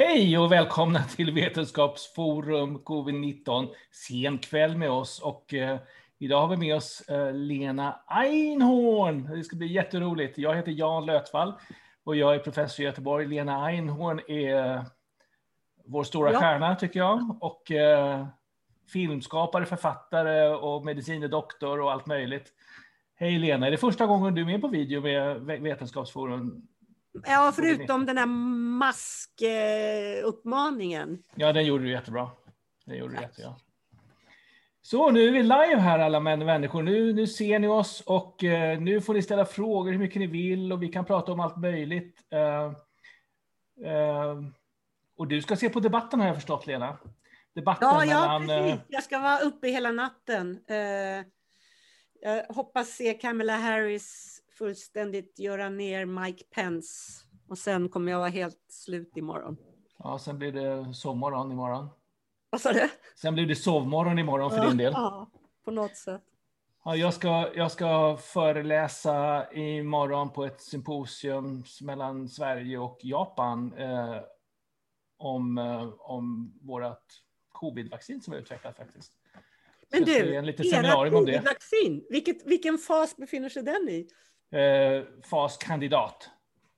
Hej och välkomna till Vetenskapsforum covid-19. Sen kväll med oss och eh, idag har vi med oss eh, Lena Einhorn. Det ska bli jätteroligt. Jag heter Jan Lötvall och jag är professor i Göteborg. Lena Einhorn är vår stora ja. stjärna tycker jag och eh, filmskapare, författare och medicine doktor och allt möjligt. Hej Lena, är det första gången du är med på video med Vetenskapsforum? Ja, förutom den här maskuppmaningen. Ja, den gjorde du jättebra. Den gjorde du jättebra. Så nu är vi live här alla människor. Nu, nu ser ni oss och uh, nu får ni ställa frågor hur mycket ni vill och vi kan prata om allt möjligt. Uh, uh, och du ska se på debatten har jag förstått Lena. Debatten ja, ja mellan, precis. Jag ska vara uppe hela natten. jag hoppas se Kamala Harris fullständigt göra ner Mike Pence. Och sen kommer jag vara helt slut imorgon. Ja, sen blir det sovmorgon imorgon. Vad sa du? Sen blir det sovmorgon imorgon för din del. Ja, på något sätt. Ja, jag, ska, jag ska föreläsa imorgon på ett symposium mellan Sverige och Japan eh, om, eh, om vårt covid-vaccin som vi har utvecklat faktiskt. Men du, ert covid-vaccin, vilken fas befinner sig den i? Eh, faskandidat.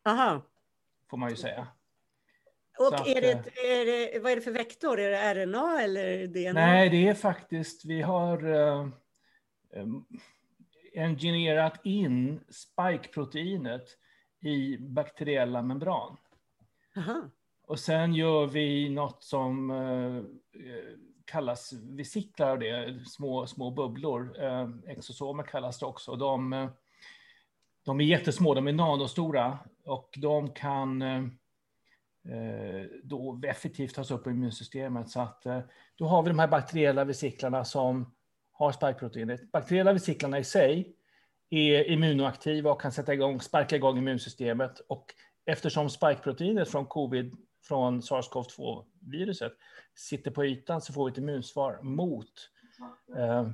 Aha. Får man ju säga. Och att, är, det, eh, är det, vad är det för vektor? Är det RNA eller DNA? Nej, det är faktiskt, vi har uh, engineerat in spike-proteinet i bakteriella membran. Aha. Och sen gör vi något som uh, kallas vesiklar av det, små, små bubblor. Uh, exosomer kallas det också. De, de är jättesmå, de är nanostora och de kan eh, då effektivt tas upp i immunsystemet. Så att eh, då har vi de här bakteriella vesiklarna som har spikeproteinet. Bakteriella vesiklarna i sig är immunoaktiva och kan sätta igång, sparka igång immunsystemet. Och eftersom spikeproteinet från covid, från sars-cov-2-viruset, sitter på ytan så får vi ett immunsvar mot, eh,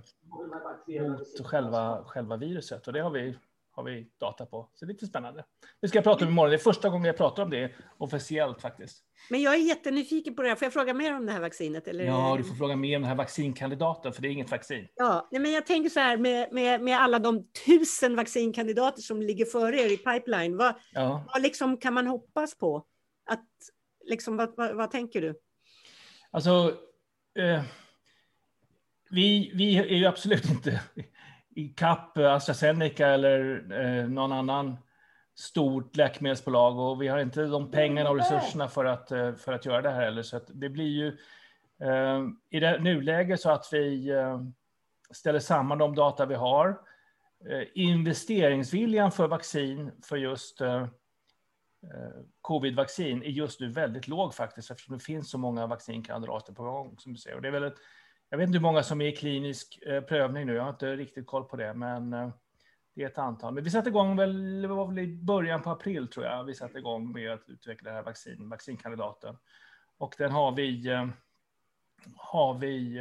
mot själva, själva viruset. Och det har vi har vi data på. Så det är lite spännande. Det ska jag prata om imorgon. Det är första gången jag pratar om det officiellt faktiskt. Men jag är jättenyfiken på det här. Får jag fråga mer om det här vaccinet? Eller? Ja, du får fråga mer om den här vaccinkandidaten, för det är inget vaccin. Ja, men jag tänker så här med, med, med alla de tusen vaccinkandidater som ligger före er i pipeline. Vad, ja. vad liksom kan man hoppas på? Att, liksom, vad, vad, vad tänker du? Alltså, eh, vi, vi är ju absolut inte i kapp AstraZeneca eller eh, någon annan stort läkemedelsbolag och vi har inte de pengarna och resurserna för att, eh, för att göra det här heller. Så det blir ju eh, i det nuläget så att vi eh, ställer samman de data vi har. Eh, investeringsviljan för vaccin för just eh, eh, covid-vaccin är just nu väldigt låg faktiskt eftersom det finns så många vaccinkandidater på gång som du säger. Och det är väl ett jag vet inte hur många som är i klinisk eh, prövning nu, jag har inte riktigt koll på det, men eh, det är ett antal. Men vi satte igång väl, det var väl i början på april tror jag, vi satte igång med att utveckla det här vaccin, vaccinkandidaten. Och den har vi, eh, har vi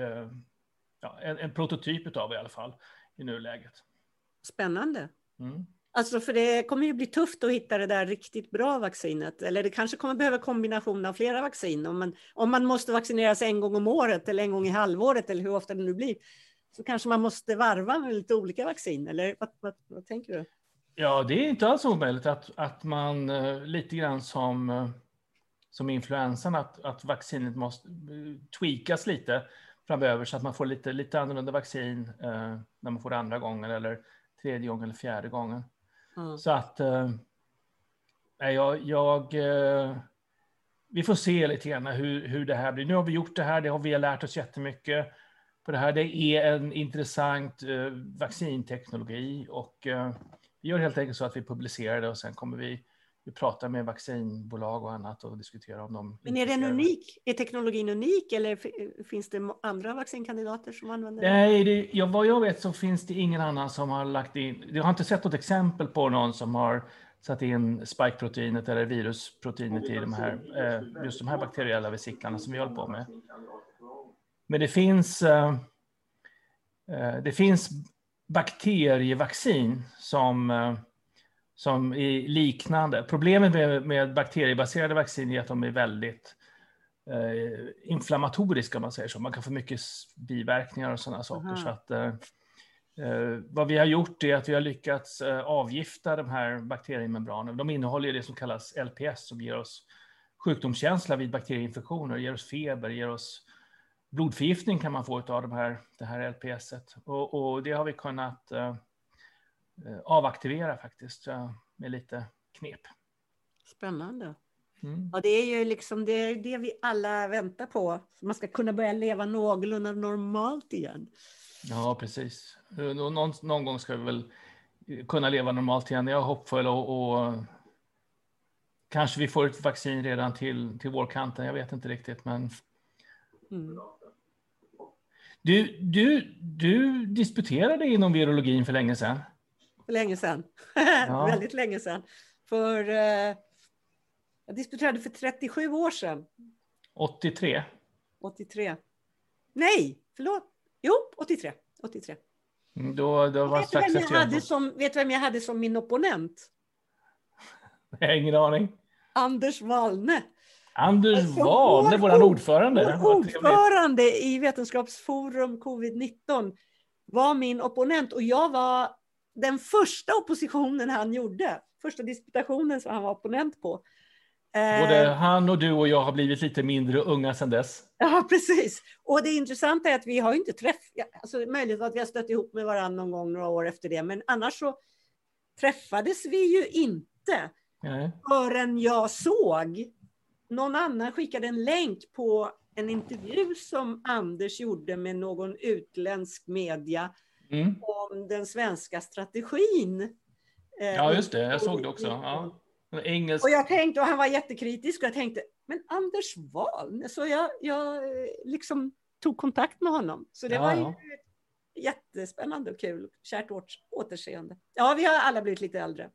ja, en, en prototyp av i alla fall i nuläget. Spännande. Mm. Alltså för det kommer ju bli tufft att hitta det där riktigt bra vaccinet. Eller det kanske kommer behöva kombination av flera vaccin. Om man, om man måste vaccineras en gång om året eller en gång i halvåret eller hur ofta det nu blir. Så kanske man måste varva med lite olika vaccin. Eller vad, vad, vad tänker du? Ja, det är inte alls omöjligt att, att man eh, lite grann som, eh, som influensan, att, att vaccinet måste eh, tweakas lite framöver så att man får lite, lite annorlunda vaccin eh, när man får det andra gången eller tredje gången eller fjärde gången. Mm. Så att eh, jag, jag eh, vi får se lite grann hur, hur det här blir. Nu har vi gjort det här, det har vi lärt oss jättemycket på det här. Det är en intressant eh, vaccinteknologi och eh, vi gör helt enkelt så att vi publicerar det och sen kommer vi vi pratar med vaccinbolag och annat och diskuterar om de... Men är den unik? Är teknologin unik eller finns det andra vaccinkandidater som använder den? Nej, det, ja, vad jag vet så finns det ingen annan som har lagt in... Jag har inte sett något exempel på någon som har satt in spikeproteinet eller virusproteinet i de här, eh, just de här bakteriella vesiklarna som vi håller på med. Men det finns, eh, eh, det finns bakterievaccin som som är liknande. Problemet med, med bakteriebaserade vaccin är att de är väldigt eh, inflammatoriska, om man säger så. Man kan få mycket biverkningar och sådana saker. Så att, eh, eh, vad vi har gjort är att vi har lyckats eh, avgifta de här bakteriemembranerna. De innehåller det som kallas LPS, som ger oss sjukdomskänsla vid bakterieinfektioner, ger oss feber, ger oss blodförgiftning kan man få av de här, det här LPS. Och, och det har vi kunnat eh avaktivera faktiskt med lite knep. Spännande. Mm. Ja, det är ju liksom det, det vi alla väntar på. Man ska kunna börja leva någorlunda normalt igen. Ja, precis. Någon, någon gång ska vi väl kunna leva normalt igen. Jag är hoppfull och, och kanske vi får ett vaccin redan till, till vårkanten. Jag vet inte riktigt, men. Mm. Du, du, du disputerade inom virologin för länge sedan. För länge sedan. Ja. Väldigt länge sedan. För eh, jag disputerade för 37 år sedan. 83? 83. Nej, förlåt. Jo, 83. 83. Mm, då, då var vet, du vem jag hade som, vet du vem jag hade som min opponent? Jag har ingen aning. Anders Wallne. Anders alltså, Wallne, vår ordförande. Vår ordförande i Vetenskapsforum covid-19 var min opponent och jag var den första oppositionen han gjorde. Första disputationen som han var opponent på. Både eh, han och du och jag har blivit lite mindre unga sedan dess. Ja, precis. Och det intressanta är att vi har inte träffat, alltså möjligt att vi har stött ihop med varandra någon gång några år efter det, men annars så träffades vi ju inte Nej. förrän jag såg någon annan skickade en länk på en intervju som Anders gjorde med någon utländsk media mm. om den svenska strategin. Ja, just det. Jag såg det också. Ja. Engelsk... Och jag tänkte, och han var jättekritisk, och jag tänkte, men Anders Wall, så jag, jag liksom tog kontakt med honom. Så det ja, var ju ja. jättespännande och kul. Kärt återseende. Ja, vi har alla blivit lite äldre.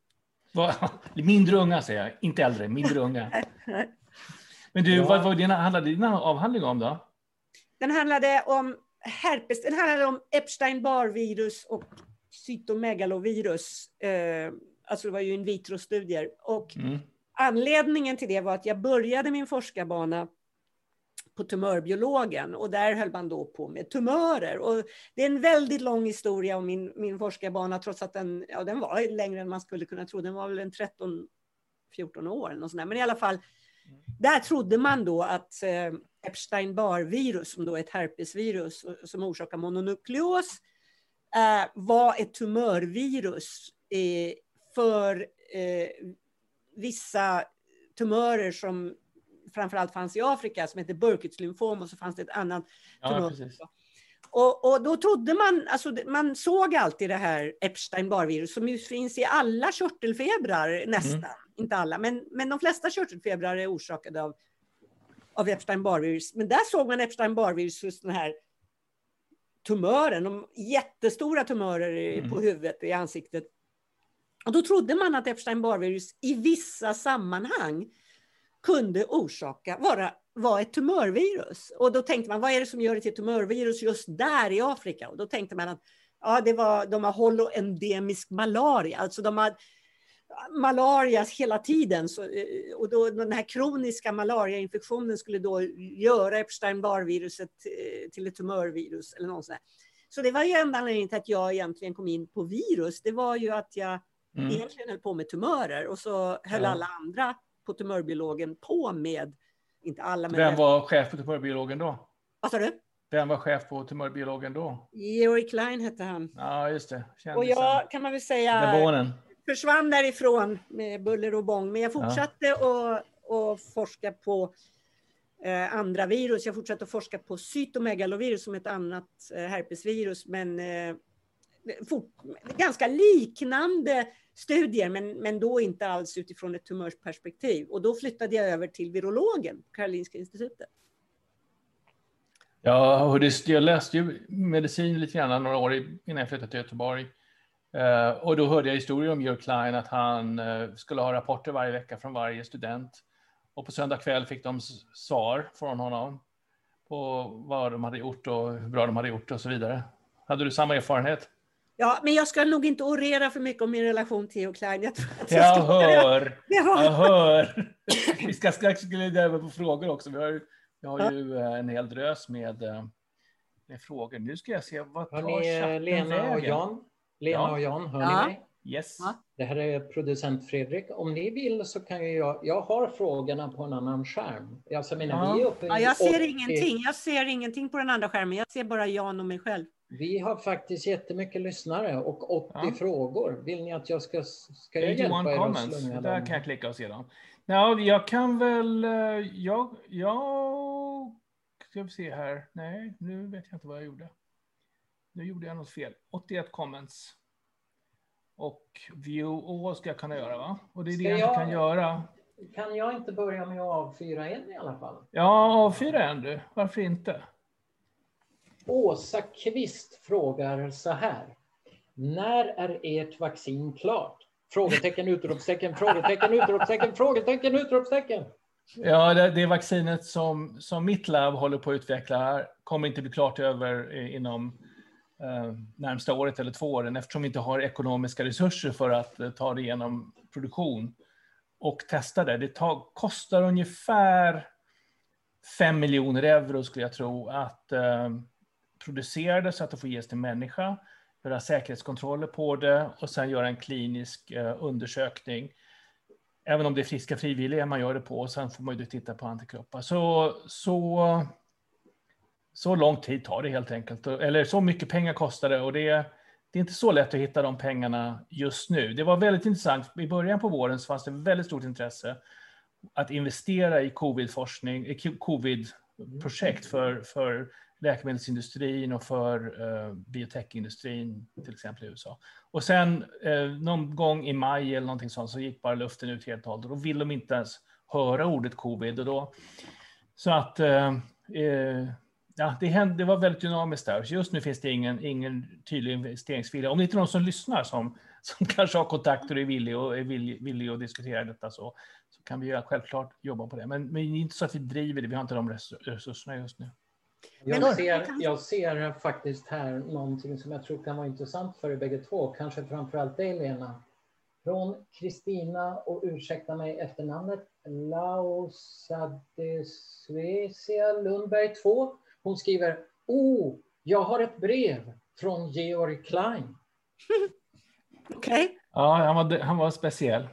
Mindre unga säger jag, inte äldre, mindre unga. Men du, ja. vad var dina, handlade din avhandling om då? Den handlade om herpes, den handlade om Epstein-Barr-virus och cytomegalovirus. Eh, alltså det var ju in vitro-studier. Och mm. anledningen till det var att jag började min forskarbana på tumörbiologen och där höll man då på med tumörer. Och det är en väldigt lång historia om min, min forskarbana trots att den, ja, den var längre än man skulle kunna tro. Den var väl en 13, 14 år eller något sånt där. Men i alla fall, där trodde man då att eh, Epstein-Barr-virus, som då är ett herpesvirus som orsakar mononukleos, eh, var ett tumörvirus för eh, vissa tumörer som framförallt fanns i Afrika som heter Burkitts lymfom och så fanns det ett annat tumör. och, och, då trodde man, alltså man såg alltid det här Epstein-Barr-virus som ju finns i alla körtelfebrar nästan, mm. Inte alla, men, men de flesta körtelfebrar är orsakade av, av Epstein-Barr-virus. Men där såg man Epstein-Barr-virus hos den här tumören, de jättestora tumörer mm. på huvudet, i ansiktet. Och då trodde man att Epstein-Barr-virus i vissa sammanhang kunde orsaka, vara, vara ett tumörvirus. Och då tänkte man, vad är det som gör det till tumörvirus just där i Afrika? Och då tänkte man att ja, det var, de har holoendemisk malaria, alltså de har malaria hela tiden. Så, och då, den här kroniska malariainfektionen skulle då göra Epstein-Barr-viruset eh, till ett tumörvirus eller något sånt. Så det var ju enda anledningen till att jag egentligen kom in på virus. Det var ju att jag mm. egentligen höll på med tumörer och så höll ja. alla andra på tumörbiologen på med, inte alla men... Vem var chef på tumörbiologen då? Vad sa du? Vem var chef på tumörbiologen då? Georg Klein hette han. Ja, just det. Kändisen. Och jag kan man väl säga Demonen. Försvann därifrån med buller och bång, men jag fortsatte ja. och, och forska på eh, andra virus. Jag fortsatte att forska på cytomegalovirus som ett annat eh, herpesvirus, men eh, fort, ganska liknande studier, men, men då inte alls utifrån ett tumörsperspektiv. Och då flyttade jag över till virologen på Karolinska institutet. Ja, jag läste ju medicin lite grann några år innan jag flyttade till Göteborg. Uh, och då hörde jag historier om Jörg Klein, att han uh, skulle ha rapporter varje vecka från varje student. Och på söndag kväll fick de svar från honom på vad de hade gjort och hur bra de hade gjort och så vidare. Hade du samma erfarenhet? Ja, men jag ska nog inte orera för mycket om min relation till Theo Klein. Jag, jag, jag hör, jag hör. Vi ska strax glida över på frågor också. Vi har Jag har ju eh, en hel drös med, med frågor. Nu ska jag se, vad tar Hörrni, Lena vägen? och Jan, Lena ja. och Jan, hör ja. ni mig? Yes. Det här är producent Fredrik. Om ni vill så kan jag, jag har frågorna på en annan skärm. Alltså, ja. vi är uppe ja, jag ser 80... ingenting. Jag ser ingenting på den andra skärmen. Jag ser bara Jan och mig själv. Vi har faktiskt jättemycket lyssnare och 80 ja. frågor. Vill ni att jag ska, ska jag hjälpa er comments. att slunga Där kan jag klicka och se dem. Ja, jag kan väl... Eh, jag, jag... Ska vi se här. Nej, nu vet jag inte vad jag gjorde. Nu gjorde jag något fel. 81 comments. Och view all ska jag kunna göra, va? Och det är ska det jag, inte kan göra. Kan jag inte börja med att avfyra en i alla fall? Ja, avfyra en du. Varför inte? Åsa Kvist frågar så här. När är ert vaccin klart? Frågetecken, utropstecken, frågetecken, utropstecken, frågetecken, utropstecken. Ja, det, det vaccinet som, som mitt labb håller på att utveckla kommer inte bli klart över inom eh, Eh, närmsta året eller två åren eftersom vi inte har ekonomiska resurser för att eh, ta det genom produktion och testa det. Det tar, kostar ungefär 5 miljoner euro skulle jag tro att eh, producera det så att det får ges till människa, göra säkerhetskontroller på det och sen göra en klinisk eh, undersökning. Även om det är friska frivilliga man gör det på och sen får man ju titta på antikroppar. Så, så så lång tid tar det helt enkelt. Eller så mycket pengar kostar det och det, det är inte så lätt att hitta de pengarna just nu. Det var väldigt intressant. I början på våren så fanns det väldigt stort intresse att investera i covid-forskning, covid-projekt för, för läkemedelsindustrin och för uh, biotechindustrin, till exempel i USA. Och sen uh, någon gång i maj eller någonting sånt så gick bara luften ut helt och hållet. Då vill de inte ens höra ordet covid. Och då, så att uh, ja, det, hände, det var väldigt dynamiskt där. Just nu finns det ingen, ingen tydlig investeringsvilja. Om det inte är någon som lyssnar som, som kanske har kontakter och är villig, och är villig, villig att diskutera detta så, så kan vi självklart jobba på det. Men, men det är inte så att vi driver det, vi har inte de resurserna just nu. Jag ser, jag ser faktiskt här någonting som jag tror kan vara intressant för er bägge två, kanske framförallt dig Lena. Från Kristina, och ursäkta mig efternamnet, Lausadesvesia Lundberg 2. Hon skriver, oh, jag har ett brev från Georg Klein. Okej. Okay. Ja, han var, han var speciell.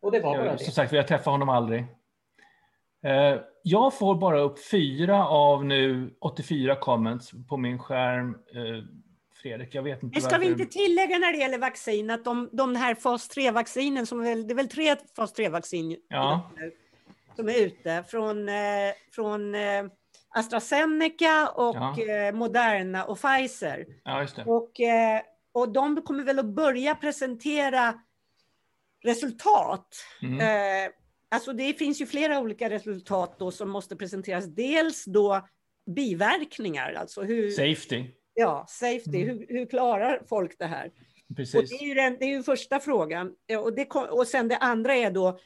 Och det var bara det. Som sagt, vi har träffat honom aldrig. Eh, jag får bara upp fyra av nu 84 comments på min skärm. Eh, Fredrik, jag vet inte. Det ska varför... vi inte tillägga när det gäller vaccin, att de, de här fas 3-vaccinen, som väl, det är väl tre fas 3-vaccin ja. som är ute, från, eh, från AstraZeneca och ja. Eh, Moderna och Pfizer. Ja, och, eh, och de kommer väl att börja presentera resultat. Mm. Eh, alltså det finns ju flera olika resultat då som måste presenteras. Dels då biverkningar, alltså hur... Safety. Ja, safety. Mm. Hur, hur klarar folk det här? Precis. Och det är ju den, det är ju första frågan. Och, det, och sen det andra är då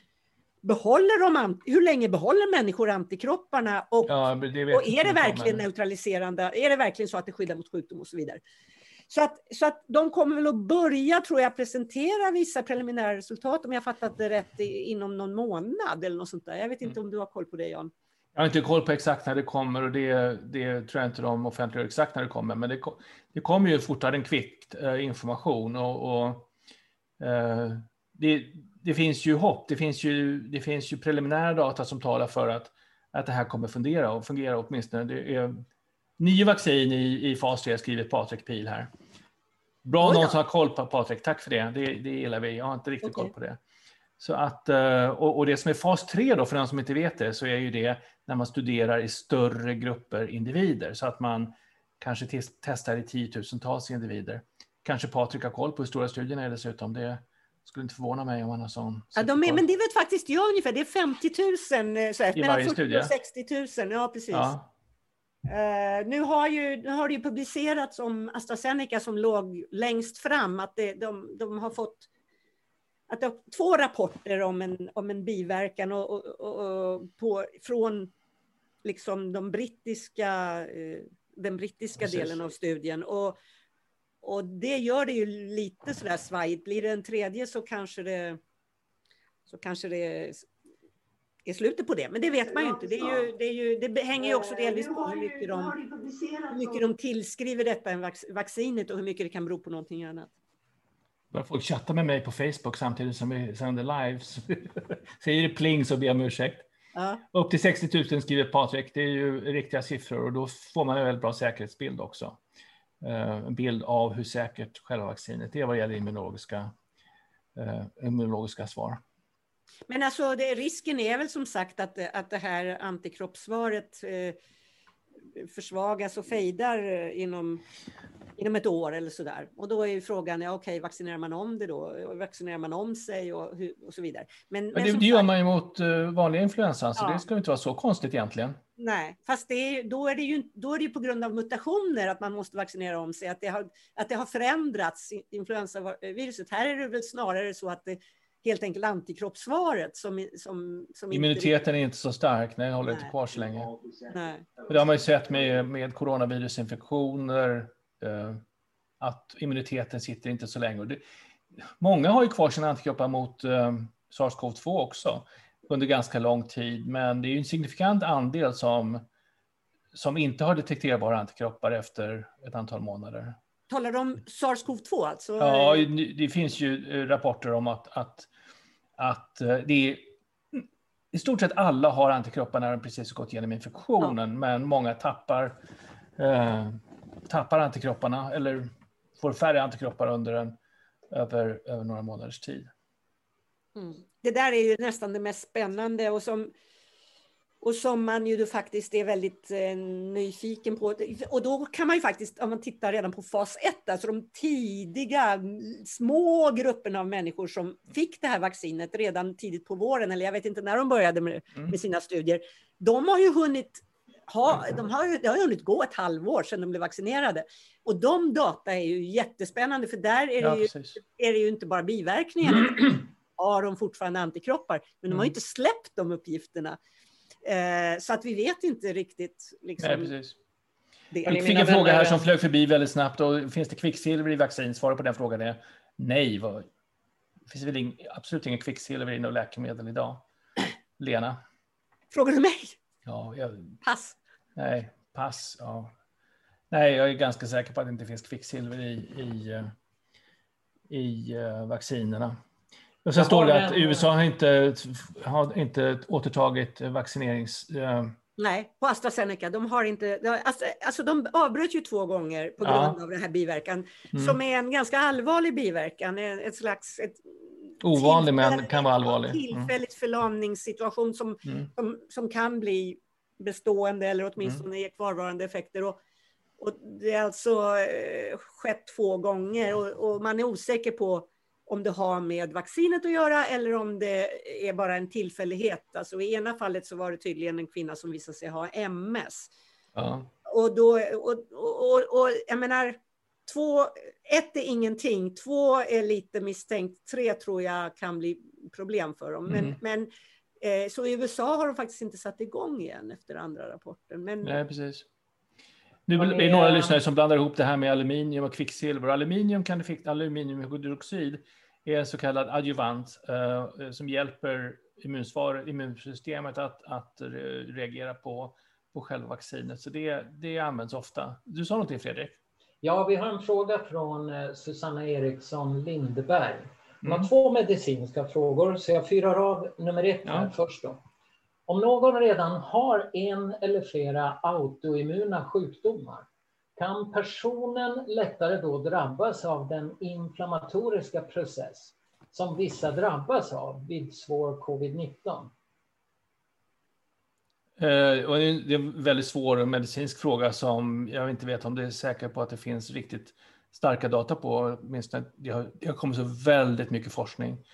behåller de, hur länge behåller människor antikropparna och, ja, och är det verkligen neutraliserande? Är det verkligen så att det skyddar mot sjukdom och så vidare? Så att, så att de kommer väl att börja, tror jag, presentera vissa preliminära resultat, om jag fattat det rätt, inom någon månad eller något sånt där. Jag vet inte mm. om du har koll på det, Jan? Jag har inte koll på exakt när det kommer och det, det tror jag inte de offentliggör exakt när det kommer, men det, det kommer ju fortare än kvickt eh, information och, och eh, det, det finns ju hopp. Det finns ju, det finns ju preliminära data som talar för att, att det här kommer fungera och fungera åtminstone. Det är nio vaccin i, i fas 3 skriver Patrik Pil här. Bra någon som har koll på Patrik, tack för det. Det, det gillar vi. Jag har inte riktigt okay. koll på det. Så att, eh, och, och, det som är fas 3 då, för den som inte vet det, så är ju det när man studerar i större grupper individer, så att man kanske testar i tiotusentals individer. Kanske Patrik har koll på hur stora studierna är dessutom. Det, skulle inte förvåna mig om han har sån. Ja, de är, men det vet faktiskt jag ungefär. Det är 50 000, eh, så här, mellan 40 studie. och 60 000. Ja, precis. Ja. Uh, nu, har ju, nu har det ju publicerats om AstraZeneca som låg längst fram, att det, de, de har fått att det två rapporter om en, om en biverkan och, och, och, på, från liksom de brittiska, uh, den brittiska Precis. delen av studien. Och och det gör det ju lite sådär svajigt. Blir det en tredje så kanske det, så kanske det är slutet på det. Men det vet man ju inte. Det, ju, det, ju, det hänger ju också delvis på hur mycket, de, hur mycket de tillskriver detta än vaccinet och hur mycket det kan bero på någonting annat. Börjar folk chatta med mig på Facebook samtidigt som vi sänder live. Säger det pling så ber jag om ursäkt. Ja. Upp till 60 000 skriver Patrik. Det är ju riktiga siffror och då får man en väldigt bra säkerhetsbild också. Eh, en bild av hur säkert själva vaccinet är vad gäller immunologiska, uh, immunologiska svar. Men alltså det, risken är väl som sagt att, att det här antikroppssvaret eh, försvagas och fejdar eh, inom, inom ett år eller så där. Och då är ju frågan, ja, okej, vaccinerar man om det då? Vaccinerar man om sig och, och så vidare? Men, men, men det, det gör man ju mot vanliga influensan, så ja. det ska inte vara så konstigt egentligen. Nej, fast är, då, är det ju, då är det på grund av mutationer att man måste vaccinera om sig, att det har, att det har förändrats, influensaviruset. Här är det väl snarare så att det helt enkelt antikroppssvaret. Som, som, som Immuniteten inte... är inte så stark, nej, den håller nej. inte kvar så länge. Nej. Det har man ju sett med, med coronavirusinfektioner, eh, att immuniteten sitter inte så länge. Det, många har ju kvar sina antikroppar mot eh, SARS-CoV-2 också under ganska lång tid, men det är ju en signifikant andel som, som inte har detekterbara antikroppar efter ett antal månader. Talar du om SARS-CoV-2 alltså? Ja, det finns ju eh, rapporter om att, att att eh, det är i stort sett alla har antikroppar när de precis har gått igenom infektionen, ja. men många tappar, eh, tappar antikropparna eller får färre antikroppar under en, över, över några månaders tid. Mm. Det där är ju nästan det mest spännande och som och som man ju faktiskt är väldigt eh, nyfiken på. Och då kan man ju faktiskt, om man tittar redan på fas 1, alltså de tidiga små grupperna av människor som fick det här vaccinet redan tidigt på våren, eller jag vet inte när de började med, mm. med sina studier, de har ju hunnit ha, de har ju, det har ju hunnit gå ett halvår sedan de blev vaccinerade. Och de data är ju jättespännande, för där är det, ja, ju, är det ju inte bara biverkningar. Har de fortfarande antikroppar? Men de har ju mm. inte släppt de uppgifterna. Eh, så att vi vet inte riktigt. Liksom, Nej, precis. Det. Jag fick en fråga här som flög förbi väldigt snabbt. Och finns det kvicksilver i vaccin? Svaret på den frågan är nej. Det finns väl ing, absolut inget kvicksilver i något läkemedel idag. Lena? Frågar du mig? Ja, jag, pass. Nej, pass. Ja. Nej, jag är ganska säker på att det inte finns kvicksilver i, i, eh, i uh, vaccinerna. Och sen står det att USA har inte, har inte återtagit vaccinerings... Uh... Nej, på AstraZeneca. De, har inte, alltså, alltså de avbröt ju två gånger på grund ja. av den här biverkan, mm. som är en ganska allvarlig biverkan. Ett slags... Ett, Ovanlig men kan vara allvarlig. Mm. Tillfälligt förlamningssituation som, mm. som, som kan bli bestående eller åtminstone mm. ge kvarvarande effekter. Och, och det är alltså eh, skett två gånger och, och man är osäker på om det har med vaccinet att göra eller om det är bara en tillfällighet. Alltså I ena fallet så var det tydligen en kvinna som visade sig ha MS. Ja. Och, då, och, och, och, jag menar, två, ett är ingenting, två är lite misstänkt, tre tror jag kan bli problem för dem. Men, mm. men eh, så i USA har de faktiskt inte satt igång igen efter andra rapporten. Men, Nej, precis. Nu är det några lyssnare som blandar ihop det här med aluminium och kvicksilver. Aluminium kan det aluminiumhydroxid är en så kallad adjuvant eh, som hjälper immunsvar, immunsystemet att, att reagera på, på själva vaccinet. Så det, det används ofta. Du sa någonting Fredrik? Ja, vi har en fråga från eh, Susanna Eriksson Lindberg. Hon har mm. två medicinska frågor, så jag fyrar av nummer ett ja. först. Då. Om någon redan har en eller flera autoimmuna sjukdomar, kan personen lättare då drabbas av den inflammatoriska process som vissa drabbas av vid svår covid-19? Eh, det är en väldigt svår medicinsk fråga som jag inte vet om det är säker på att det finns riktigt starka data på. Åtminstone det har, det har kommit så väldigt mycket forskning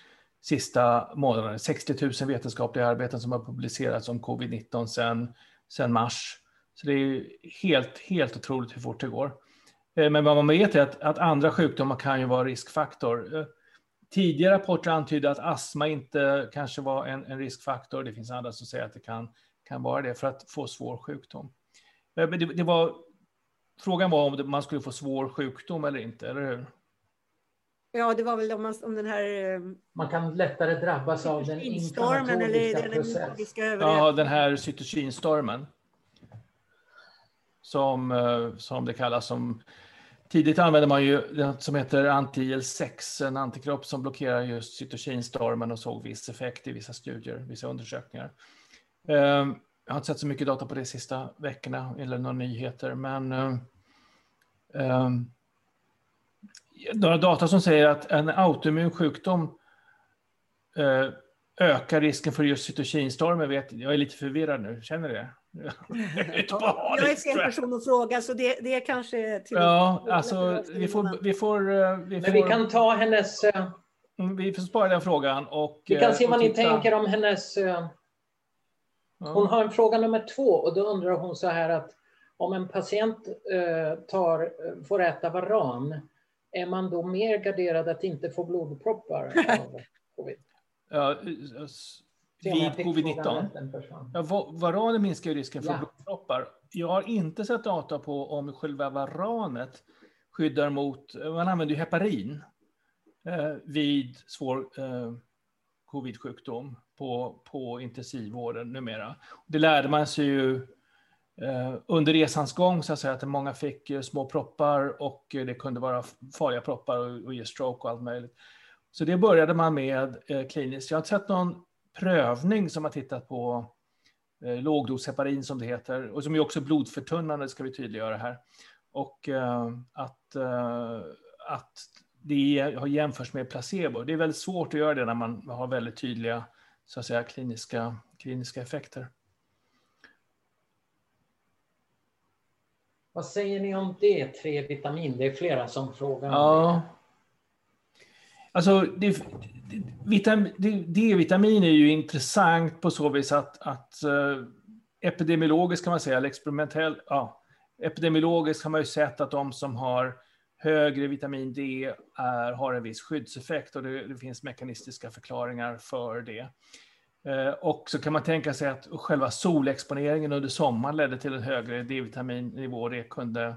sista månaderna. 60 000 vetenskapliga arbeten som har publicerats om covid-19 sedan, sen mars. Så det är helt, helt otroligt hur fort det går. Eh, men vad man vet är att, att andra sjukdomar kan ju vara riskfaktor. Eh, tidigare rapporter antydde att astma inte kanske var en, en, riskfaktor. Det finns andra som säger att det kan, kan vara det för att få svår sjukdom. Eh, men det, det var, frågan var om man skulle få svår sjukdom eller inte, eller hur? Ja, det var väl om, man, om den här... Eh, man kan lättare drabbas av den inflammatoriska eller processen. Ja, den här cytokinstormen. Som, eh, som det kallas. Som, tidigt använde man ju det som heter anti-IL6, en antikropp som blockerar just cytokinstormen och såg viss effekt i vissa studier, vissa undersökningar. Ehm, jag har inte sett så mycket data på det sista veckorna eller några nyheter, men um, några data som säger att en autoimmun sjukdom uh, ökar risken för just cytokinstormen. Vet, jag är lite förvirrad nu, känner du det? jag är fel person att fråga, så det, det är kanske... Till ja, alltså vi får... Vi får, eh, vi får Men vi kan ta hennes... Mm, vi får spara den frågan och... Vi kan se vad ni tänker om hennes hon har en fråga nummer två och då undrar hon så här att om en patient eh, tar, får äta varan, är man då mer garderad att inte få blodproppar av covid? Ja, vid covid-19? Ja, varanen minskar ju risken för ja. blodproppar. Jag har inte sett data på om själva varanet skyddar mot, man använder ju heparin eh, vid svår eh, covid-sjukdom på, på intensivvården numera. Det lärde man sig ju eh, Eh, under resans gång, så att säga, att många fick eh, små proppar och eh, det kunde vara farliga proppar och, och ge stroke och allt möjligt. Så det började man med kliniskt. Jag har inte sett någon prövning som har tittat på lågdosheparin som det heter, och som är också blodförtunnande, ska vi tydliggöra här. Och att, att det har jämförts med placebo. Det är väldigt svårt att göra det när man har väldigt tydliga så att säga, kliniska, kliniska effekter. Vad säger ni om D3-vitamin? Det är flera som frågar. Ja. Alltså, D-vitamin är ju intressant på så vis att, att uh, epidemiologiskt kan man säga, eller experimentellt, ja, epidemiologiskt har man ju sett att de som har högre vitamin D är, har en viss skyddseffekt och det, det finns mekanistiska förklaringar för det. Eh, och så kan man tänka sig att själva solexponeringen under sommaren ledde till en högre D-vitaminnivå. Det kunde,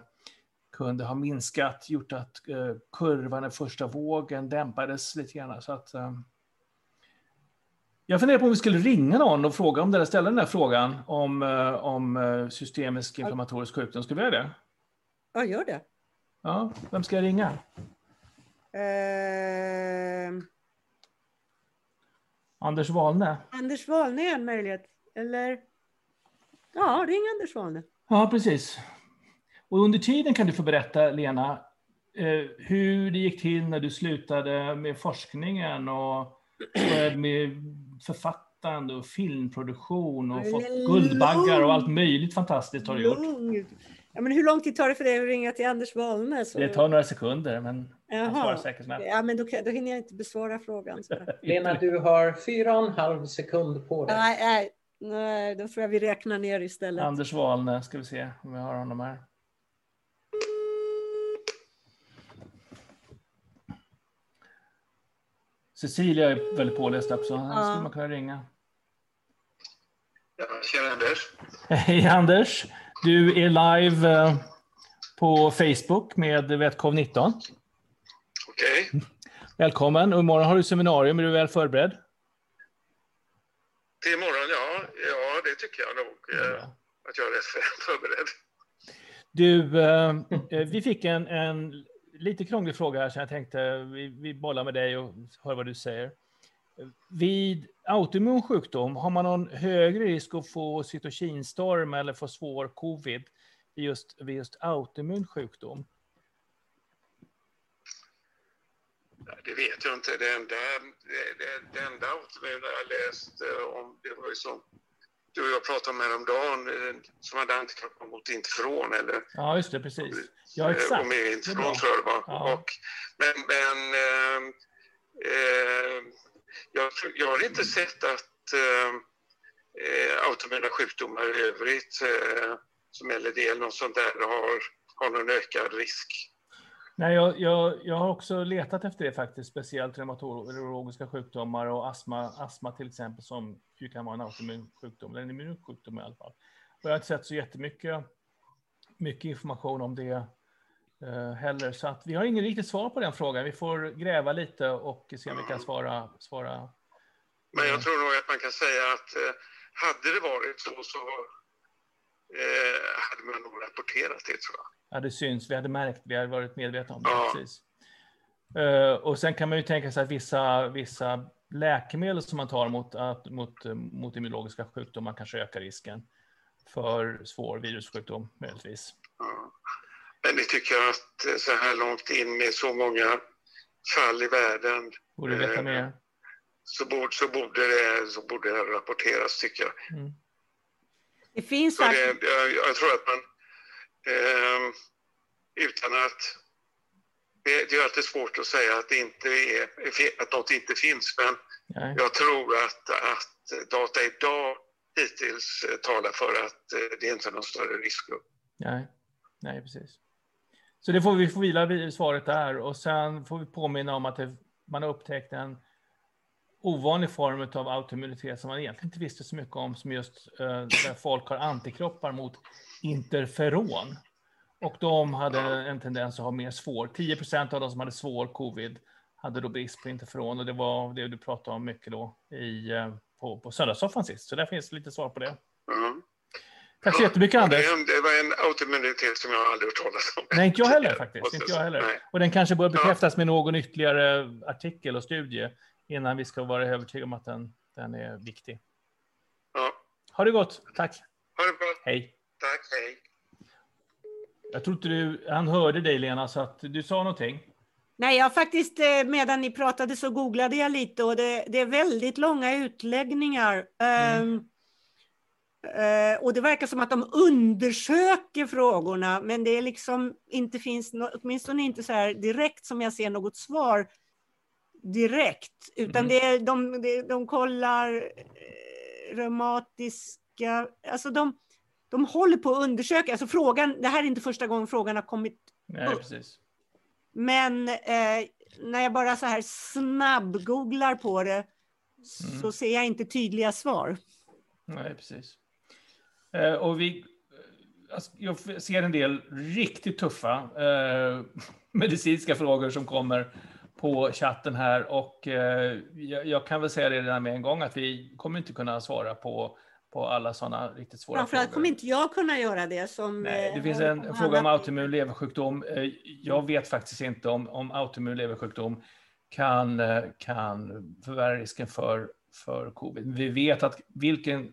kunde ha minskat, gjort att eh, kurvan den första vågen dämpades lite grann. Så att, eh, jag funderar på om vi skulle ringa någon och fråga om det ställa den där frågan om, om systemisk inflammatorisk sjukdom. Ska vi göra det? Ja, gör det. Ja, vem ska jag ringa? Uh... Anders Wahlne? Anders Wahlne är en möjlighet. Eller? Ja, ring Anders Wahlne. Ja, precis. Och under tiden kan du få berätta, Lena, eh, hur det gick till när du slutade med forskningen och började med författande och filmproduktion och fått Guldbaggar och allt möjligt fantastiskt har du gjort. Ja, men hur lång tid tar det för dig att ringa till Anders Wahlne? Så... Det tar några sekunder, men jag svarar säkert snabbt. Ja, men då, då hinner jag inte besvara frågan. Lena, du har fyra och en halv sekund på dig. Nej, nej, nej, då tror jag vi räknar ner istället. Anders Wahlne, ska vi se om vi har honom här. Cecilia är väldigt påläst också. Här ja. skulle man kunna ringa. Ja, tjena Anders. Hej Anders. Du är live eh, på Facebook med VetCov19. Okej. Okay. Välkommen. Och imorgon har du seminarium. Är du väl förberedd? Till imorgon, ja. Ja, det tycker jag nog. Ja. Att jag är rätt förberedd. Du, eh, eh, vi fick en, en lite krånglig fråga här som jag tänkte vi, vi bollar med dig och hör vad du säger. Vid autoimmun sjukdom, har man någon högre risk att få cytokinstorm eller få svår covid vid just, vid just autoimmun sjukdom? Det vet jag inte. Det enda, det, det, enda autoimmuna jag läst om, det var ju som du och jag pratade om häromdagen, eh, som hade antikroppar mot interferon. Eller, ja, just det, precis. Ja, exakt. Och med interferon tror jag det var. Ja. Och, men men eh, eh, jag, jag har inte sett att eh, autoimmuna sjukdomar i övrigt, eh, som LD eller något sånt där, har, har någon ökad risk. Nej, jag, jag, jag har också letat efter det faktiskt, speciellt reumatologiska sjukdomar och astma, astma till exempel, som ju kan vara en autoimmun sjukdom, eller en immunsjukdom i alla fall. Och jag har inte sett så jättemycket mycket information om det heller. Så att vi har ingen riktigt svar på den frågan. Vi får gräva lite och se om vi kan svara. svara. Men jag tror nog att man kan säga att eh, hade det varit så så eh, hade man nog rapporterat det tror jag. Ja, det syns. Vi hade märkt, vi hade varit medvetna om det. Ja. Precis. Och sen kan man ju tänka sig att vissa, vissa läkemedel som man tar mot, mot, mot immunologiska sjukdomar kanske ökar risken för svår virussjukdom möjligtvis. Ja. Men ni tycker att så här långt in med så många fall i världen borde veta eh, mer. Så, borde, så, borde det, så borde det rapporteras tycker jag. Mm. Det finns det, jag, jag, tror att man eh, utan att det, det, är alltid svårt att säga att, det inte är, att något inte finns men Nej. jag tror att, att data idag hittills talar för att eh, det inte är någon större riskgrupp. Nej. Nej, precis. Så det får vi får vila vid svaret där och sen får vi påminna om att det, man har upptäckt en ovanlig form av autoimmunitet som man egentligen inte visste så mycket om, som just eh, där folk har antikroppar mot interferon. Och de hade en tendens att ha mer svår. 10 procent av de som hade svår covid hade då brist på interferon och det var det du pratade om mycket då i, eh, på, på söndagssoffan sist. Så där finns lite svar på det. Mm. Tack så jättemycket Anders. Det var en autoimmunitet som jag aldrig hört talas om. Nej, inte jag heller faktiskt. Inte jag heller. Och den kanske bör bekräftas med någon ytterligare artikel och studie innan vi ska vara övertygade om att den, den är viktig. Ja. Ha det gott. Tack. Ha det bra. Hej. Tack, hej. Jag tror inte du, han hörde dig Lena, så att du sa någonting. Nej, jag faktiskt, eh, medan ni pratade så googlade jag lite och det, det är väldigt långa utläggningar. Mm. Um, och det verkar som att de undersöker frågorna, men det är liksom inte finns, åtminstone inte så här direkt som jag ser något svar direkt, utan mm. det är, de, de, de kollar eh, reumatiska, alltså de, de håller på att undersöka, alltså frågan, det här är inte första gången frågan har kommit Nej, upp. Precis. Men eh, när jag bara så här snabb-googlar på det mm. så ser jag inte tydliga svar. Nej, precis. Eh, och vi, alltså, jag ser en del riktigt tuffa eh, medicinska frågor som kommer på chatten här och eh, jag, kan väl säga det redan med en gång att vi kommer inte kunna svara på på alla sådana riktigt svåra Framförallt frågor. kommer inte jag kunna göra det. Som, Nej, det finns en fråga om autoimmun leversjukdom. Eh, jag vet faktiskt inte om, om autoimmun leversjukdom kan, eh, kan förvärra risken för, för covid. Vi vet att vilken,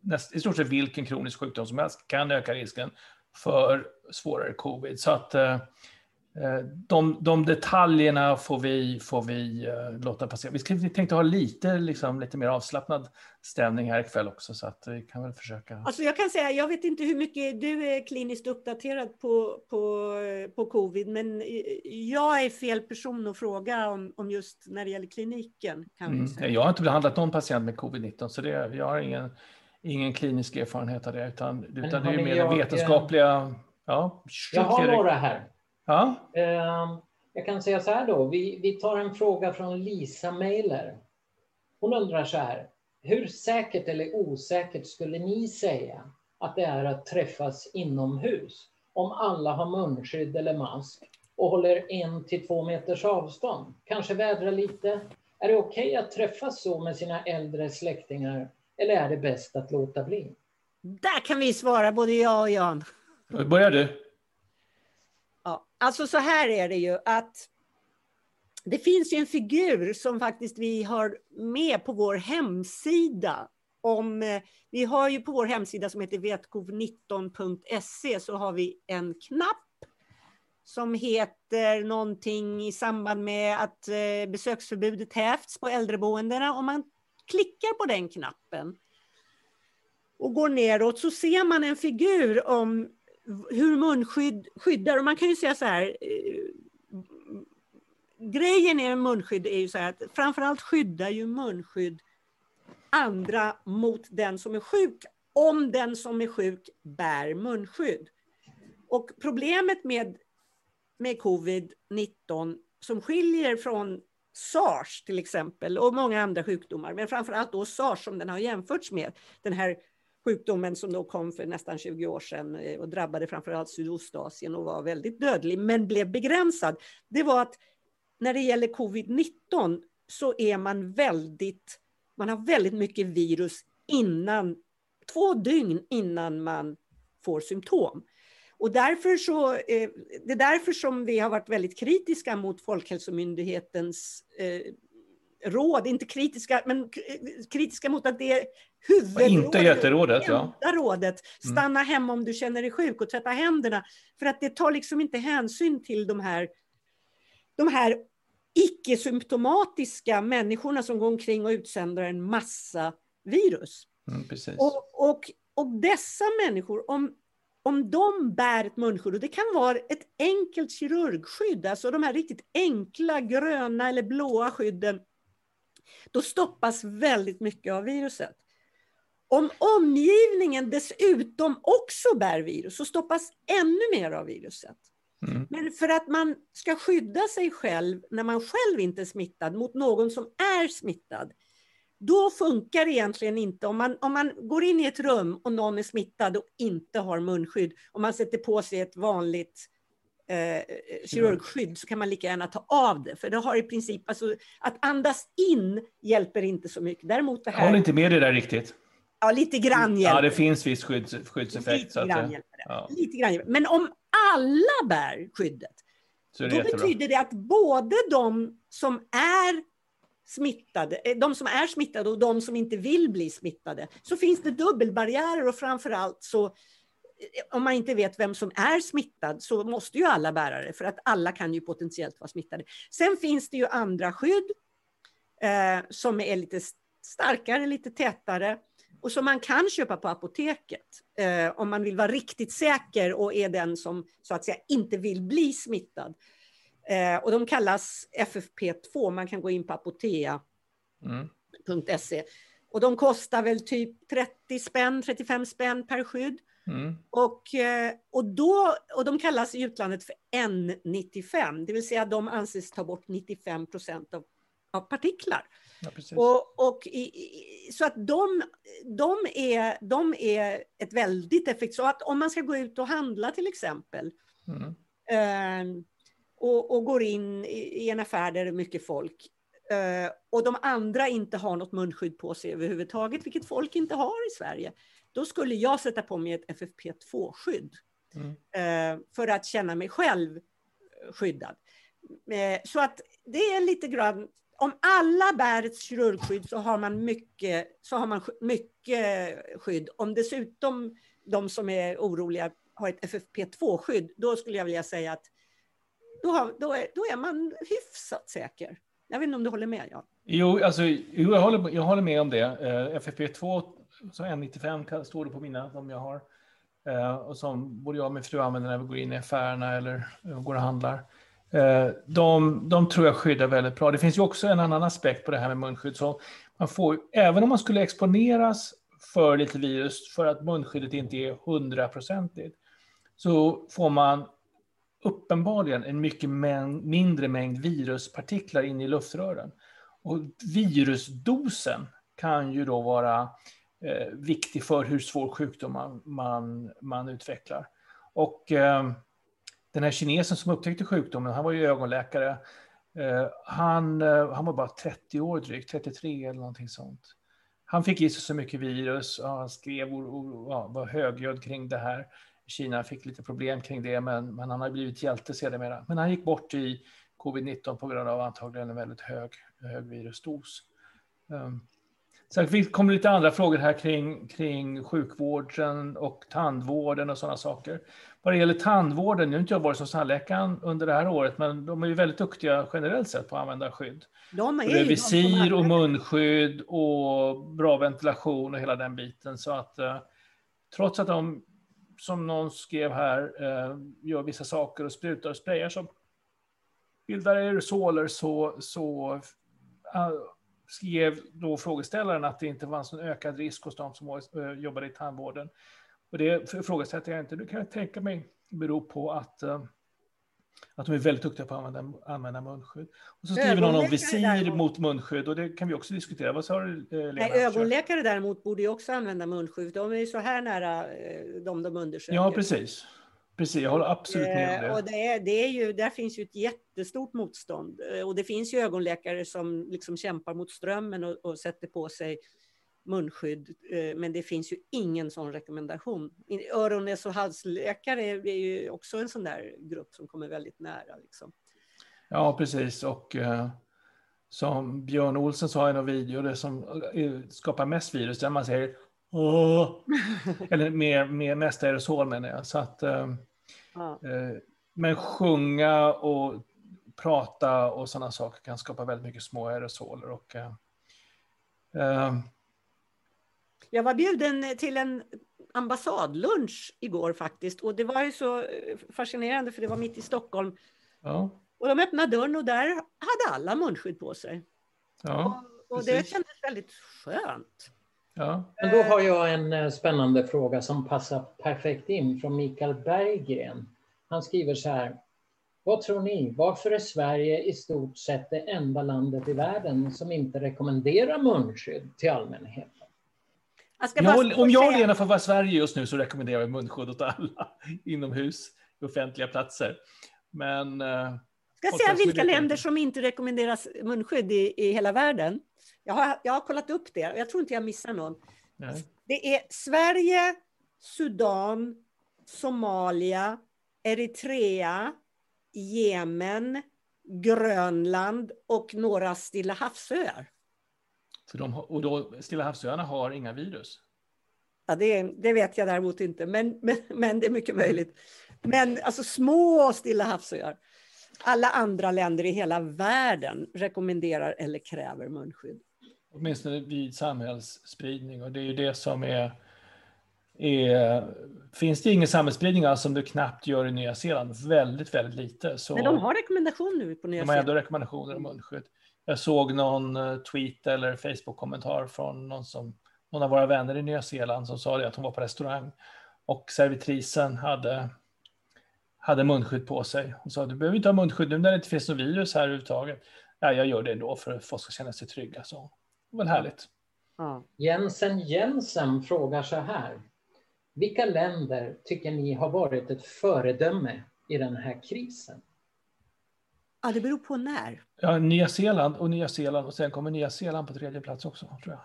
näst, i stort sett vilken kronisk sjukdom som helst kan öka risken för svårare covid. Så att eh, Eh, de, de detaljerna får vi, får vi uh, låta passera. Vi, ska, vi tänkte ha lite, liksom, lite mer avslappnad stämning här ikväll också, så att vi kan väl försöka. Alltså jag kan säga, jag vet inte hur mycket du är kliniskt uppdaterad på, på, på covid, men jag är fel person att fråga om, om just när det gäller kliniken. Kan mm. Jag har inte behandlat någon patient med covid-19, så det, jag har ingen, ingen klinisk erfarenhet av det, utan, utan det är mer jag, vetenskapliga... Ja, jag har några här. Ja. Ehm, jag kan säga så här då, vi, vi tar en fråga från Lisa Mailer. Hon undrar så här, hur säkert eller osäkert skulle ni säga att det är att träffas inomhus om alla har munskydd eller mask och håller en till två meters avstånd? Kanske vädra lite? Är det okej okay att träffas så med sina äldre släktingar eller är det bäst att låta bli? Där kan vi svara, både jag och Jan. Börjar du? Alltså så här är det ju att det finns ju en figur som faktiskt vi har med på vår hemsida. Om, eh, vi har ju på vår hemsida som heter vetcov19.se så har vi en knapp som heter någonting i samband med att eh, besöksförbudet hävts på äldreboendena. Om man klickar på den knappen och går neråt så ser man en figur om hur munskydd skyddar. Och man kan ju säga så här, eh, grejen med munskydd är ju så här att framförallt skyddar ju munskydd andra mot den som är sjuk, om den som är sjuk bär munskydd. Och problemet med, med covid-19 som skiljer från SARS till exempel och många andra sjukdomar, men framförallt då SARS som den har jämförts med, den här sjukdomen som då kom för nästan 20 år sedan eh, och drabbade framförallt Sydostasien och var väldigt dödlig, men blev begränsad. Det var att när det gäller covid-19 så är man väldigt, man har väldigt mycket virus innan, två dygn innan man får symptom. Och därför så, eh, det är därför som vi har varit väldigt kritiska mot Folkhälsomyndighetens eh, råd, inte kritiska, men kritiska mot att det är huvudrådet, inte jätterådet, ja. rådet, mm. stanna mm. hemma om du känner dig sjuk och tvätta händerna. För att det tar liksom inte hänsyn till de här, de här icke-symptomatiska människorna som går omkring och utsänder en massa virus. Mm, och, och, och dessa människor, om, om de bär ett munskydd, och det kan vara ett enkelt kirurgskydd, alltså de här riktigt enkla gröna eller blåa skydden, då stoppas väldigt mycket av viruset. Om omgivningen dessutom också bär virus så stoppas ännu mer av viruset. Mm. Men för att man ska skydda sig själv när man själv inte är smittad mot någon som är smittad, då funkar det egentligen inte. Om man, om man går in i ett rum och någon är smittad och inte har munskydd, och man sätter på sig ett vanligt eh, kirurgskydd så kan man lika gärna ta av det. För det har i princip, alltså, att andas in hjälper inte så mycket. Däremot det här... Jag håller inte med dig där riktigt. Ja, lite grann hjälper Ja, det finns viss skydds, skyddseffekt. Lite grann att, hjälper det. Ja. Lite grann hjälper. Men om alla bär skyddet, då jättebra. betyder det att både de som är smittade, eh, de som är smittade och de som inte vill bli smittade, så finns det dubbelbarriärer och framför allt så eh, om man inte vet vem som är smittad så måste ju alla bära det för att alla kan ju potentiellt vara smittade. Sen finns det ju andra skydd eh, som är lite starkare, lite tätare och som man kan köpa på apoteket eh, om man vill vara riktigt säker och är den som så att säga inte vill bli smittad. Eh, och de kallas FFP2, man kan gå in på apotea.se. Mm. Och de kostar väl typ 30 spänn, 35 spänn per skydd. Mm. Och, eh, och, då, och de kallas i utlandet för N95, det vill säga de anses ta bort 95 procent av, av partiklar. Ja, och, och i, så att de, de, är, de är ett väldigt effektivt... Så att om man ska gå ut och handla till exempel mm. eh, och, och, går in i, i, en affär där det är mycket folk eh, och de andra inte har något munskydd på sig överhuvudtaget, vilket folk inte har i Sverige, då skulle jag sätta på mig ett FFP2-skydd mm. eh, för att känna mig själv skyddad. Eh, så att det är lite grann om alla bär ett kirurgskydd så har man mycket, så har man mycket skydd. Om dessutom de som är oroliga har ett FFP2-skydd, då skulle jag vilja säga att då, har, då, är, då är man hyfsat säker. Jag vet inte om du håller med? Ja. Jo, alltså, jo jag, håller, jag håller med om det. Eh, uh, FFP2, så N95 står det på mina, de jag har. Uh, och som både jag och min fru använder när vi går in i affärerna eller eh, går och handlar. De, de tror jag skyddar väldigt bra. Det finns ju också en annan aspekt på det här med munskydd. Så man får, även om man skulle exponeras för lite virus för att munskyddet inte är hundraprocentigt, så får man uppenbarligen en mycket mäng, mindre mängd viruspartiklar in i luftrören. Och virusdosen kan ju då vara eh, viktig för hur svår sjukdom man, man, man utvecklar. Och eh, den här kinesen som upptäckte sjukdomen, han var ju ögonläkare. Eh, han, eh, han var bara 30 år drygt, 33 eller någonting sånt. Han fick i sig så mycket virus och han skrev och, och, och var högljudd kring det här. Kina fick lite problem kring det, men, men han har blivit hjälte sedermera. Men han gick bort i covid-19 på grund av antagligen en väldigt hög, hög virusdos. Um, Sen kommer lite andra frågor här kring, kring sjukvården och tandvården och sådana saker. Vad det gäller tandvården, nu har inte jag varit som tandläkaren under det här året, men de är ju väldigt duktiga generellt sett på att använda skydd. De är det är visir och munskydd och bra ventilation och hela den biten. Så att eh, trots att de, som någon skrev här, eh, gör vissa saker och sprutar och sprayar som bildar aerosoler så, så eh, skrev då frågeställaren att det inte fanns någon ökad risk hos de som eh, jobbade i tandvården. Och det ifrågasätter jag inte. Det kan jag tänka mig beror på att, eh, att de är väldigt duktiga på att använda, använda munskydd. Och så skriver någon om visir däremot. mot munskydd och det kan vi också diskutera. Vad sa du, Lena? Nej, ögonläkare däremot borde ju också använda munskydd. De är ju så här nära de de undersöker. Ja, precis. Precis, jag håller absolut med om det. Och det, är, det är ju, där finns ju ett jättestort motstånd. Och det finns ju ögonläkare som liksom kämpar mot strömmen och, och sätter på sig munskydd, eh, men det finns ju ingen sån rekommendation. Öron, näs och halsläkare är ju också en sån där grupp som kommer väldigt nära. Liksom. Ja, precis. Och eh, som Björn Olsen sa i någon video, det som eh, skapar mest virus, där man säger Åh! Eller mer, mer, mest aerosol menar jag. Så att, eh, ja. eh, men sjunga och prata och sådana saker kan skapa väldigt mycket små aerosoler. Och, eh jag var bjuden till en ambassadlunch igår faktiskt och det var ju så eh, fascinerande för det var mitt i Stockholm. Ja. Och de öppnade dörren och där hade alla munskydd på sig. Ja, och, och det kändes väldigt skönt. Ja. Men då har jag en eh, spännande fråga som passar perfekt in från Mikael Berggren. Han skriver så här. Vad tror ni? Varför är Sverige i stort sett det enda landet i världen som inte rekommenderar munskydd till allmänheten? Jag om jag och Lena får vara Sverige just nu så rekommenderar jag munskydd åt alla inomhus i offentliga platser. Men... Eh, ska jag säga vilka länder som inte rekommenderas munskydd i, i hela världen? Jag har, jag har kollat upp det och jag tror inte jag missar någon. Nej. Det är Sverige, Sudan, Somalia, Eritrea, Jemen, Grönland och några Stilla havsöar. Så de, och då, Stilla havsöarna har inga virus? Ja, det, det, vet jag däremot inte, men, men, men det är mycket möjligt. Men alltså små Stilla havsöar. Alla andra länder i hela världen rekommenderar eller kräver munskydd. Åtminstone vid samhällsspridning och det är ju det som är, är Finns det ingen samhällsspridning alls som det knappt gör i Nya Zeeland, väldigt, väldigt lite. Så Men de har rekommendation nu på Nya Zeeland. De har ändå rekommendationer om munskydd. Jag såg någon eh, tweet eller Facebook-kommentar från någon, som, någon av våra vänner i Nya Zeeland som sa det att hon var på restaurang och servitrisen hade, hade munskydd på sig. Hon sa du behöver inte ha munskydd nu när det inte finns något virus här överhuvudtaget. Ja, jag gör det ändå för att folk ska känna sig trygga, så det var härligt. Ja. Jensen Jensen frågar så här. Vilka länder tycker ni har varit ett föredöme i den här krisen? Ja, det beror på när. Ja, Nya Zeeland och Nya Zeeland och sen kommer Nya Zeeland på tredje plats också, tror jag.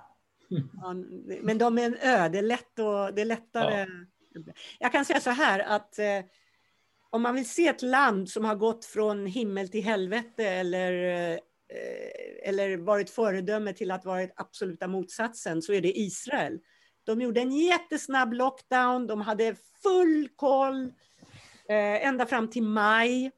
Ja, men de är en ö, det är, lätt och, det är lättare. Ja. Jag kan säga så här att eh, om man vill se ett land som har gått från himmel till helvete eller, eh, eller varit föredöme till att vara absoluta motsatsen så är det Israel. De gjorde en jättesnabb lockdown, de hade full koll eh, ända fram till maj.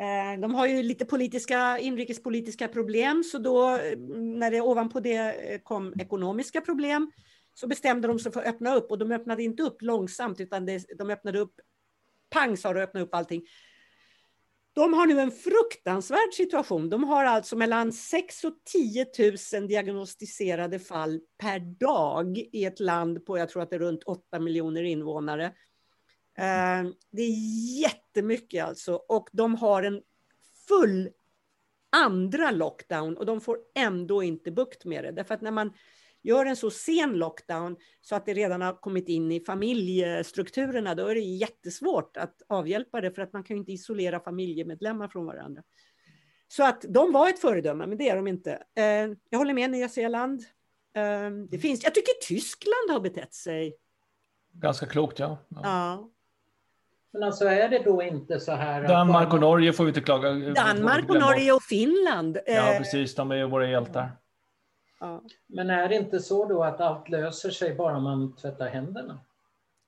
Eh, de har ju lite politiska, inrikespolitiska problem, så då mm, när det ovanpå det eh, kom ekonomiska problem så bestämde de sig för att öppna upp och de öppnade inte upp långsamt utan det, de öppnade upp, pang sa de, öppna upp allting. De har nu en fruktansvärd situation. De har alltså mellan 6 och 10 000 diagnostiserade fall per dag i ett land på, jag tror att det är runt 8 miljoner invånare. Eh, det är jättemycket alltså och de har en full andra lockdown och de får ändå inte bukt med det. Därför att när man gör en så sen lockdown så att det redan har kommit in i familjestrukturerna, då är det jättesvårt att avhjälpa det för att man kan ju inte isolera familjemedlemmar från varandra. Så att de var ett föredöme, men det är de inte. Eh, jag håller med Nya Zeeland. Eh, det finns, jag tycker Tyskland har betett sig. Ganska klokt, ja. ja. ja. Men alltså är det då inte så här... Danmark och Norge får vi inte klaga. Danmark och Norge och Finland. Ja, eh, precis. De är ju våra hjältar. Ja. Men är det inte så då att allt löser sig bara man tvättar händerna?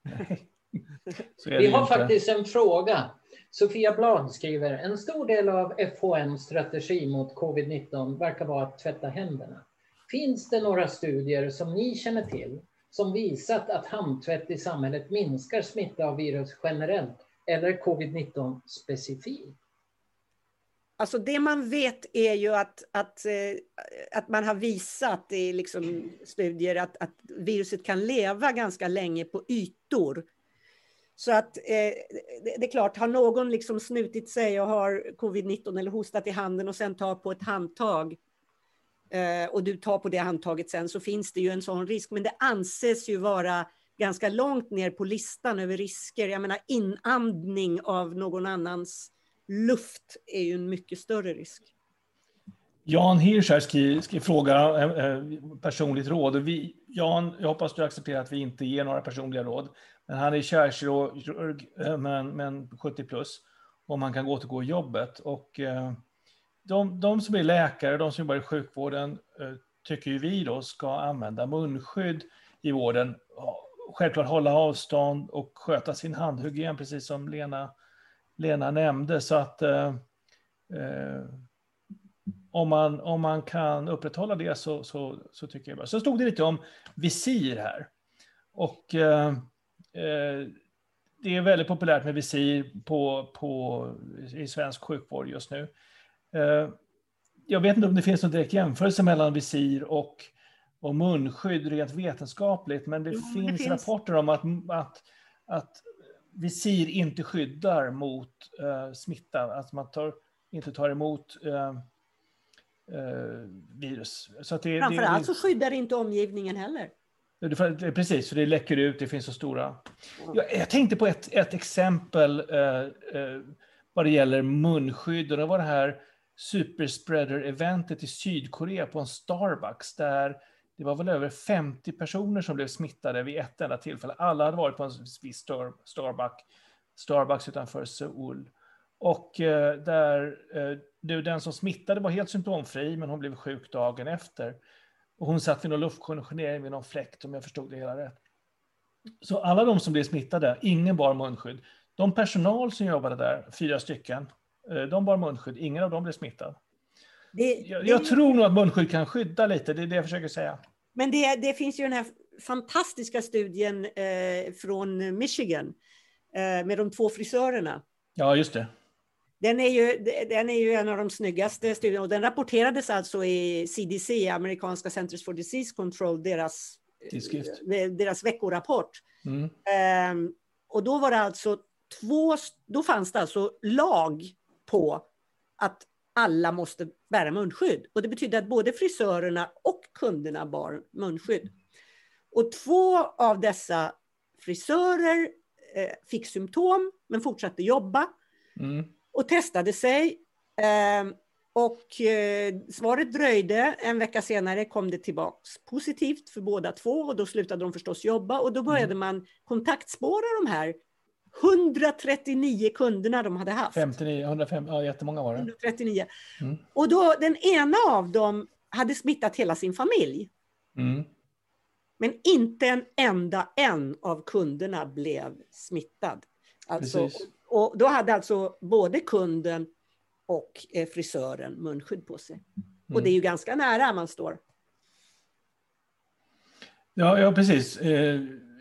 Nej. vi har inte. faktiskt en fråga. Sofia Blad skriver, en stor del av FHNs strategi mot covid-19 verkar vara att tvätta händerna. Finns det några studier som ni känner till som visat att handtvätt i samhället minskar smitta av virus generellt eller covid-19 specifikt? Alltså det man vet är ju att, att, eh, att man har visat i liksom studier att, att viruset kan leva ganska länge på ytor Så att eh, det, det, är klart, har någon liksom snutit sig och har covid-19 eller hostat i handen och sen tar på ett handtag Eh, och du tar på det handtaget sen så finns det ju en sån risk. Men det anses ju vara ganska långt ner på listan över risker. Jag menar inandning av någon annans luft är ju en mycket större risk. Jan Hirsch här skriver, skriver fråga eh, eh, personligt råd. Vi, Jan, jag hoppas du accepterar att vi inte ger några personliga råd. Men han är kärlkirurg, eh, men, men 70 plus. Om han kan återgå i jobbet. Och, eh, de, de som är läkare, de som jobbar i sjukvården, eh, tycker ju vi då ska använda munskydd i vården. Självklart hålla avstånd och sköta sin handhygien, precis som Lena, Lena nämnde. Så att eh, eh om, man, om man kan upprätthålla det så, så, så tycker jag bra. Så stod det lite om visir här. Och eh, eh, det är väldigt populärt med visir på, på, i svensk sjukvård just nu. Eh, jag vet inte om det finns någon direkt jämförelse mellan visir och, och munskydd rent vetenskapligt, men det, jo, finns, det finns, rapporter om att, att, att visir inte skyddar mot uh, smitta, att man tar, inte tar emot uh, uh, virus. Så att det, Framförallt det, så skyddar inte omgivningen heller. Precis, för det läcker ut, det finns så stora... Jag, jag tänkte på ett, ett exempel vad det gäller munskydd, och det var det här superspreader-eventet i Sydkorea på en Starbucks där det var väl över 50 personer som blev smittade vid ett enda tillfälle. Alla hade varit på en viss Starbucks, Starbucks utanför Seoul. Och eh, där eh, den som smittade var helt symptomfri, men hon blev sjuk dagen efter. Och hon satt vid någon luftkonditionering vid någon fläkt, om jag förstod det hela rätt. Så alla de som blev smittade, ingen bar munskydd. De personal som jobbade där, fyra stycken, de bar munskydd, ingen av dem blev smittad. Det, jag, jag tror nog att munskydd kan skydda lite, det är det jag försöker säga. Men det, det finns ju den här fantastiska studien eh, från Michigan eh, med de två frisörerna. Ja, just det. Den är, ju, den är ju en av de snyggaste studierna och den rapporterades alltså i CDC, amerikanska Centers for Disease Control, deras, eh, deras veckorapport. Mm. Eh, och då var det alltså två, då fanns det alltså lag på att alla måste bära munskydd. Och det betyder att både frisörerna och kunderna bar munskydd. Och två av dessa frisörer eh, fick symptom men fortsatte jobba mm. och testade sig. Eh, och eh, svaret dröjde. En vecka senare kom det tillbaks positivt för båda två och då slutade de förstås jobba och då började mm. man kontaktspåra de här 139 kunderna de hade haft. 59, 105, ja jättemånga var det. 139. Mm. Och då den ena av dem hade smittat hela sin familj. Mm. Men inte en enda en av kunderna blev smittad. Alltså, och då hade alltså både kunden och eh, frisören munskydd på sig. Mm. Och det är ju ganska nära man står. Ja, ja precis. Eh,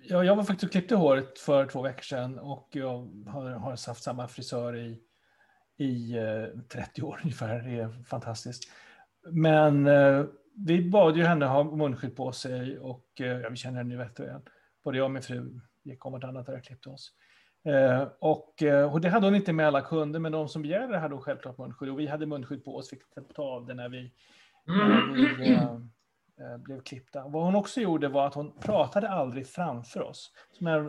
Ja, jag var faktiskt och klippte håret för två veckor sedan och jag har, har haft samma frisör i, i 30 eh, år ungefär. Det är fantastiskt. Men eh, vi bad ju henne ha munskydd på sig och eh, vi känner henne ju rätt väl. Både jag och min fru gick om vartannat där och klippte oss. Eh, och, och, det hade hon inte med alla kunder, men de som begärde det hade hon självklart munskydd. Och vi hade munskydd på oss, fick ta av det när vi, när vi Eh, Eh, blev klippta. Vad hon också gjorde var att hon pratade aldrig framför oss. Som är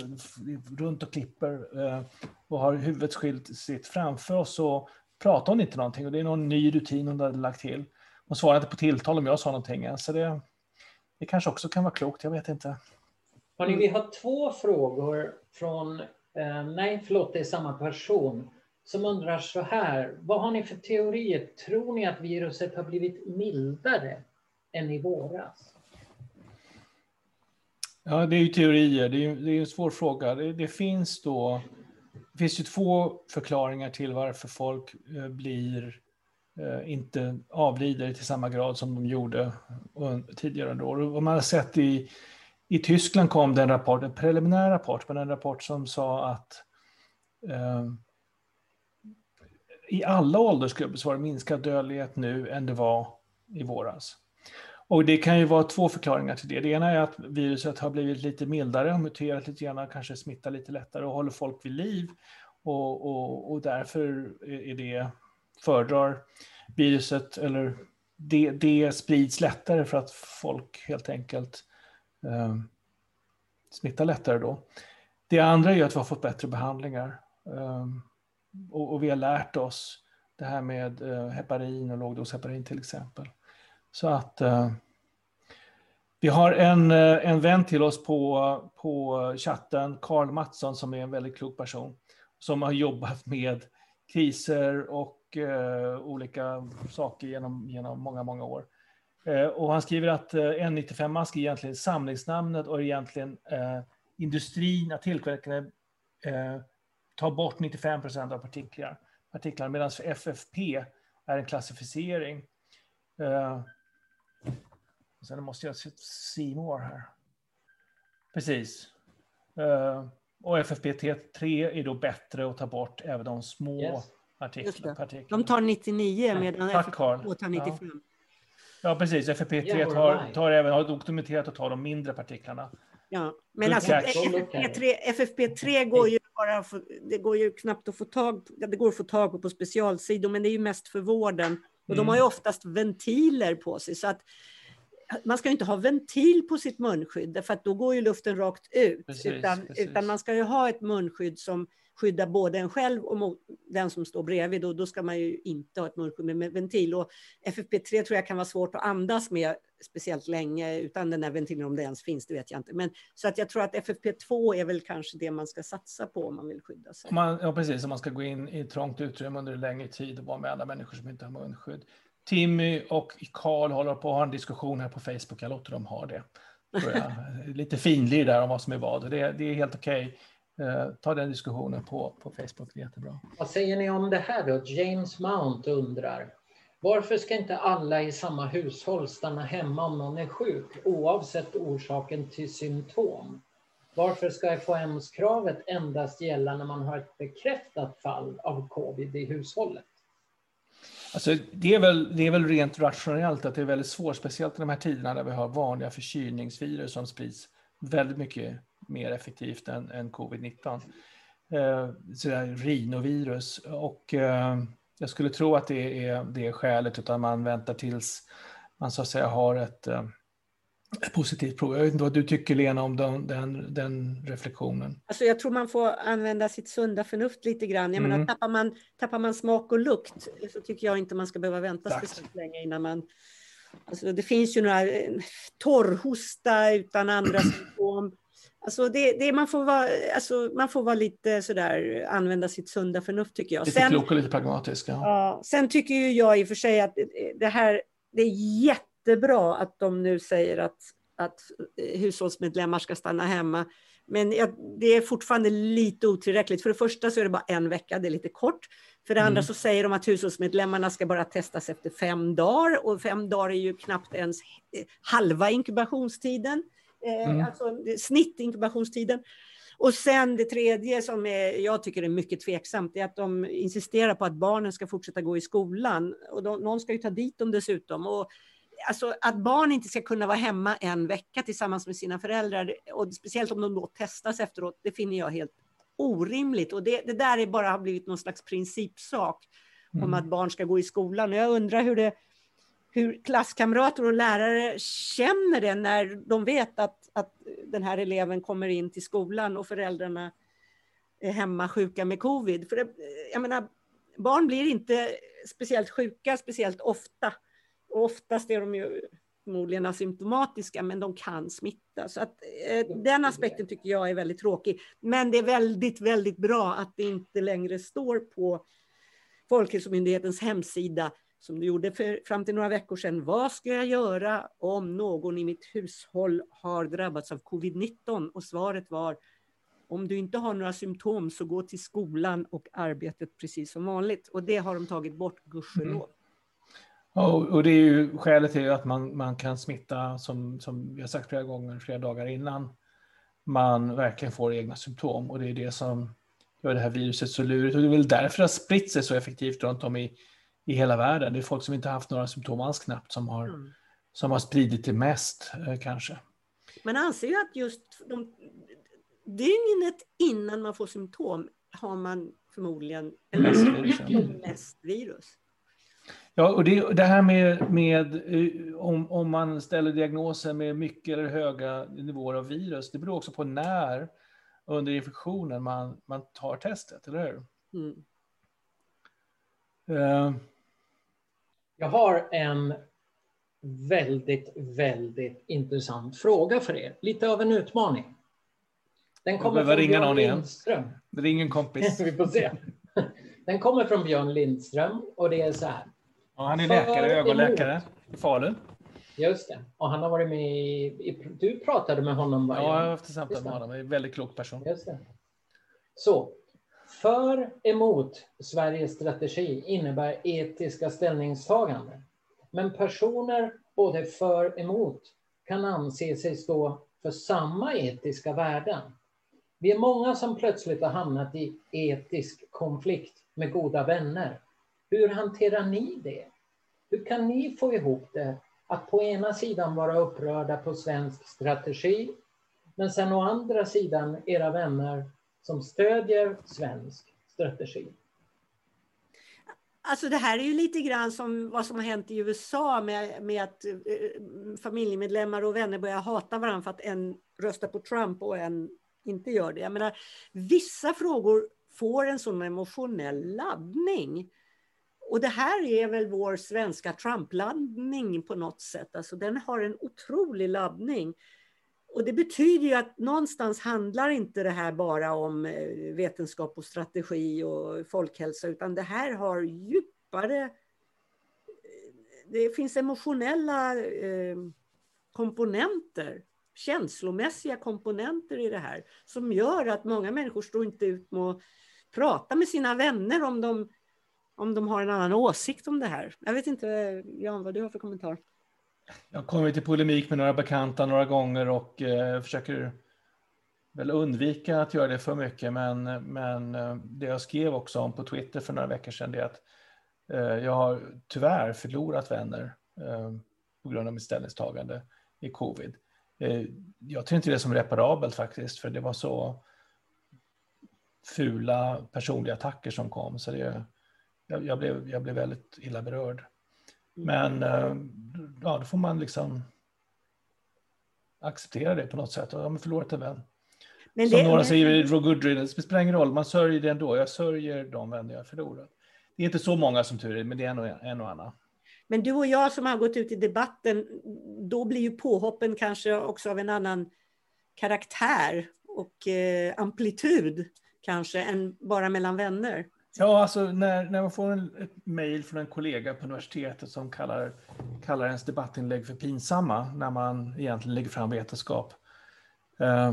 runt och klipper eh, och har huvudet skilt sitt framför oss så pratar hon inte någonting och det är någon ny rutin hon hade lagt till. Hon svarade inte på tilltal om jag sa någonting. Så det, det kanske också kan vara klokt, jag vet inte. Hörrni, vi har två frågor från, eh, nej förlåt det är samma person, som undrar så här. Vad har ni för teorier? Tror ni att viruset har blivit mildare än i våras? Ja, det är ju teorier. Det är, det är en svår fråga. Det, det, finns då... Det finns ju två förklaringar till varför folk eh, blir eh, inte avlider till samma grad som de gjorde tidigare under år. Och man har sett i, i Tyskland kom det en rapport, en preliminär rapport, men en rapport som sa att eh, i alla åldersgrupper så var det minskad dödlighet nu än det var i våras. Och det kan ju vara två förklaringar till det. Det ena är att viruset har blivit lite mildare, muterat lite grann, kanske smittar lite lättare och håller folk vid liv. Och, och, och därför är det, föredrar viruset, eller det, det sprids lättare för att folk helt enkelt eh, smittar lättare då. Det andra är att vi har fått bättre behandlingar. Eh, och, och, vi har lärt oss det här med eh, heparin och lågdosheparin till exempel. Så att eh, vi har en, eh, en vän till oss på, på chatten, Karl Mattsson, som är en väldigt klok person, som har jobbat med kriser och eh, olika saker genom, genom många, många år. Eh, och han skriver att eh, N95-mask är egentligen samlingsnamnet och egentligen eh, industrin, att tillverkarna eh, tar bort 95 procent av partiklar, partiklar medan FFP är en klassificering. Eh, Eh, sen måste jag se more här. Precis. Uh, och FFP3 är då bättre att ta bort även de små yes. partiklar, partiklarna. De tar 99 medan FFP2 tar 95. Ja. ja, precis. FFP3 tar, tar även, har dokumenterat att ta de mindre partiklarna. Ja, men alltså FFP3, FFP3 går ju bara, för, det går ju knappt att få tag på, det går att få tag på på specialsidor, men det är ju mest för vården. Och mm. de har ju oftast ventiler på sig, så att man ska inte ha ventil på sitt munskydd, för att då går ju luften rakt ut. Precis, utan, precis. utan man ska ju ha ett munskydd som skyddar både en själv och den som står bredvid. Och då ska man ju inte ha ett munskydd med ventil. Och FFP3 tror jag kan vara svårt att andas med speciellt länge utan den där ventilen, om det ens finns, det vet jag inte. Men, så att jag tror att FFP2 är väl kanske det man ska satsa på om man vill skydda sig. Man, ja, precis. Om man ska gå in i ett trångt utrymme under en längre tid och vara med andra människor som inte har munskydd. Timmy och Karl håller på att ha en diskussion här på Facebook. Jag låter dem ha det. Lite finlir där om vad som är vad. Det, det är helt okej. Okay. Eh, ta den diskussionen på, på Facebook, det är jättebra. Vad säger ni om det här då? James Mount undrar. Varför ska inte alla i samma hushåll stanna hemma om någon är sjuk, oavsett orsaken till symptom? Varför ska FHM-kravet endast gälla när man har ett bekräftat fall av covid i hushållet? Alltså, det, är väl, det är väl rent rationellt att det är väldigt svårt, speciellt i de här tiderna där vi har vanliga förkylningsvirus som sprids väldigt mycket mer effektivt än, än covid-19. Eh, sådär rinovirus. Och eh, jag skulle tro att det är det är skälet, utan man väntar tills man så att säga har ett eh, ett positivt prov. Jag vet inte vad du tycker Lena om den, den, den reflektionen. Alltså jag tror man får använda sitt sunda förnuft lite grann. Jag mm. menar, tappar, man, tappar man smak och lukt så tycker jag inte man ska behöva vänta Exakt. speciellt länge innan man... Alltså det finns ju några eh, torrhosta utan andra symptom. Alltså det, det, man, får vara, alltså man får vara lite sådär, använda sitt sunda förnuft tycker jag. Lite sen, klok och lite pragmatisk. Ja. ja. sen tycker ju jag i och för sig att det här, det är jätte jättebra att de nu säger att, att hushållsmedlemmar ska stanna hemma. Men det är fortfarande lite otillräckligt. För det första så är det bara en vecka, det är lite kort. För det andra mm. så säger de att hushållsmedlemmarna ska bara testas efter fem dagar och fem dagar är ju knappt ens halva inkubationstiden, eh, mm. alltså snittinkubationstiden. Och sen det tredje som är, jag tycker är mycket tveksamt, är att de insisterar på att barnen ska fortsätta gå i skolan. Och de, någon ska ju ta dit dem dessutom. Och alltså att barn inte ska kunna vara hemma en vecka tillsammans med sina föräldrar, och speciellt om de då testas efteråt, det finner jag helt orimligt. Och det, det där är bara har blivit någon slags principsak mm. om att barn ska gå i skolan. Och jag undrar hur, det, hur klasskamrater och lärare känner det när de vet att, att den här eleven kommer in till skolan och föräldrarna är hemma sjuka med covid. För det, jag menar, barn blir inte speciellt sjuka speciellt ofta och oftast är de ju förmodligen asymptomatiska, men de kan smitta. Så att, eh, den aspekten tycker jag är väldigt tråkig. Men det är väldigt, väldigt bra att det inte längre står på Folkhälsomyndighetens hemsida som det gjorde för, fram till några veckor sedan. Vad ska jag göra om någon i mitt hushåll har drabbats av covid-19? Och svaret var om du inte har några symptom så gå till skolan och arbetet precis som vanligt. Och det har de tagit bort, gudskelov. Mm. Och, och det är ju skälet till att man, man kan smitta, som, som vi har sagt flera gånger, flera dagar innan man verkligen får egna symptom. Och det är det som gör det här viruset så lurigt. Och det är väl därför det har spritt sig så effektivt runt om i, i hela världen. Det är folk som inte haft några symptom alls knappt som har, mm. som har spridit det mest eh, kanske. Man anser ju att just de, dygnet innan man får symptom har man förmodligen mest virus. Ja, och det, det här med, med eh, om, om man ställer diagnosen med mycket eller höga nivåer av virus, det beror också på när under infektionen man, man tar testet, eller hur? Mm. Uh. Jag har en väldigt, väldigt intressant fråga för er. Lite av en utmaning. Den kommer från Björn Lindström. Ring en kompis. Vi får se. Den kommer från Björn Lindström och det är så här. Ja, han är läkare, ögonläkare i Falun. Just det. Och han har varit med i... Du pratade med honom varje Ja, jag har haft samtal med honom. En väldigt klok person. Just det. Så, för emot Sveriges strategi innebär etiska ställningstaganden. Men personer både för emot kan anse sig stå för samma etiska värden. Vi är många som plötsligt har hamnat i etisk konflikt med goda vänner. Hur hanterar ni det? Hur kan ni få ihop det att på ena sidan vara upprörda på svensk strategi, men sen å andra sidan era vänner som stödjer svensk strategi? Alltså det här är ju lite grann som vad som har hänt i USA med, med att eh, familjemedlemmar och vänner börjar hata varandra för att en röstar på Trump och en inte gör det. Jag menar, vissa frågor får en sån emotionell laddning. Och det här är väl vår svenska Trump-laddning på något sätt. Alltså den har en otrolig laddning. Och det betyder ju att någonstans handlar inte det här bara om eh, vetenskap och strategi och folkhälsa, utan det här har djupare... Eh, det finns emotionella eh, komponenter, känslomässiga komponenter i det här, som gör att många människor står inte ut med att prata med sina vänner om de, om de har en annan åsikt om det här. Jag vet inte, Jan, vad du har för kommentar? Jag har kommit i polemik med några bekanta några gånger och eh, försöker väl undvika att göra det för mycket. Men, men eh, det jag skrev också om på Twitter för några veckor sedan är att eh, jag har tyvärr förlorat vänner eh, på grund av mitt ställningstagande i covid. Eh, jag tror inte det är som reparabelt faktiskt, för det var så fula personliga attacker som kom. Så det, jag, jag, blev, jag blev väldigt illa berörd. Men eh, ja, då får man liksom acceptera det på något sätt. Ja, men förlorat en vän. Men Som några säger i Rogoodry, det spelar ingen roll, man sörjer det ändå. Jag sörjer de vänner jag förlorat. Det är inte så många som tur är, men det är en och, en och annan. Men du och jag som har gått ut i debatten, då blir ju påhoppen kanske också av en annan karaktär och eh, amplitud kanske än bara mellan vänner. Ja, alltså när, när man får en, ett mejl från en kollega på universitetet som kallar, kallar ens debattinlägg för pinsamma när man egentligen lägger fram vetenskap. Eh,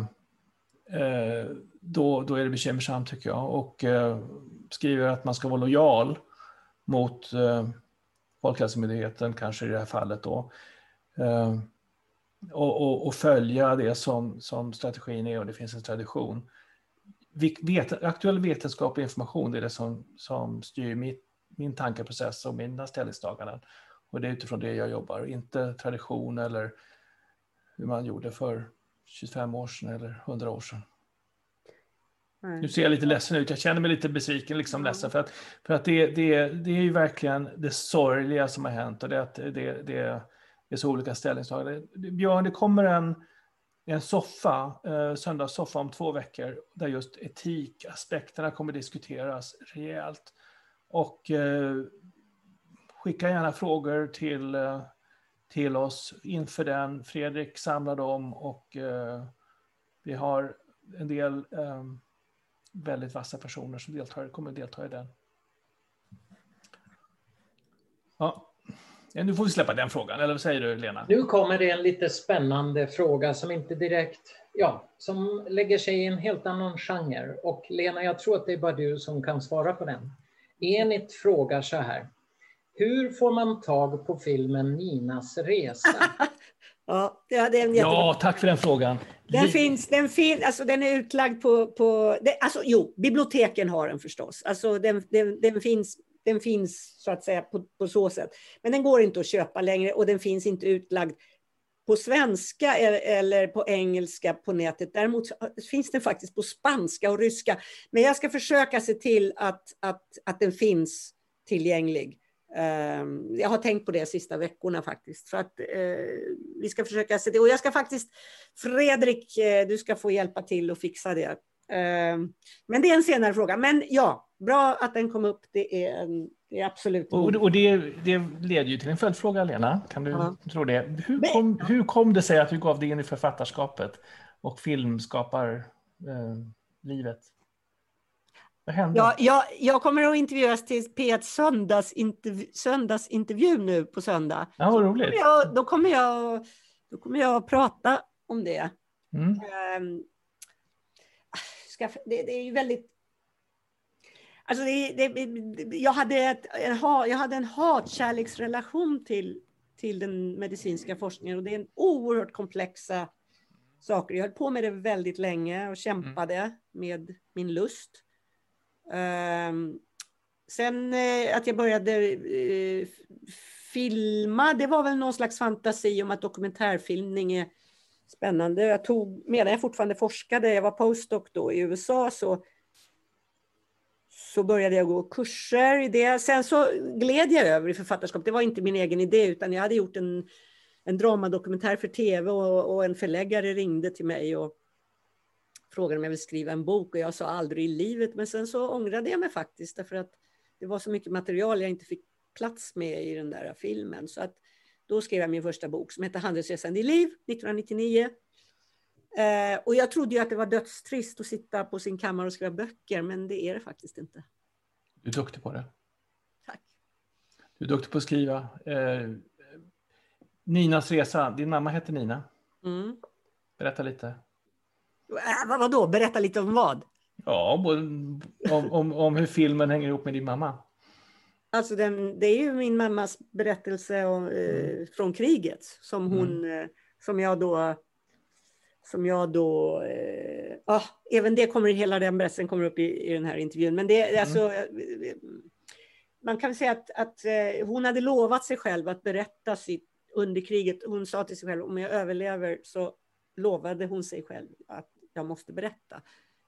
eh, då, då är det bekymmersamt tycker jag. Och eh, skriver att man ska vara lojal mot eh, Folkhälsomyndigheten, kanske i det här fallet då. Eh, och, och, och, följa det som, som strategin är och det finns en tradition vet, aktuell vetenskaplig information det är det som, som styr mitt, min tankeprocess och mina ställningstaganden. Och det är utifrån det jag jobbar, inte tradition eller hur man gjorde för 25 år sedan eller 100 år sedan. Nej. Nu ser jag lite ledsen ut, jag känner mig lite besviken, liksom mm. ledsen, för att, för att det, det, det är ju verkligen det sorgliga som har hänt och det, att det, det, det är så olika ställningstaganden. Björn, det kommer en, en soffa, eh, söndagssoffa om två veckor, där just etikaspekterna kommer diskuteras rejält. Och eh, skicka gärna frågor till, eh, till oss inför den. Fredrik samlar dem och eh, vi har en del eh, väldigt vassa personer som deltar, kommer att delta i den. Ja. Nu får vi släppa den frågan, eller vad säger du Lena? Nu kommer det en lite spännande fråga som inte direkt, ja, som lägger sig i en helt annan genre. Och Lena, jag tror att det är bara du som kan svara på den. Enit frågar så här. Hur får man tag på filmen Ninas resa? ja, det är en ja, tack för den frågan. Den finns, den, fin, alltså den är utlagd på, på det, alltså, jo, biblioteken har den förstås. Alltså den, den, den finns den finns så att säga på, på så sätt. Men den går inte att köpa längre och den finns inte utlagd på svenska eller på engelska på nätet. Däremot finns den faktiskt på spanska och ryska. Men jag ska försöka se till att, att, att den finns tillgänglig. Ehm, jag har tänkt på det de sista veckorna faktiskt. För att, eh, vi ska försöka se det. Och jag ska faktiskt, Fredrik, eh, du ska få hjälpa till att fixa det. Ehm, men det är en senare fråga. Men ja, bra att den kom upp. Det är, en, det är absolut. Och, och det, det leder ju till en följdfråga, Lena. Kan du ja. tro det? Hur kom, hur kom det sig att du gav dig in i författarskapet och filmskaparlivet? Eh, vad hände? Ja, jag, jag kommer att intervjuas till P1 söndagsintervju, söndagsintervju nu på söndag. Ja, vad roligt. Då kommer jag, då kommer jag, då kommer jag att prata om det. Mm. Um, ska, det, det, är ju väldigt... Alltså det, det, jag, hade ett, en, jag hade en hatkärleksrelation till, till den medicinska forskningen och det är en oerhört komplexa saker. Jag höll på med det väldigt länge och kämpade mm. med min lust. Um, sen uh, att jag började uh, filma, det var väl någon slags fantasi om att dokumentärfilmning är spännande. Jag tog, medan jag fortfarande forskade, jag var postdoc då i USA, så, så började jag gå kurser i det. Sen så gled jag över i författarskap. Det var inte min egen idé, utan jag hade gjort en, en dramadokumentär för tv och, och en förläggare ringde till mig och frågade om jag ville skriva en bok och jag sa aldrig i livet. Men sen så ångrade jag mig faktiskt därför att det var så mycket material jag inte fick plats med i den där filmen. Så att då skrev jag min första bok som heter Handelsresande i liv 1999. Eh, och jag trodde ju att det var dödstrist att sitta på sin kammare och skriva böcker, men det är det faktiskt inte. Du är duktig på det. Tack. Du är duktig på att skriva. Eh, Ninas resa, din mamma hette Nina. Mm. Berätta lite. Äh, vad då? Berätta lite om vad? Ja, om, om, om hur filmen hänger ihop med din mamma. Alltså den, det är ju min mammas berättelse om, eh, mm. från kriget som hon, mm. som jag då, som jag då, eh, ah, även det kommer, hela den berättelsen kommer upp i, i den här intervjun. Men det, mm. alltså, eh, man kan säga att, att eh, hon hade lovat sig själv att berätta sitt under kriget. Hon sa till sig själv, om jag överlever så lovade hon sig själv att jag måste berätta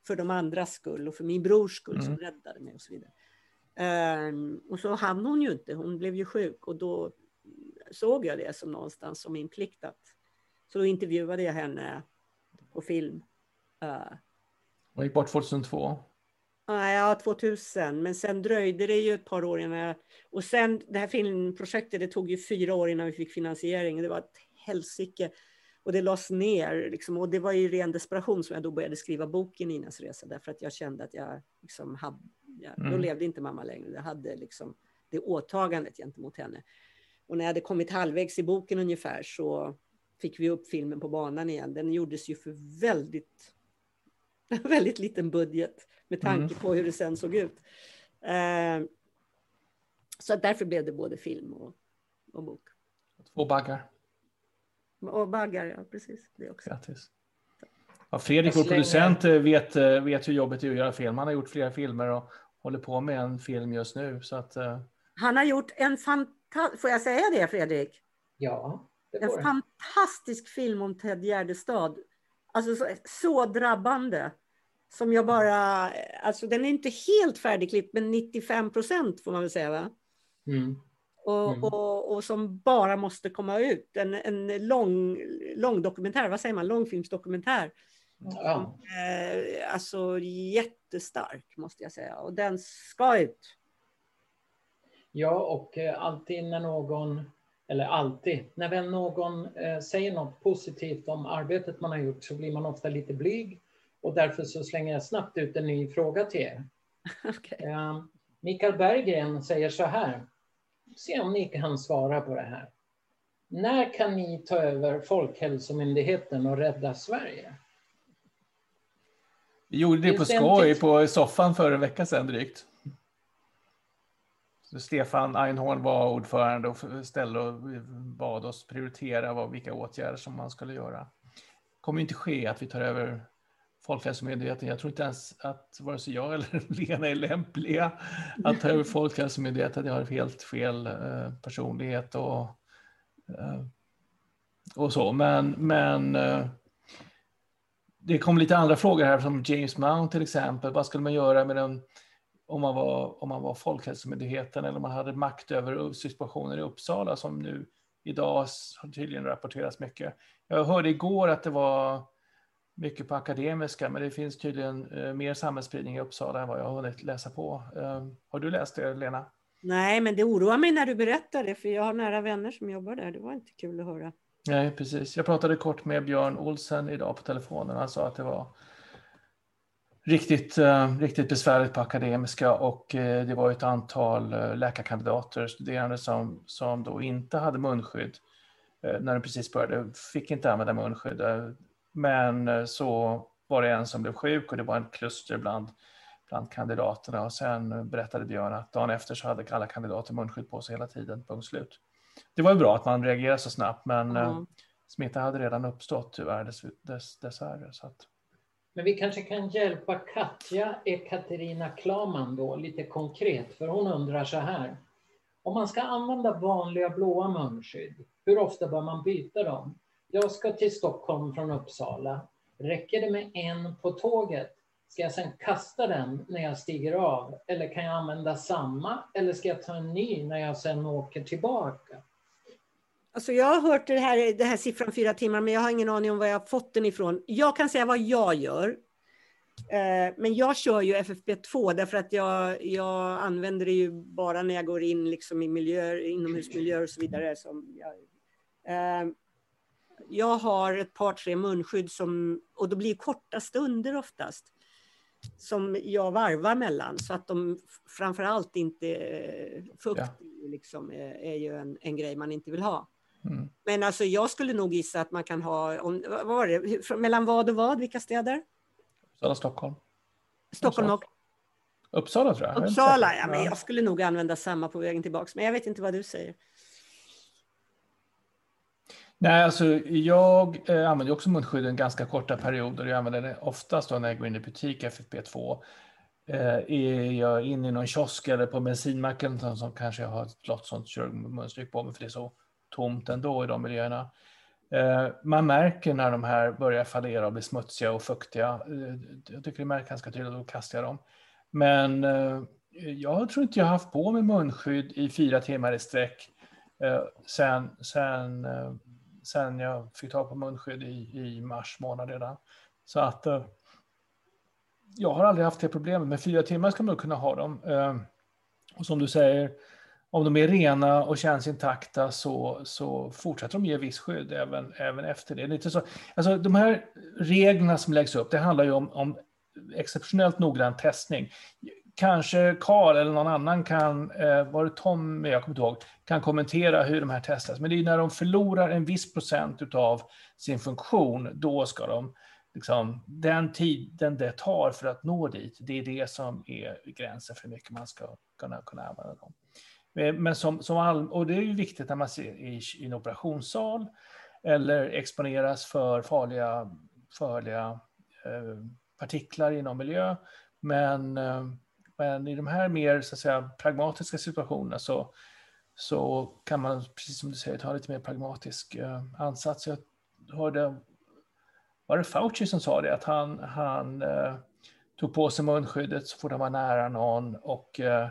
för de andras skull och för min brors skull mm. som räddade mig och så vidare. Um, och så hann hon ju inte, hon blev ju sjuk och då såg jag det som någonstans som min plikt att... Så då intervjuade jag henne på film. Uh, hon gick bort 2002? Ja, 2000. Men sen dröjde det ju ett par år innan jag... Och sen det här filmprojektet, det tog ju fyra år innan vi fick finansiering. Det var ett helsike. Och det lades ner. Liksom, och det var i ren desperation som jag då började skriva boken Ninas resa. Därför att jag kände att jag liksom hade Ja, mm. Då levde inte mamma längre. Jag hade liksom det åtagandet gentemot henne. Och när jag hade kommit halvvägs i boken ungefär så fick vi upp filmen på banan igen. Den gjordes ju för väldigt, väldigt liten budget med tanke mm. på hur det sen såg ut. Eh, så därför blev det både film och, och bok. Två baggar. Och baggar, ja precis. Det också. Grattis. Ja, Fredrik, vår producent, eh, vet, eh, vet hur det är att göra film. Han har gjort flera filmer och håller på med en film just nu. Så att, uh... Han har gjort en fantastisk, får jag säga det Fredrik? Ja. Det en fantastisk film om Ted Gärdestad. Alltså så, så, drabbande. Som jag bara, alltså den är inte helt färdigklippt, men 95 procent får man väl säga va? Mm. Och, mm. Och, och, som bara måste komma ut. En, en lång, lång dokumentär, vad säger man, långfilmsdokumentär Ja. Eh, alltså jättestark måste jag säga och den ska ut. Ja, och eh, alltid när någon, eller alltid, när väl någon eh, säger något positivt om arbetet man har gjort så blir man ofta lite blyg och därför så slänger jag snabbt ut en ny fråga till er. okay. Mikael Berggren säger så här, se om ni kan svara på det här. När kan ni ta över Folkhälsomyndigheten och rädda Sverige? Vi gjorde det på skoj på soffan för en vecka sedan drygt. Så Stefan Einhorn var ordförande och ställde och bad oss prioritera vad, vilka åtgärder som man skulle göra. Det kommer inte ske att vi tar över Folkhälsomyndigheten. Jag tror inte ens att vare sig jag eller Lena är lämpliga att ta över Folkhälsomyndigheten. Jag har helt fel eh, personlighet och, eh, och så. Men, men eh, det kom lite andra frågor här som James Mount till exempel. Vad skulle man göra med den om man var, om man var Folkhälsomyndigheten eller om man hade makt över situationen i Uppsala som nu idag har tydligen rapporterats mycket. Jag hörde igår att det var mycket på akademiska, men det finns tydligen eh, mer samhällsspridning i Uppsala än vad jag har hunnit läsa på. Eh, har du läst det, Lena? Nej, men det oroar mig när du berättar det, för jag har nära vänner som jobbar där. Det var inte kul att höra. Nej, precis. Jag pratade kort med Björn Olsen idag på telefonen. Han sa att det var riktigt, uh, riktigt besvärligt på akademiska och uh, det var ett antal uh, läkarkandidater, studerande som, som då inte hade munskydd när de precis började, fick inte använda munskydd. Men så var det en som blev sjuk och det var en kluster bland, bland kandidaterna och sen berättade Björn att dagen efter så hade alla kandidater munskydd på sig hela tiden, punkt slut. Det var ju bra att man reagerade så snabbt men mm. smitta hade redan uppstått tyvärr dess, dess, dessvärre. Så att... Men vi kanske kan hjälpa Katja Ekaterina Klaman då lite konkret, för hon undrar så här. Om man ska använda vanliga blåa munskydd, hur ofta bör man byta dem? Jag ska till Stockholm från Uppsala. Räcker det med en på tåget? Ska jag sedan kasta den när jag stiger av? Eller kan jag använda samma? Eller ska jag ta en ny när jag sedan åker tillbaka? Alltså jag har hört det här, det här siffran fyra timmar, men jag har ingen aning om var jag har fått den ifrån. Jag kan säga vad jag gör. Eh, men jag kör ju FFP2 därför att jag, jag använder det ju bara när jag går in liksom i miljöer, inomhusmiljöer och så vidare. Som jag, eh, jag har ett par, tre munskydd som, och det blir korta stunder oftast, som jag varvar mellan så att de framför allt inte, fukt ja. liksom, är, är ju en, en grej man inte vill ha. Mm. Men alltså jag skulle nog gissa att man kan ha, om, vad var det, mellan vad och vad, vilka städer? Uppsala, Stockholm. Stockholm och? Uppsala tror jag. Uppsala, ja, men jag skulle nog använda samma på vägen tillbaka, men jag vet inte vad du säger. Nej, alltså jag eh, använder också munskydden ganska korta perioder. Jag använder det oftast när jag går in i butik FFP2. Eh, är jag inne i någon kiosk eller på bensinmacken som kanske jag har ett blått sånt munstryk på mig för det är så tomt ändå i de miljöerna. Eh, man märker när de här börjar fallera och bli smutsiga och fuktiga. Eh, jag tycker det märks ganska tydligt, då kastar jag dem. Men eh, jag tror inte jag haft på mig munskydd i fyra timmar i sträck sen, sen, sen jag fick tag på munskydd i, i mars månad redan. Så att jag har aldrig haft det problemet, men fyra timmar ska man kunna ha dem. Och som du säger, om de är rena och känns intakta så, så fortsätter de ge viss skydd även, även efter det. Lite så, alltså de här reglerna som läggs upp, det handlar ju om, om exceptionellt noggrann testning. Kanske Karl eller någon annan kan, eh, var det Tom, jag kommer inte ihåg, kan kommentera hur de här testas. Men det är när de förlorar en viss procent av sin funktion, då ska de, liksom, den tiden det tar för att nå dit, det är det som är gränsen för hur mycket man ska kunna, kunna använda dem. Eh, men som, som all, och det är ju viktigt när man ser i, i en operationssal eller exponeras för farliga, farliga eh, partiklar inom miljö. Men, eh, men i de här mer så att säga, pragmatiska situationerna så, så kan man, precis som du säger, ta lite mer pragmatisk eh, ansats. Jag hörde, var det Fauci som sa det, att han, han eh, tog på sig munskyddet så fort han var nära någon och eh,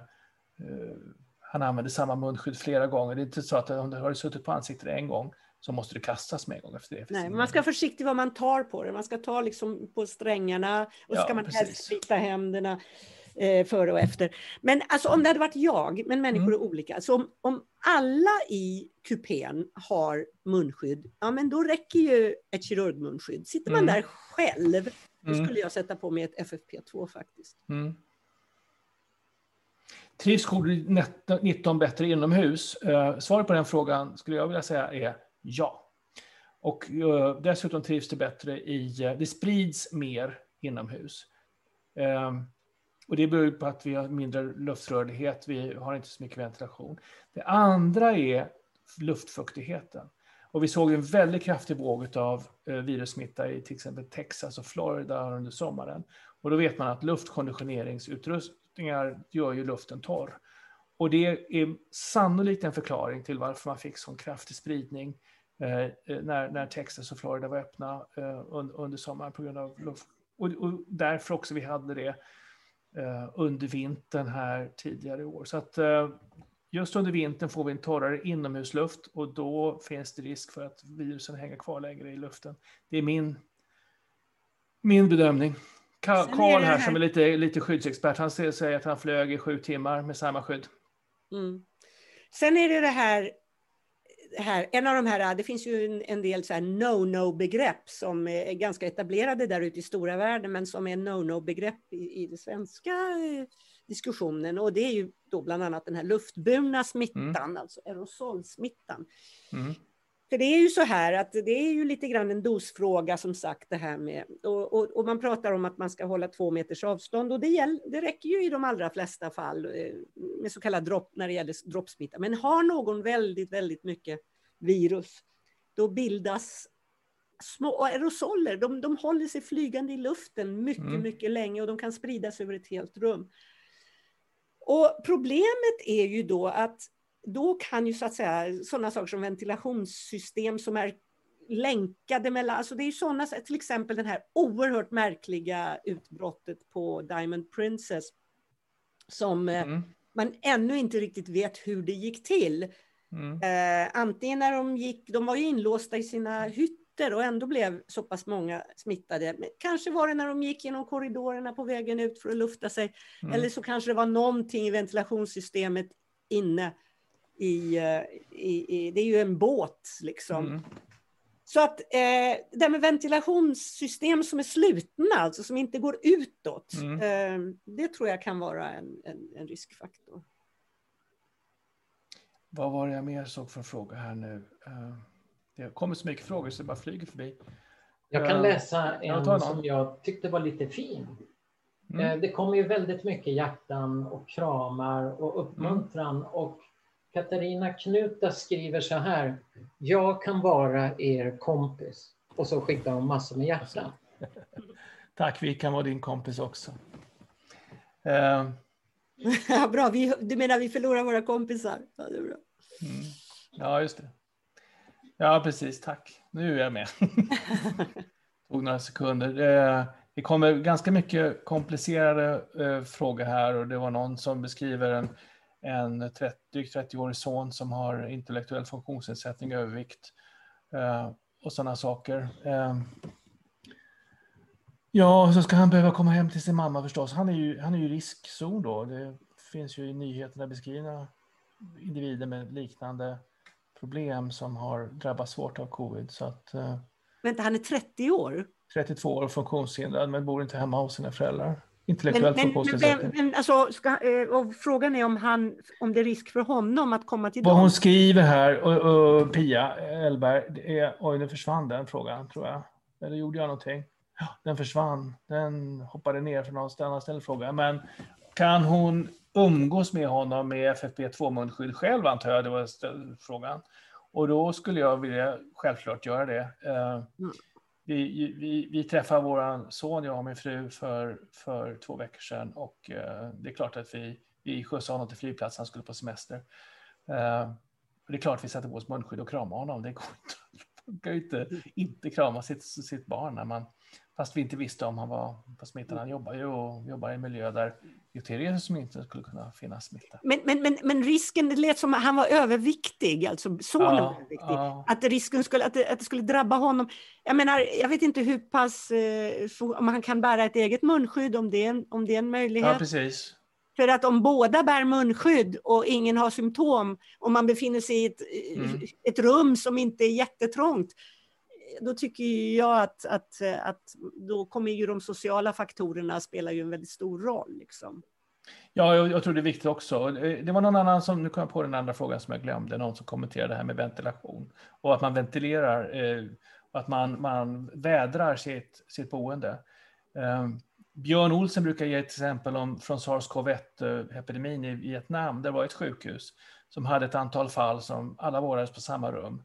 han använder samma munskydd flera gånger. Det är inte så att om du har suttit på ansiktet en gång så måste det kastas med en gång efter det. Nej, man ska vara försiktig vad man tar på det. Man ska ta liksom på strängarna och ja, ska man precis. helst byta händerna eh, före och efter. Men alltså om det hade varit jag, men människor mm. är olika. Så alltså, om, om alla i kupén har munskydd, ja men då räcker ju ett kirurgmunskydd. Sitter man mm. där själv, då mm. skulle jag sätta på mig ett FFP2 faktiskt. Mm. Trivs covid-19 bättre inomhus? Eh, svaret på den frågan skulle jag vilja säga är ja. Och eh, dessutom trivs det bättre i, eh, det sprids mer inomhus. Och det beror på att vi har mindre luftrörlighet, vi har inte så mycket ventilation. Det andra är luftfuktigheten. Och vi såg en väldigt kraftig våg av virussmitta i till exempel Texas och Florida under sommaren. Och då vet man att luftkonditioneringsutrustning luftkonditioneringsutrustningar gör ju luften torr. Och det är sannolikt en förklaring till varför man fick sån kraftig spridning eh, eh när, när Texas och Florida var öppna eh, under sommaren på grund av luft. Och, och därför också vi hade det eh, under vintern här tidigare i år. Så att eh, just under vintern får vi en torrare inomhusluft och då finns det risk för att virusen hänger kvar längre i luften. Det är min, min bedömning. Karl här, som är lite, lite skyddsexpert, han säger att han flög i sju timmar med samma skydd. Mm. Sen är det det här, här, en av de här, det finns ju en, en del no-no-begrepp som är ganska etablerade där ute i stora världen, men som är no-no-begrepp i, i den svenska eh, diskussionen. Och det är ju då bland annat den här luftburna smittan, mm. alltså aerosolsmittan. Mm. För det är ju så här att det är ju lite grann en dosfråga som sagt det här med och, och, och man pratar om att man ska hålla två meters avstånd och det, gäll, det räcker ju i de allra flesta fall eh, med så kallad dropp när det gäller droppsmitta. Men har någon väldigt, väldigt mycket virus, då bildas små aerosoler. De, de håller sig flygande i luften mycket, mm. mycket länge och de kan spridas över ett helt rum. Och problemet är ju då att då kan ju så att säga sådana saker som ventilationssystem som är länkade mellan, alltså det är sådana, till exempel den här oerhört märkliga utbrottet på Diamond Princess som eh, mm. man ännu inte riktigt vet hur det gick till. Mm. Eh, antingen när de gick, de var ju inlåsta i sina hytter och ändå blev så pass många smittade. Men kanske var det när de gick genom korridorerna på vägen ut för att lufta sig. Mm. Eller så kanske det var någonting i ventilationssystemet inne i, eh, i, i, det är ju en båt liksom. Mm. Så att eh, det här med ventilationssystem som är slutna, alltså som inte går utåt, mm. eh, det tror jag kan vara en, en, en, riskfaktor. Vad var det jag mer såg för fråga här nu? Eh, det kommer så mycket frågor så det bara flyger förbi. Jag kan eh, läsa en jag som jag tyckte var lite fin. Mm. Det kommer ju väldigt mycket hjärtan och kramar och uppmuntran mm. och Katarina Knuta skriver så här. Jag kan vara er kompis. Och så skickar hon massor med hjärtan. Tack, vi kan vara din kompis också. Uh. Ja, bra, vi, du menar vi förlorar våra kompisar? Ja, det är bra. Mm. Ja, just det. Ja, precis. Tack. Nu är jag med. tog några sekunder. Det kommer ganska mycket komplicerade eh, frågor här och det var någon som beskriver en en 30, drygt 30-årig son som har intellektuell funktionsnedsättning, övervikt eh, och sådana saker. Eh, ja, så ska han behöva komma hem till sin mamma förstås. Han är ju, han är ju riskzon då. Det finns ju i nyheterna beskrivna individer med liknande problem som har drabbats svårt av covid. Så att, eh, Vänta, han är 30 år? 32 år och funktionshindrad men bor inte hemma hos sina föräldrar intellektuellt funktionsnedsättning. Men, men, alltså, ska, eh, och frågan är om, han, om det är risk för honom att komma till Vad dem. hon skriver här, och, och Pia Elberg, är, oj nu försvann den frågan tror jag. Eller gjorde jag någonting? Den försvann. Den hoppade ner från någon annan ställe fråga. Men kan hon umgås med honom med FFP2-munskydd själv antar jag, det var frågan. Och då skulle jag vilja självklart göra det. Eh, mm vi, vi, vi träffade vår son, jag och min fru, för, för två veckor sedan och eh, det är klart att vi, vi skjutsade honom till flygplatsen, han skulle på semester. Eh, det är klart vi satte på oss munskydd och kramade honom, det går inte, man kan ju inte, inte krama sitt, sitt barn när man Fast vi inte visste om han var på smittan. Han jobbar ju och jobbar i en miljö där det som inte skulle kunna finnas smitta. Men, men, men, men risken, det lät som att han var överviktig, alltså sonen ja, var överviktig. Ja. Att risken skulle, att det, att det skulle drabba honom. Jag menar, jag vet inte hur pass, eh, om han kan bära ett eget munskydd, om det om det är en möjlighet. Ja, precis. För att om båda bär munskydd och ingen har symptom, och man befinner sig i ett, mm. ett rum som inte är jättetrångt, då tycker jag att, att, eh, att då kommer ju de sociala faktorerna spela ju en väldigt stor roll. Liksom. Ja, jag, jag, tror det är viktigt också. Eh, det var någon annan som, nu kom jag på den andra frågan som jag glömde, någon som kommenterade det här med ventilation och att man ventilerar eh, och att man, man vädrar sitt, sitt boende. Eh, Björn Olsen brukar ge ett exempel om från sars-cov-1-epidemin i Vietnam. Det var ett sjukhus som hade ett antal fall som alla vårdades på samma rum.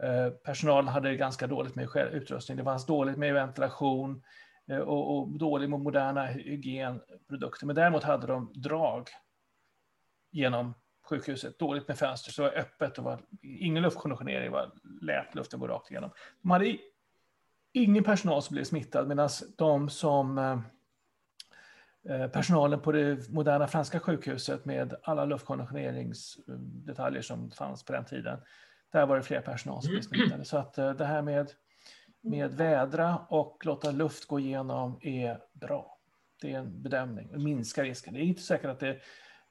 Eh, personalen hade ganska dåligt med utrustning. Det fanns dåligt med ventilation eh, och, och dåligt med moderna hygienprodukter. Men däremot hade de drag genom sjukhuset. Dåligt med fönster, så det var öppet och var ingen luftkonditionering, var lät luften gå rakt igenom. De hade ingen personal som blev smittad medan de som eh, personalen på det moderna franska sjukhuset med alla luftkonditioneringsdetaljer som fanns på den tiden, där var det fler personal som blev smittade. Så att eh, det här med, med vädra och låta luft gå igenom är bra. Det är en bedömning, det minskar risken. Det är inte säkert att det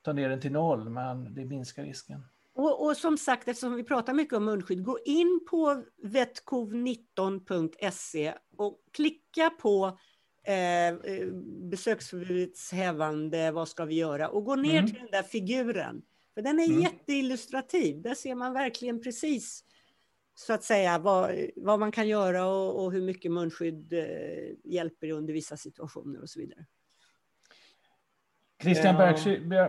tar ner den till noll, men det minskar risken. Och, och, som sagt, eftersom vi pratar mycket om munskydd, gå in på vetcov19.se och klicka på eh, besöksförbudets hävande, vad ska vi göra? Och gå ner mm. till den där figuren. För den är mm. jätteillustrativ. Där ser man verkligen precis så att säga vad, vad man kan göra och, och hur mycket munskydd eh, hjälper under vissa situationer och så vidare. Christian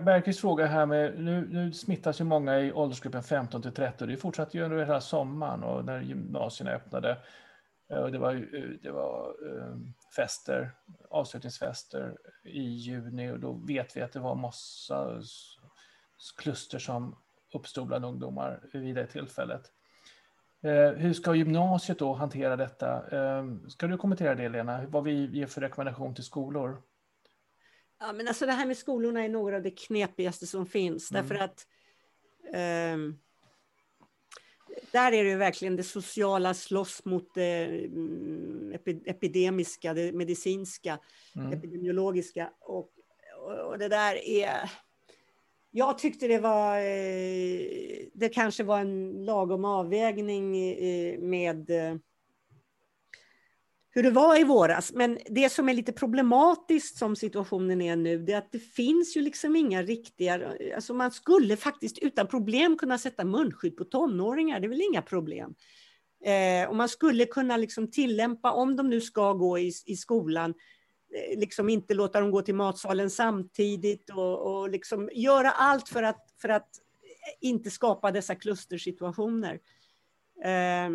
Bergqvist fråga här med, nu, nu smittas ju många i åldersgruppen 15 till 30 det fortsatte ju under hela sommaren och när gymnasierna öppnade. Eh, och det var, eh, det var um, fester, avslutningsfester i juni och då vet vi att det var massa kluster som uppstod bland ungdomar vid det tillfället. Uh, hur ska gymnasiet då hantera detta? Uh, ska du kommentera det Lena, vad vi ger för rekommendation till skolor? Ja, men alltså det här med skolorna är några av det knepigaste som finns. Mm. Därför att um, där är det verkligen det sociala slåss mot det mm, epidemiska, det medicinska, mm. epidemiologiska. Och, och, det där är... Jag tyckte det var... Eh, det kanske var en lagom avvägning eh, med eh, hur det var i våras. Men det som är lite problematiskt som situationen är nu, det är att det finns ju liksom inga riktiga, alltså man skulle faktiskt utan problem kunna sätta munskydd på tonåringar, det är väl inga problem. Eh, och man skulle kunna liksom tillämpa, om de nu ska gå i, i skolan, Eh, liksom inte låta dem gå till matsalen samtidigt och, och liksom göra allt för att, för att inte skapa dessa klustersituationer. Eh,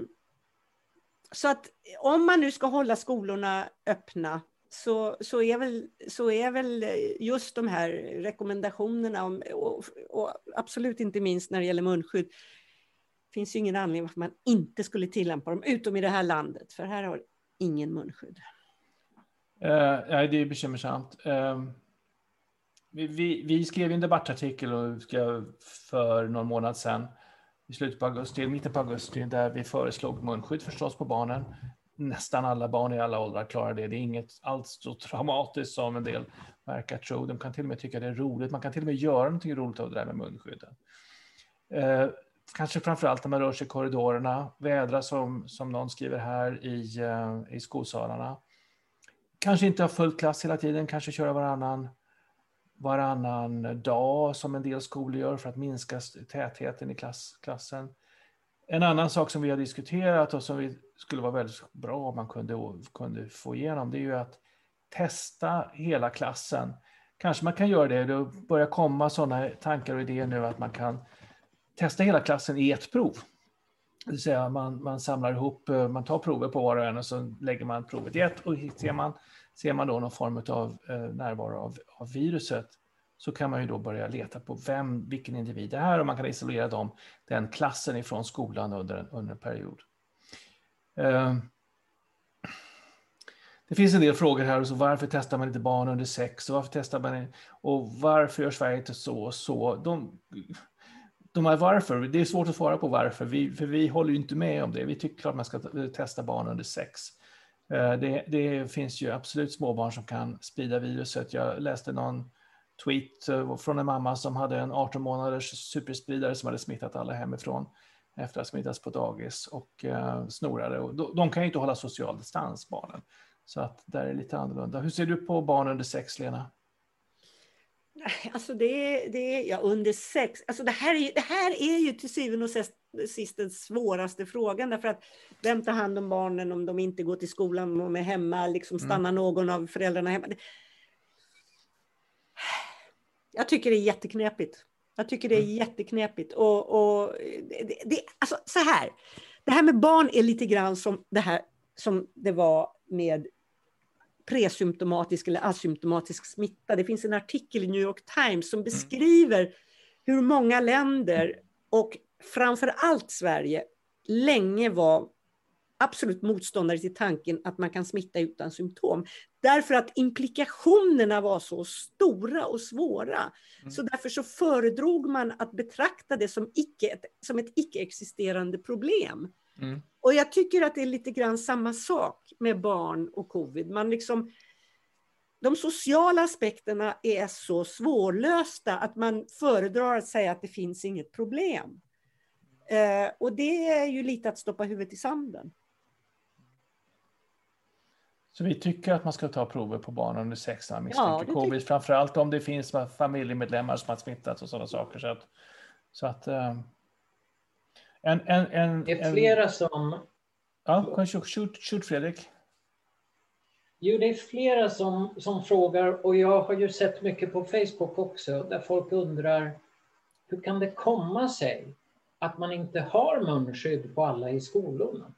så att om man nu ska hålla skolorna öppna så, så, är väl, så är väl just de här rekommendationerna, om, och, och absolut inte minst när det gäller munskydd, finns ju ingen anledning varför man inte skulle tillämpa dem, utom i det här landet, för här har ingen munskydd. Eh, ja, det är bekymmersamt. Ehm, vi, vi, vi, skrev en debattartikel och för någon månad sedan i slutet på augusti, mitten på augusti, där vi föreslog munskydd förstås på barnen. Nästan alla barn i alla åldrar klarar det. Det är inget alls så traumatiskt som en del verkar tro. De kan till och med tycka det är roligt. Man kan till och med göra någonting roligt av det där med munskydden. Eh, kanske framför allt när man rör sig i korridorerna, vädra som, som någon skriver här i, eh, i skolsalarna. Kanske inte ha full klass hela tiden, kanske köra varannan varannan dag som en del skolor gör för att minska tätheten i klass, klassen. En annan sak som vi har diskuterat och som vi skulle vara väldigt bra om man kunde, kunde få igenom, det är ju att testa hela klassen. Kanske man kan göra det, det börjar komma sådana tankar och idéer nu att man kan testa hela klassen i ett prov. Det vill säga man, man samlar ihop, eh, man tar prover på var och en och så lägger man provet i ett och ser man Ser man då någon form av eh, närvaro av, av viruset så kan man ju då börja leta på vem, vilken individ det är och man kan isolera dem, den klassen ifrån skolan under en, under en period. Eh, det finns en del frågor här, och så varför testar man inte barn under sex och varför testar man och varför gör Sverige inte så och så? De, de här varför, det är svårt att svara på varför, vi, för vi håller ju inte med om det. Vi tycker att man ska testa barn under sex. Eh, det, det, finns ju absolut småbarn som kan sprida viruset. Jag läste någon tweet eh, från en mamma som hade en 18 månaders superspridare som hade smittat alla hemifrån efter att ha smittats på dagis och eh, snorade. De, de kan ju inte hålla social distans, barnen. Så att där är det lite annorlunda. Hur ser du på barn under sex, Lena? Alltså det, det ja, under sex, alltså det här, är, det här är ju till syvende och sist den svåraste frågan, därför att vem tar hand om barnen om de inte går till skolan, och är hemma, liksom mm. stannar mm. någon av föräldrarna hemma? Jag tycker det är jätteknepigt. Jag tycker det är mm. jätteknepigt. Och, och det, det, alltså så här, det här med barn är lite grann som det här som det var med presymptomatisk eller asymptomatisk smitta. Det finns en artikel i New York Times som mm. beskriver hur många länder och framför allt Sverige länge var absolut motståndare till tanken att man kan smitta utan symptom. Därför att implikationerna var så stora och svåra. Mm. Så därför så föredrog man att betrakta det som, icke, som ett icke-existerande problem. Mm. Och jag tycker att det är lite grann samma sak med barn och covid. Man liksom, de sociala aspekterna är så svårlösta att man föredrar att säga att det finns inget problem. Eh, och det är ju lite att stoppa huvudet i sanden. Så vi tycker att man ska ta prover på barn under sex år misstänker ja, covid, framförallt om det finns familjemedlemmar som har smittats och sådana saker. Så att, så att uh, en, en, en, det är flera som... Ja, shoot, shoot Fredrik. Jo, det är flera som, som frågar och jag har ju sett mycket på Facebook också där folk undrar hur kan det komma sig att man inte har munskydd på alla i skolorna?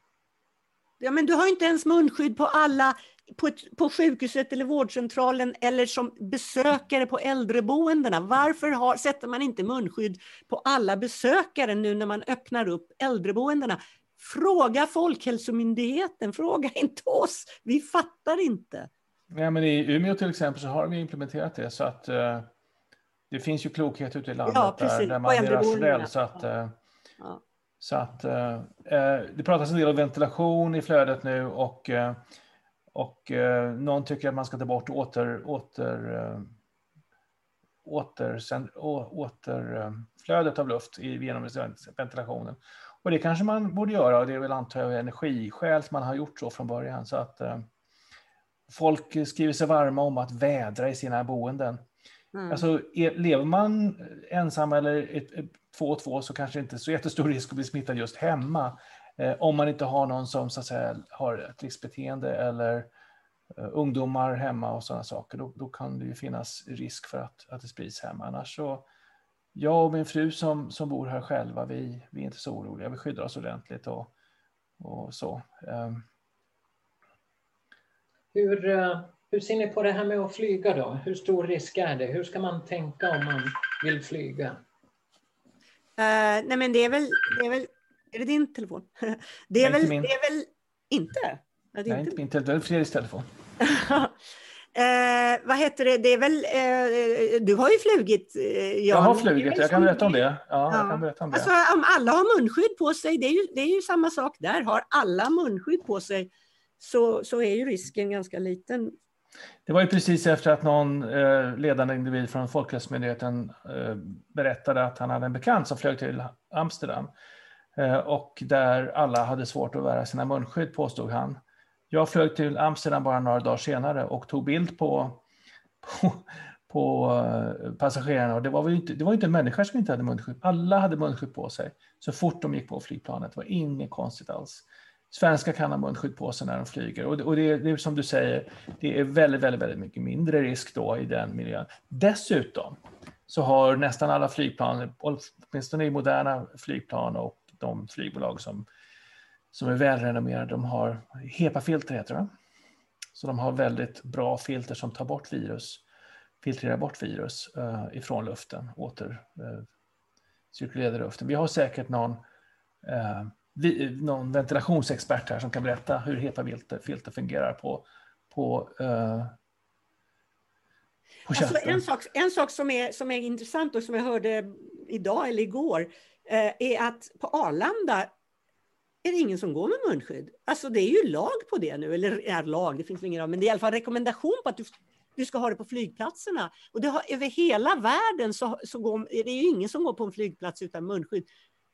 Ja, men du har inte ens munskydd på alla på, ett, på sjukhuset eller vårdcentralen eller som besökare på äldreboendena. Varför har, sätter man inte munskydd på alla besökare nu när man öppnar upp äldreboendena? Fråga Folkhälsomyndigheten, fråga inte oss. Vi fattar inte. Ja, men I Umeå till exempel så har de implementerat det så att uh, det finns ju klokhet ute i landet ja, där, där man är rationell. Så att, uh, ja. Så att eh, eh, det pratas en del om ventilation i flödet nu och, eh, och eh, någon tycker att man ska ta bort åter, åter, eh, åter, återflödet av luft genom ventilationen. Och det kanske man borde göra och det är väl antar jag energiskäl som man har gjort så från början. Så att eh, folk skriver sig varma om att vädra i sina boenden. Mm. Alltså, lever man ensam eller ett, två och två så kanske det inte är så jättestor risk att bli smittad just hemma. Eh, om man inte har någon som så att säga, har ett riskbeteende eller eh, ungdomar hemma och sådana saker, då, då, kan det ju finnas risk för att, att det sprids hemma. Annars så, jag och min fru som, som bor här själva, vi, vi är inte så oroliga. Vi skyddar oss ordentligt och, och så. Ehm. Eh. Hur, hur ser ni på det här med att flyga då? Hur stor risk är det? Hur ska man tänka om man vill flyga? Uh, nej men det är väl, det är väl, är det din telefon? det, är väl, det är väl inte? Ja, det är nej, inte min telefon, det är Fredriks telefon. Eh, vad heter det, det är väl, eh, du har ju flugit eh, Jan. Jag har flugit, jag kan berätta om det. Ja, ja. Jag kan berätta om det. Alltså, om alla har munskydd på sig, det är, ju, det är ju samma sak där. Har alla munskydd på sig så, så är ju risken ganska liten det var ju precis efter att någon eh, ledande individ från Folkhälsomyndigheten eh, berättade att han hade en bekant som flög till Amsterdam eh, och där alla hade svårt att bära sina munskydd, påstod han. Jag flög till Amsterdam bara några dagar senare och tog bild på, på, på eh, passagerarna och det var, ju inte, det var inte en människa som inte hade munskydd. Alla hade munskydd på sig så fort de gick på flygplanet. Det var inget konstigt alls. Svenskar kan ha munskydd på sig när de flyger och, och det, det, är som du säger, det är väldigt, väldigt, väldigt mycket mindre risk då i den miljön. Dessutom så har nästan alla flygplan, åtminstone i moderna flygplan och de flygbolag som, som är välrenommerade, de har HEPA-filter heter det. Så de har väldigt bra filter som tar bort virus, filtrerar bort virus uh, ifrån luften, åter uh, luften. Vi har säkert någon eh, uh, någon ventilationsexpert här som kan berätta hur HEPA-filter fungerar på, på, uh, på alltså en, sak, en sak som är, som är intressant och som jag hörde idag eller igår uh, är att på Arlanda är det ingen som går med munskydd. Alltså det är ju lag på det nu, eller är lag, det finns ingen lag, men det är i alla fall rekommendation på att du, du ska ha det på flygplatserna. Och det har, över hela världen så, så går, är det ju ingen som går på en flygplats utan munskydd.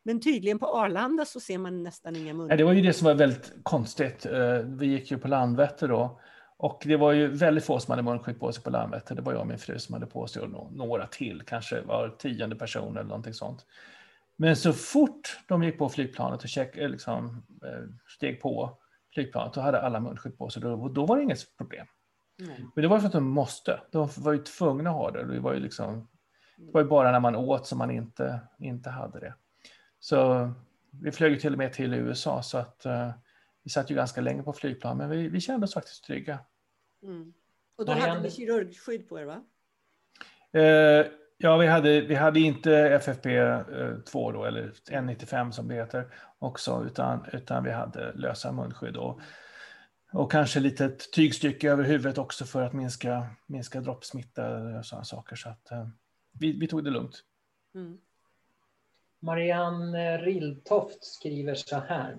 Men tydligen på Arlanda så ser man nästan inga munnar. Det var ju det som var väldigt konstigt. Eh, vi gick ju på Landvetter då och det var ju väldigt få som hade munskydd på sig på Landvetter. Det var jag och min fru som hade på sig och några till, kanske var tionde person eller någonting sånt. Men så fort de gick på flygplanet och check, eh, liksom, eh, steg på flygplanet, då hade alla munskydd på sig. Då, då var det inget problem. Mm. Men det var för att de måste. De var ju tvungna att ha det. Det var ju, liksom, det var ju bara när man åt som man inte, inte hade det. Så vi flög till och med till USA så att uh, vi satt ju ganska länge på flygplan, men vi, vi kände oss faktiskt trygga. Mm. Och då hade ni kirurgskydd på er, va? Uh, ja, vi hade, vi hade inte FFP2 då, eller N95 som det heter också, utan, utan vi hade lösa munskydd. Och, och kanske litet tygstycke över huvudet också för att minska, minska droppsmitta och sådana saker. Så att, uh, vi, vi tog det lugnt. Mm. Marianne Riltoft skriver så här.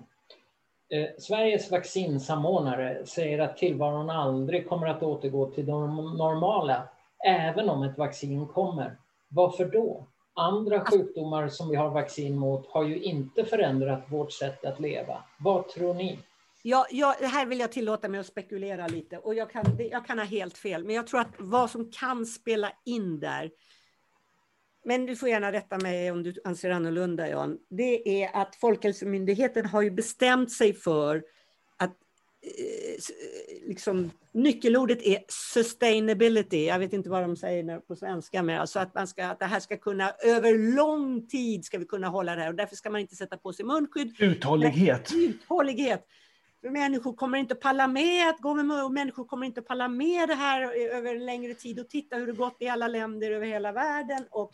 Eh, Sveriges vaccinsamordnare säger att tillvaron aldrig kommer att återgå till det normala, även om ett vaccin kommer. Varför då? Andra sjukdomar som vi har vaccin mot har ju inte förändrat vårt sätt att leva. Vad tror ni? Ja, ja, här vill jag tillåta mig att spekulera lite och jag kan, jag kan ha helt fel, men jag tror att vad som kan spela in där men du får gärna rätta mig om du anser annorlunda, Jan. Det är att Folkhälsomyndigheten har ju bestämt sig för att eh, liksom, nyckelordet är sustainability. Jag vet inte vad de säger på svenska, men alltså att, man ska, att det här ska kunna över lång tid ska vi kunna hålla det här och därför ska man inte sätta på sig munskydd. Uthållighet. Uthållighet. Människor kommer inte palla med att gå med och människor kommer inte palla med det här över en längre tid och titta hur det gått i alla länder över hela världen. Och,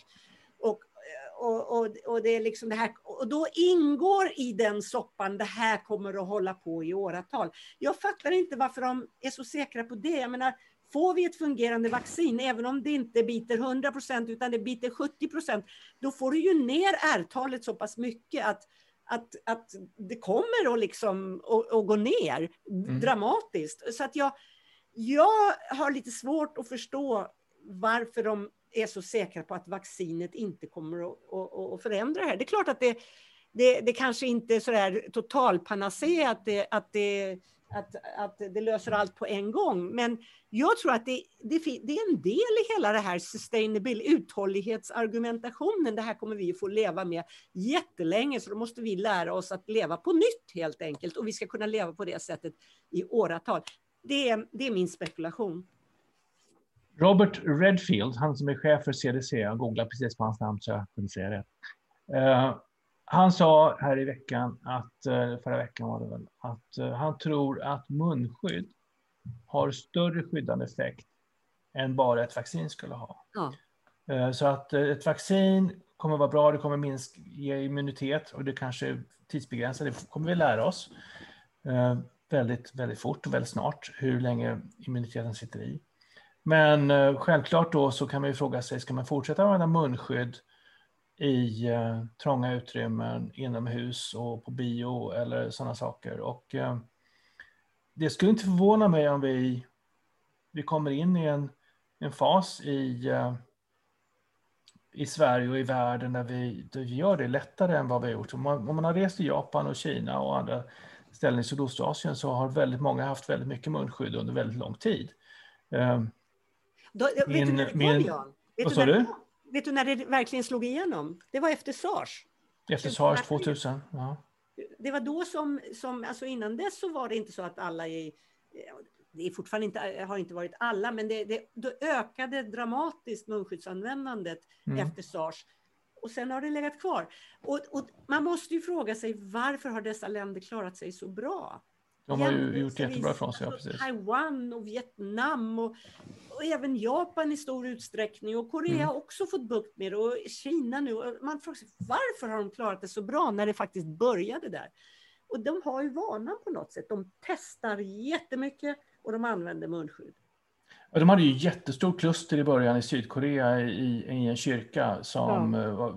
och, eh, och, och, och, det är liksom det här, och då ingår i den soppan, det här kommer att hålla på i åratal. Jag fattar inte varför de är så säkra på det. Jag menar, får vi ett fungerande vaccin, även om det inte biter 100 procent utan det biter 70 procent, då får du ju ner R-talet så pass mycket att att, att det kommer att, liksom, att, att gå ner mm. dramatiskt. Så att jag, jag har lite svårt att förstå varför de är så säkra på att vaccinet inte kommer att, att, att förändra det här. Det är klart att det, det, det kanske inte är sådär totalpanacé att det, att det att, att det löser allt på en gång. Men jag tror att det, det, det är en del i hela det här sustainable uthållighetsargumentationen. Det här kommer vi få leva med jättelänge, så då måste vi lära oss att leva på nytt helt enkelt. Och vi ska kunna leva på det sättet i åratal. Det är, det är min spekulation. Robert Redfield, han som är chef för CDC, jag googlade precis på hans namn så jag kunde säga det. Uh, han sa här i veckan, att, eh, förra veckan var det väl, att eh, han tror att munskydd har större skyddande effekt än bara ett vaccin skulle ha. Ja. Eh, så att ett vaccin kommer vara bra, det kommer minska, ge immunitet och det kanske är tidsbegränsat, det kommer vi lära oss väldigt, väldigt fort och väldigt snart hur länge immuniteten sitter i. Men självklart då så kan man ju fråga sig, ska man fortsätta använda munskydd i eh, trånga utrymmen, inomhus och på bio eller sådana saker. Och, eh, det skulle inte förvåna mig om vi, vi kommer in i en, en fas i, eh, i Sverige och i världen där vi, där vi gör det lättare än vad vi har gjort. Om man, om man har rest i Japan och Kina och andra ställen i Sydostasien så har väldigt många haft väldigt mycket munskydd under väldigt lång tid. Då, vet min, du när det kom, min, Jan? Vet vad sa du? Vet du när det verkligen slog igenom? Det var efter SARS. Efter SARS 2000, ja. Det var då som, som, alltså innan dess så var det inte så att alla i, det är fortfarande inte, har inte varit alla, men det, det, då ökade dramatiskt munskyddsanvändandet mm. efter SARS. Och sen har det legat kvar. Och, och, man måste ju fråga sig varför har dessa länder klarat sig så bra? De har ju gjort jättebra ifrån sig. Ja, precis. Taiwan och Vietnam och, och, även Japan i stor utsträckning och Korea mm. har också fått bukt med det och Kina nu. Man frågar sig varför har de klarat det så bra när det faktiskt började där? Och de har ju vanan på något sätt. De testar jättemycket och de använder munskydd. Ja, de hade ju jättestor kluster i början i Sydkorea i, i en kyrka som, ja. Eh,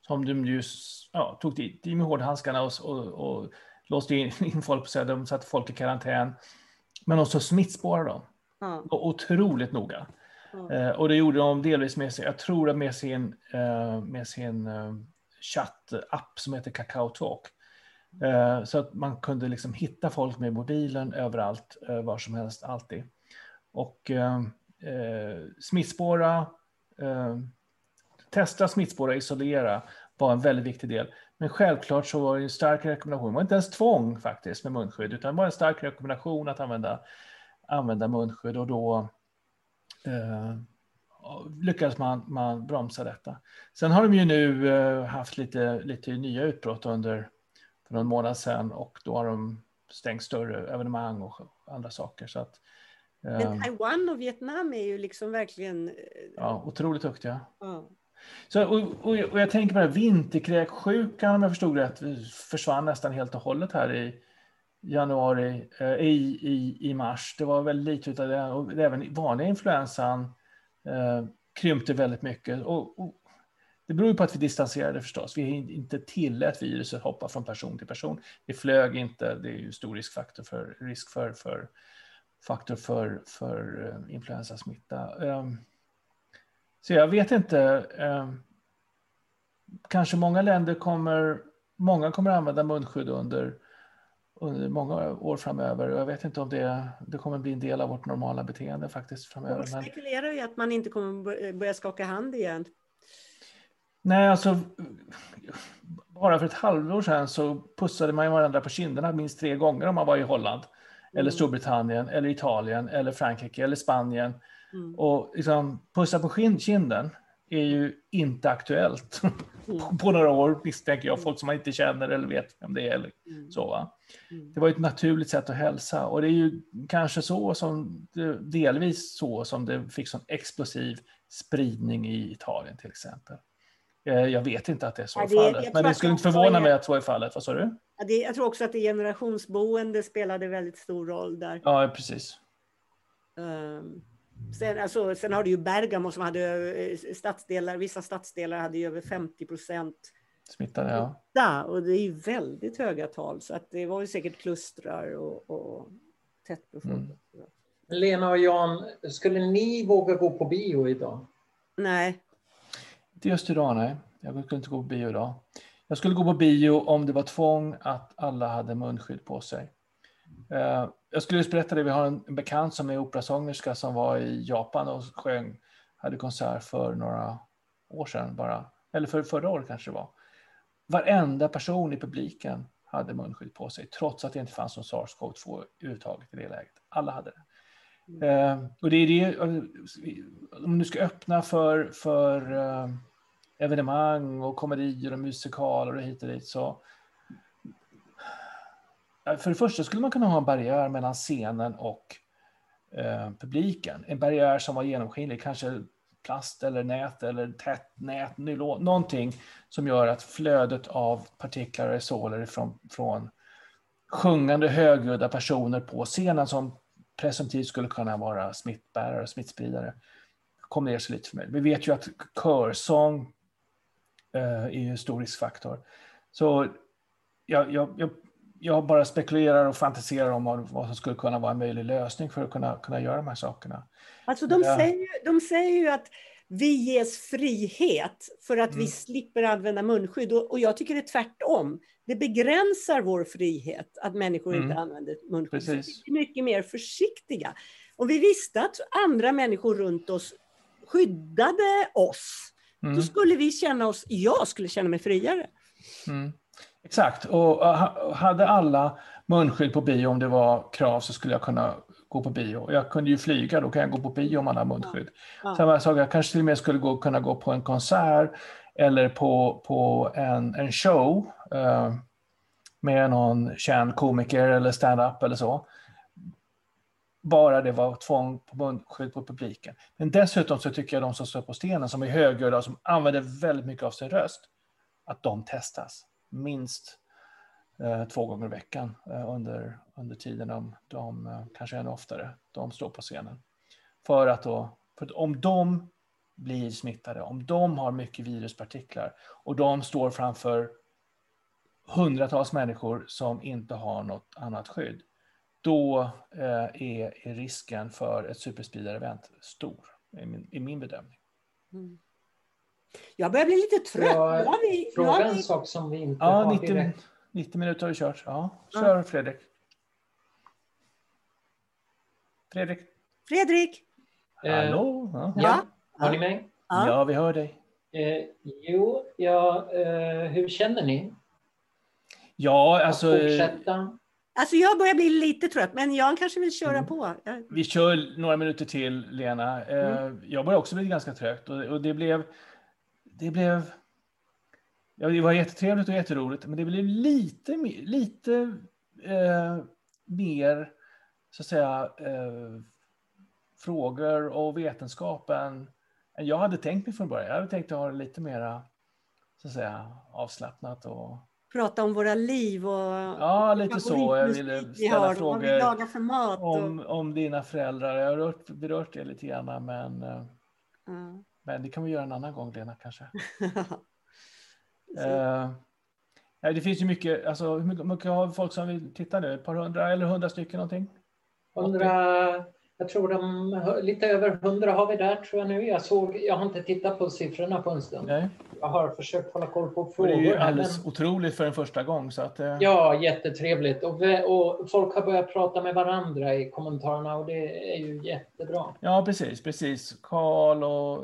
som de just ja, tog dit med hårdhandskarna och, och, och låste in, folk, så de satte folk i karantän. Men också smittspårade dem. Mm. Och otroligt noga. Mm. Eh, och det gjorde de delvis med sig, jag tror med sin, eh, med sin eh, chattapp som heter Kakao Talk. Eh, så att man kunde liksom hitta folk med mobilen överallt, eh, var som helst, alltid. Och eh, eh smittspåra, testa, smittspåra, isolera var en väldigt viktig del. Men självklart så var det en stark rekommendation, det var inte ens tvång faktiskt med munskydd, utan det var en stark rekommendation att använda, använda munskydd och då eh, lyckades man, man bromsa detta. Sen har de ju nu eh, haft lite, lite nya utbrott under, för någon månad sedan och då har de stängt större evenemang och andra saker. Så att, Men ehm, Taiwan och Vietnam är ju liksom verkligen... Eh, ja, otroligt duktiga. Ja. Så, och, och, och, jag tänker på här vinterkräksjukan, om jag förstod rätt, försvann nästan helt och hållet här i januari, eh, i, i, i mars. Det var väldigt lite av det. Och även vanliga influensan eh, krympte väldigt mycket. Och, och, det beror ju på att vi distanserade förstås. Vi inte tillät viruset hoppa från person till person. Det flög inte. Det är ju stor riskfaktor för, risk för, för, faktor för, för eh, influensasmitta. Um, så jag vet inte. Um, kanske många länder kommer, många kommer använda munskydd under, under många år framöver. Jag vet inte om det, det kommer bli en del av vårt normala beteende faktiskt framöver. Man spekulerar ju att man inte kommer börja skaka hand igen. Nej, alltså bara för ett halvår sedan så pussade man varandra på kinderna minst tre gånger om man var i Holland, mm. eller Storbritannien, eller Italien, eller Frankrike, eller Spanien. Mm. Och liksom, pussa på kinden är ju inte aktuellt mm. på några år, misstänker jag. Folk som man inte känner eller vet vem det är. Eller mm. så, va? Mm. Det var ett naturligt sätt att hälsa och det är ju kanske så som, delvis så som det fick sån explosiv spridning i Italien till exempel. Eh, jag vet inte att det är så ja, det, fallet, men det skulle inte förvåna mig att så är fallet. Vad sa du? Ja, det, jag tror också att det generationsboende spelade väldigt stor roll där. Ja, precis. Um, sen, alltså, sen har du ju Bergamo som hade eh, stadsdelar, vissa stadsdelar hade ju över 50 procent smittade. Ja. Och det är ju väldigt höga tal, så att det var ju säkert klustrar och, och tättbefolkat. Mm. Lena och Jan, skulle ni våga gå på bio idag? Nej. Inte just idag, nej. Jag skulle inte gå på bio idag. Jag skulle gå på bio om det var tvång att alla hade munskydd på sig. Jag skulle just berätta det, vi har en bekant som är operasångerska som var i Japan och sjöng, hade konsert för några år sedan bara, eller för förra året kanske det var. Varenda person i publiken hade munskydd på sig, trots att det inte fanns någon sars-cov-2 överhuvudtaget i det läget. Alla hade det. Mm. Eh, och det är det, eh, om du ska öppna för, för eh, evenemang och komedier och musikaler och hit och dit så för det första skulle man kunna ha en barriär mellan scenen och eh, publiken. En barriär som var genomskinlig, kanske plast eller nät eller tätt nät, nylon, någonting som gör att flödet av partiklar och aerosoler från, från sjungande högljudda personer på scenen som presumtivt skulle kunna vara smittbärare och smittspridare kom ner så lite för mig. Vi vet ju att körsång eh, är en stor riskfaktor. Så jag, jag, jag, jag, bara spekulerar och fantiserar om vad, vad som skulle kunna vara en möjlig lösning för att kunna, kunna göra de här sakerna. Alltså de, ja. säger, de säger ju att vi ges frihet för att mm. vi slipper använda munskydd. Och, och, jag tycker det är tvärtom. Det begränsar vår frihet att människor mm. inte använder munskydd. Precis. Vi är mycket mer försiktiga. Om vi visste att andra människor runt oss skyddade oss, mm. då skulle vi känna oss, jag skulle känna mig friare. Exakt, och hade alla munskydd på bio om det var krav så skulle jag kunna gå på bio. Jag kunde ju flyga, då kan jag gå på bio om man har munskydd. Ja. Samma sak, jag kanske till och med skulle gå, kunna gå på en konsert eller på, på en, en show eh, med någon känd komiker eller stand-up eller så bara det var tvång på munskydd på publiken. Men dessutom så tycker jag de som står på stenen, som är högljudda och som använder väldigt mycket av sin röst, att de testas minst eh, två gånger i veckan eh, under, under tiden de, de eh, kanske ännu oftare, de står på scenen. För att då, för om de blir smittade, om de har mycket viruspartiklar och de står framför hundratals människor som inte har något annat skydd, då eh, är, risken för ett superspridarevent stor, i min, i min bedömning. Mm. Jag börjar bli lite trött. Ja, vi, fråga en vi... sak som vi inte ja, har 90, direkt. 90 minuter har vi kört. Ja, kör ja. Fredrik. Fredrik. Fredrik. Eh, Hallå? Ja. ja. Har ni mig? Ja, ja vi hör dig. Eh, jo, ja, eh, hur känner ni? Ja, alltså... Att fortsätta? Alltså jag börjar bli lite trött, men Jan kanske vill köra mm. på. Vi kör några minuter till, Lena. Eh, mm. Jag börjar också bli ganska trött och det blev... Det blev Ja, det var jättetrevligt och jätteroligt, men det blev lite, lite eh, mer, så att säga, eh, frågor och vetenskap än, än jag hade tänkt mig från början. Jag hade tänkt att ha det lite mera, så att säga, avslappnat och prata om våra liv och Ja, lite så. Jag ville ställa har, frågor mat och... om, om dina föräldrar. Jag har rört, berört det lite grann, men, mm. Men det kan vi göra en annan gång, Lena, kanske. uh, det finns ju mycket, alltså, hur mycket har folk som vill titta nu? Ett par hundra eller hundra stycken någonting? Hundra, jag tror de, lite över hundra har vi där tror jag nu. Jag, såg, jag har inte tittat på siffrorna på en stund. Nej. Jag har försökt hålla koll på frågor. Det är ju alldeles men... otroligt för en första gång. Så att, eh... Ja, jättetrevligt. Och, och folk har börjat prata med varandra i kommentarerna och det är ju jättebra. Ja, precis. precis. Karl och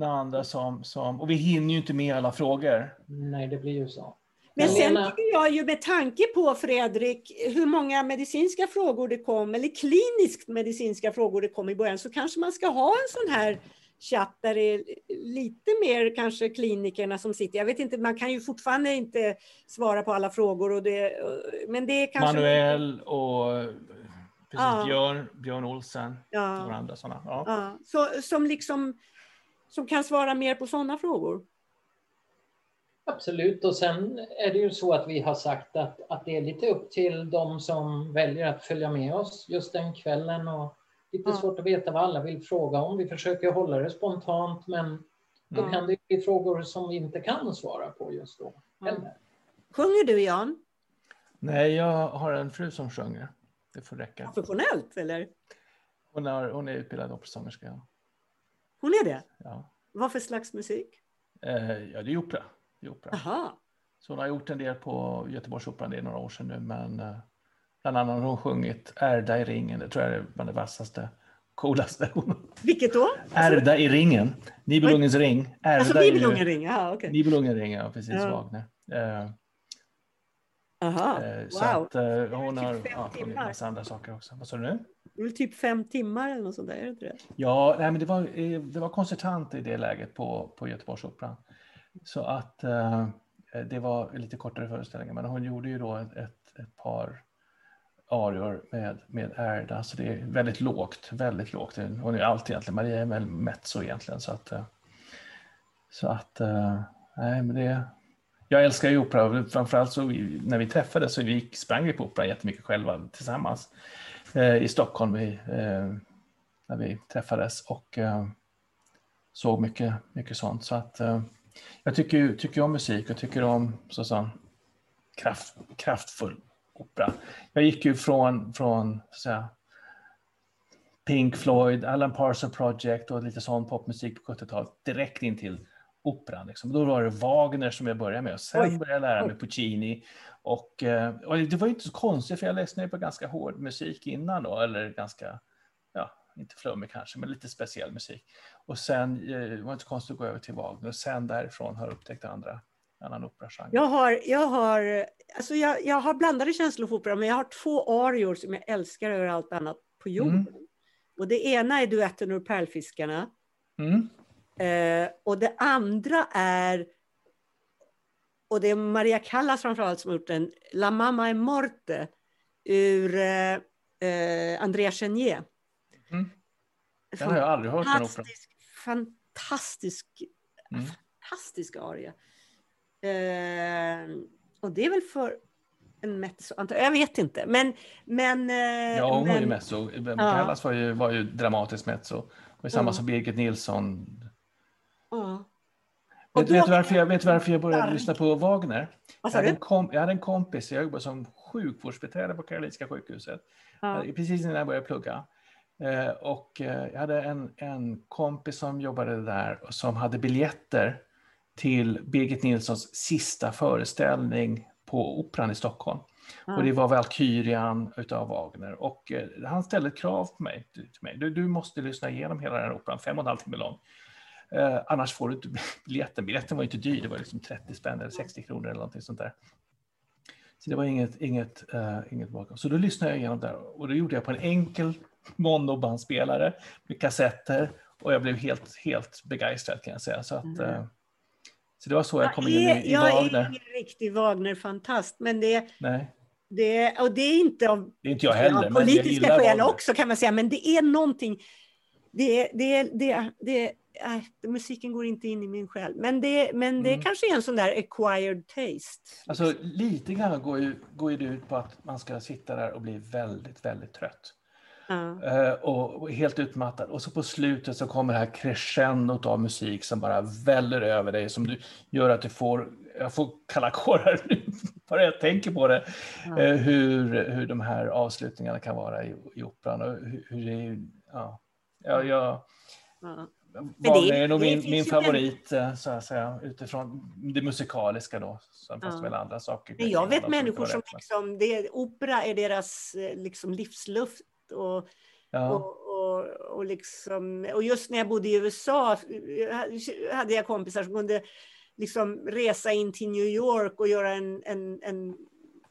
eh, andra som, som... Och vi hinner ju inte med alla frågor. Nej, det blir ju så. Men sen tycker jag ju med tanke på Fredrik, hur många medicinska frågor det kom, eller kliniskt medicinska frågor det kom i början, så kanske man ska ha en sån här chatt där det är lite mer kanske klinikerna som sitter. Jag vet inte, man kan ju fortfarande inte svara på alla frågor. Och det, men det är kanske... Manuel och precis, ja. Björn, Björn Olsen ja. och andra sådana. Ja. ja. Så, som, liksom, som kan svara mer på sådana frågor. Absolut, och sen är det ju så att vi har sagt att, att det är lite upp till de som väljer att följa med oss just den kvällen. Och lite ja. svårt att veta vad alla vill fråga om. Vi försöker hålla det spontant, men då ja. kan det bli frågor som vi inte kan svara på just då. Ja. Sjunger du, Jan? Nej, jag har en fru som sjunger. Det får räcka. Professionellt, eller? Hon är, hon är utbildad operasångerska. Hon är det? Ja. Vad för slags musik? Eh, ja, det är opera i opera. Aha. Så hon har gjort en del på Göteborgsoperan, det är några år sedan nu, men uh, bland annat har hon sjungit Ärda i ringen, det tror jag är bland det vassaste, coolaste. Vilket då? Ärda i ringen, Nibelungens ring. Ärda alltså Nibelungen ring, ja okej. Okay. Nibelungen ring, ja precis, ja. Wagner. Uh, Aha, uh, så wow. att uh, hon har typ ja, sjungit massa andra saker också. Vad sa du nu? Det är typ fem timmar eller något sånt där, är det inte det? Ja, nej, men det var, det var koncertant i det läget på, på Göteborgsoperan. Så att eh, det var lite kortare föreställningar, men hon gjorde ju då ett, ett, ett par arior med, med Erda, så det är väldigt lågt, väldigt lågt. Hon är allt egentligen, Maria är väl mezzo egentligen, så att, eh, så att, eh, nej men det, jag älskar ju opera, framförallt så vi, när vi träffades så vi sprang vi på opera jättemycket själva tillsammans eh, i Stockholm vi, eh, när vi träffades och eh, såg mycket, mycket sånt. Så att eh, jag tycker, tycker om musik och tycker om så, kraft, kraftfull opera. Jag gick ju från, från så säga, Pink Floyd, Alan Parsons Project och lite sån popmusik på 70-talet direkt in till operan. Liksom. Då var det Wagner som jag började med och sen Oj. började jag lära mig Puccini. Och, eh, och, det var ju inte så konstigt för jag lyssnade på ganska hård musik innan då, eller ganska inte flummig kanske, men lite speciell musik. Och sen eh, det var inte så konstigt att gå över till Wagner och sen därifrån har jag upptäckt andra annan operagenre. Jag har, jag, har, alltså jag, jag har blandade känslor för opera, men jag har två arior som jag älskar över allt annat på jorden. Mm. Och det ena är duetten ur Pärlfiskarna. Mm. Eh, och det andra är, och det är Maria Callas framförallt som har gjort den, La Mamma è Morte ur eh, eh Andrea Chenier. Mm. Den har jag aldrig hört. Fantastisk, fantastisk, mm. fantastisk aria. Eh, och det är väl för en mezzo, jag vet inte. Men, men, eh, ja, hon men, var ju mezzo. Ja. Kallas var ju, var ju dramatisk mezzo. Och samma ja. som Birgit Nilsson. Ja. Vet, vet, varför jag, vet varför jag började lyssna på Wagner? Vad sa du? jag hade en kompis, jag jobbade som sjukvårdsbiträde på Karolinska sjukhuset. Ja. Precis innan jag började plugga. Eh, och eh, jag hade en, en kompis som jobbade där och som hade biljetter till Birgit Nilssons sista föreställning på Operan i Stockholm. Mm. Och det var Valkyrian utav Wagner. Och eh, han ställde ett krav på mig. Till mig. Du, du måste lyssna igenom hela den här operan, fem och en halv timme lång. Eh, annars får du inte biljetten. Biljetten var inte dyr, det var liksom 30 spänn eller 60 kronor eller någonting sånt där. Så det var inget, inget, uh, inget bakom. Så då lyssnade jag igenom där och det gjorde jag på en enkel monobandspelare med kassetter och jag blev helt, helt begeistrad kan jag säga. Så att, mm. Så det var så jag kom in i, i jag Wagner. Jag är ingen riktig Wagner-fantast, men det, Nej. Det, och det är inte av, det är inte jag heller, av politiska skäl också kan man säga, men det är någonting. Det, det, det, det, äh, musiken går inte in i min själ. Men det, men det mm. kanske är en sån där acquired taste. Alltså lite grann går ju, går ju det ut på att man ska sitta där och bli väldigt, väldigt trött. Mm. Och, helt utmattad. Och så på slutet så kommer det här crescendot av musik som bara väller över dig, som du, gör att du får, jag får kalla kårar bara jag tänker på det, mm. hur, hur de här avslutningarna kan vara i, i operan. Och hur, hur det är, ja, jag, jag, mm. Wagner är nog min, min favorit. Eh, så att säga, utifrån det musikaliska då. Sen fast ja. väl andra saker. Men jag vet människor som liksom, det, opera är deras liksom livsluft och, ja. och, och, och, liksom, och just när jag bodde i USA hade jag kompisar som kunde liksom resa in till New York och göra en, en, en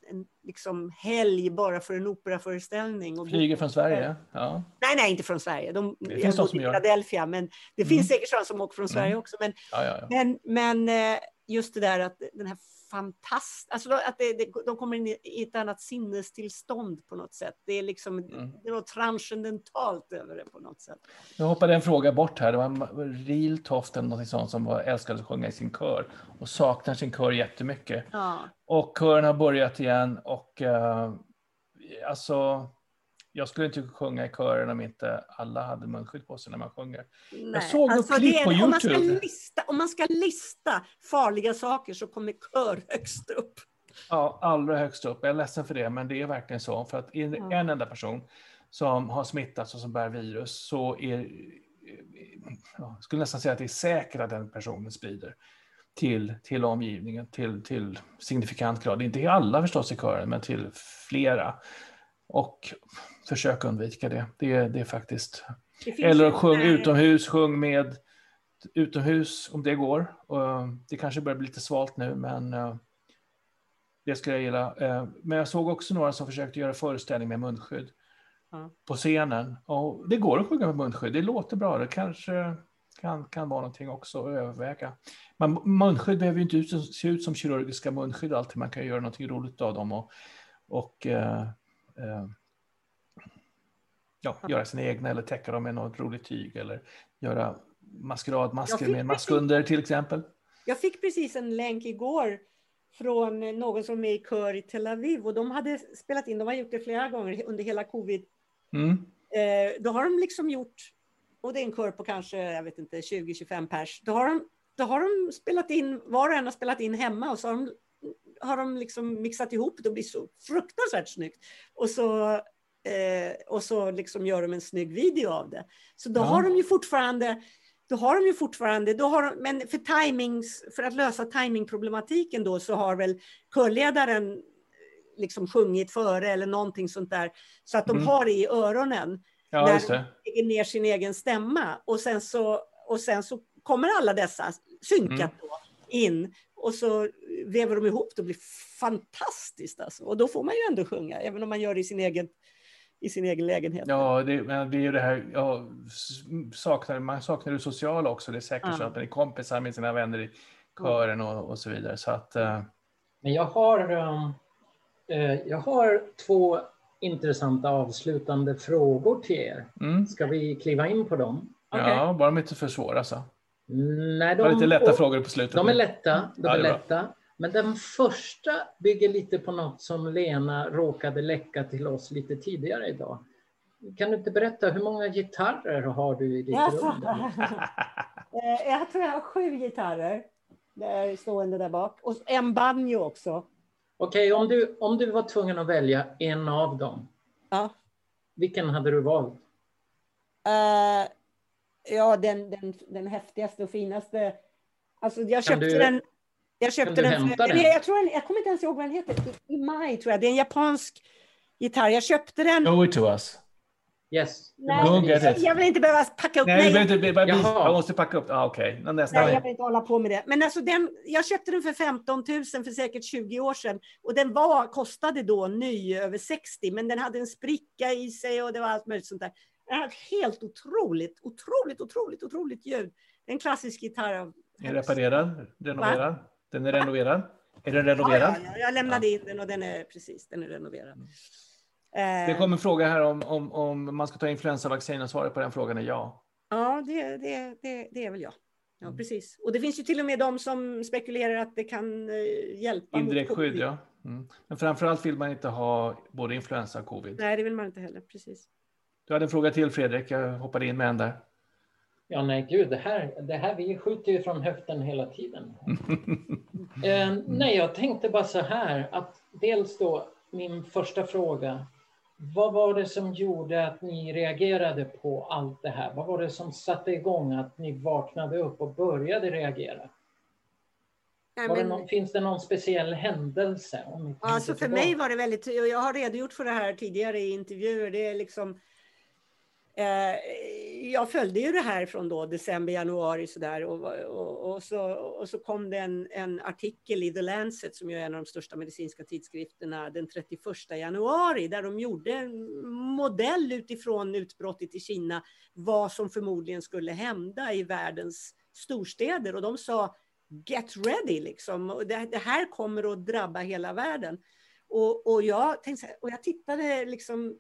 en liksom helg bara för en operaföreställning. Och Flyger från Sverige? Ja. Nej, nej, inte från Sverige. De, det finns de som gör. Philadelphia, men det mm. finns säkert sådana som åker från Sverige mm. också. Men, ja, ja, men, men eh, just det där att den här fantastiskt, alltså att det, det, de kommer in i ett annat sinnestillstånd på något sätt. Det är liksom mm. det är något transcendentalt över det på något sätt. Nu hoppade en fråga bort här. Det var Real Toft eller något sånt som var älskade att sjunga i sin kör och saknar sin kör jättemycket. Ja. Och kören har börjat igen och uh, alltså jag skulle inte sjunga i kören om inte alla hade munskydd på sig när man sjunger. Nej, jag såg alltså något klipp på Youtube. Om man, ska lista, farliga saker så kommer kör högst upp. Ja, allra högst upp. Jag är ledsen för det, men det är verkligen så. För att en enda person som har smittats och som bär virus så är, jag skulle nästan säga att det är säkert att den personen sprider till, till omgivningen, till, till signifikant grad. Inte alla förstås i kören, men till flera. Och försök undvika det. Det, det är faktiskt... Det Eller sjung utomhus, sjung med utomhus om det går. Det kanske börjar bli lite svalt nu, men eh, det skulle jag gilla. Eh, men jag såg också några som försökte göra föreställning med munskydd mm. på scenen. Och det går att sjunga med munskydd, det låter bra. Det kanske kan, kan vara någonting också att överväga. Men munskydd behöver ju inte se ut som kirurgiska munskydd alltid. Man kan göra någonting roligt av dem och, och eh, eh, ja, göra sina egna eller täcka dem med något roligt tyg eller göra maskeradmasker med maskunder till exempel. Jag fick precis en länk igår från någon som är i kör i Tel Aviv och de hade spelat in, de har gjort det flera gånger under hela covid. Mm. Eh, då har de liksom gjort, och det är en kör på kanske, jag vet inte, 20-25 pers. Då har, de, då har de spelat in, var och en har spelat in hemma och så har de har de liksom mixat ihop det och blir så fruktansvärt snyggt. Och så, eh, och så liksom gör de en snygg video av det. Så då ja. har de ju fortfarande då har de ju fortfarande, då har de, men för, timings, för att lösa timingproblematiken då så har väl körledaren liksom sjungit före eller någonting sånt där, så att de mm. har det i öronen ja, när de lägger ner sin egen stämma. Och sen så, och sen så kommer alla dessa synkat mm. då in och så vevar de ihop det och blir fantastiskt. Alltså. Och då får man ju ändå sjunga, även om man gör det i sin egen, i sin egen lägenhet. Ja, det, men det är ju det här, ja, saknar, man saknar det sociala också. Det är säkert ja. så att man är kompisar med sina vänner i kören och, och så vidare. Så att, uh... Men jag har, uh, jag har två intressanta avslutande frågor till er. Mm. Ska vi kliva in på dem? Okay. Ja, bara de inte för svåra. Så. Nej, de, var lite lätta och, frågor på slutet. De är lätta. De ja, är lätta. Men den första bygger lite på något som Lena råkade läcka till oss lite tidigare idag. Kan du inte berätta, hur många gitarrer har du i ditt rum? Eh, jag tror jag har sju gitarrer där stående där bak. Och en banjo också. Okej, okay, om, du, om du var tvungen att välja en av dem, ja. vilken hade du valt? Uh, ja, den, den, den häftigaste och finaste. Alltså, jag köpte du... den jag köpte den, för, den? Jag, tror den, jag kommer inte ens ihåg vad den heter. I, I, maj tror jag. Det är en japansk gitarr. Jag köpte den. Show it to us. Yes. Nej, jag, jag vill inte behöva packa upp. Nej, nej. Inte, bara, jag måste packa upp. Ah, okay. Nej, jag vill inte hålla på med det. Men alltså den, jag köpte den för 15 000 för säkert 20 år sedan. Och den var, kostade då ny över 60, men den hade en spricka i sig och det var allt möjligt sånt där. Den hade ett helt otroligt, otroligt, otroligt, otroligt ljud. En klassisk gitarr av Är reparerad? Renoverad? Den är renoverad? Är den renoverad? Ja, ja, jag lämnade in den och den är precis, den är renoverad. Det kom en fråga här om, om, om man ska ta influensavaccin och svaret på den frågan är ja. Ja, det, det, det, det är väl ja. Ja, precis. Och det finns ju till och med de som spekulerar att det kan eh, hjälpa Indirekt mot skydd, ja. Mm. Men framförallt vill man inte ha både influensa och covid. Nej, det vill man inte heller, precis. Du hade en fråga till Fredrik, jag hoppade in med en där. Ja, nej gud, det här, det här, vi skjuter ju från höften hela tiden. eh, nej, jag tänkte bara så här att dels då min första fråga. Vad var det som gjorde att ni reagerade på allt det här? Vad var det som satte igång att ni vaknade upp och började reagera? Nej, men... det någon, finns det någon speciell händelse? alltså för mig var det väldigt, jag har redogjort för det här tidigare i intervjuer, det är liksom Eh, jag följde ju det här från då december, januari sådär och, och, och, så, och så kom det en, en, artikel i The Lancet som är en av de största medicinska tidskrifterna den 31 januari där de gjorde en modell utifrån utbrottet i Kina vad som förmodligen skulle hända i världens storstäder och de sa get ready liksom. Det, det här kommer att drabba hela världen. Och, och, jag tänkte, och jag tittade liksom,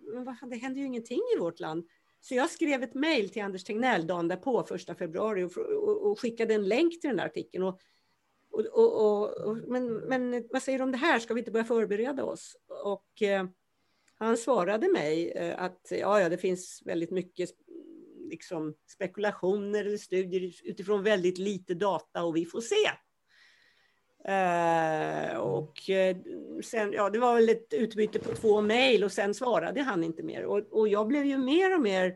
det händer ju ingenting i vårt land. Så jag skrev ett mejl till Anders Tegnell dagen därpå, första februari, och, och, och, skickade en länk till den där artikeln. Och, och, men, men vad säger du om det här? Ska vi inte börja förbereda oss? Och eh, han svarade mig eh, att ja, ja, det finns väldigt mycket liksom, spekulationer eller studier utifrån väldigt lite data och vi får se. Uh, och eh, sen, ja, det var väl ett utbyte på två mejl och sen svarade han inte mer. Och, och jag blev ju mer och mer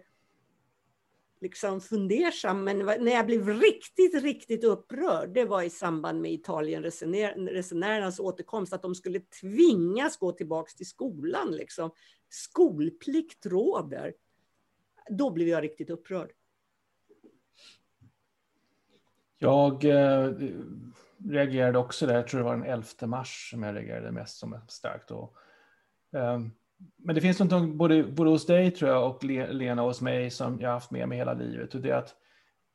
liksom fundersam, men när jag blev riktigt, riktigt upprörd, det var i samband med Italienresenärernas återkomst, att de skulle tvingas gå tillbaks till skolan. Liksom. Skolplikt råder. Då blev jag riktigt upprörd. Jag eh, reagerade också där, jag tror det var den 11 mars som jag reagerade mest som starkt. Och, eh, men det finns något både, både hos dig tror jag och Lena och hos mig som jag haft med mig hela livet och det är att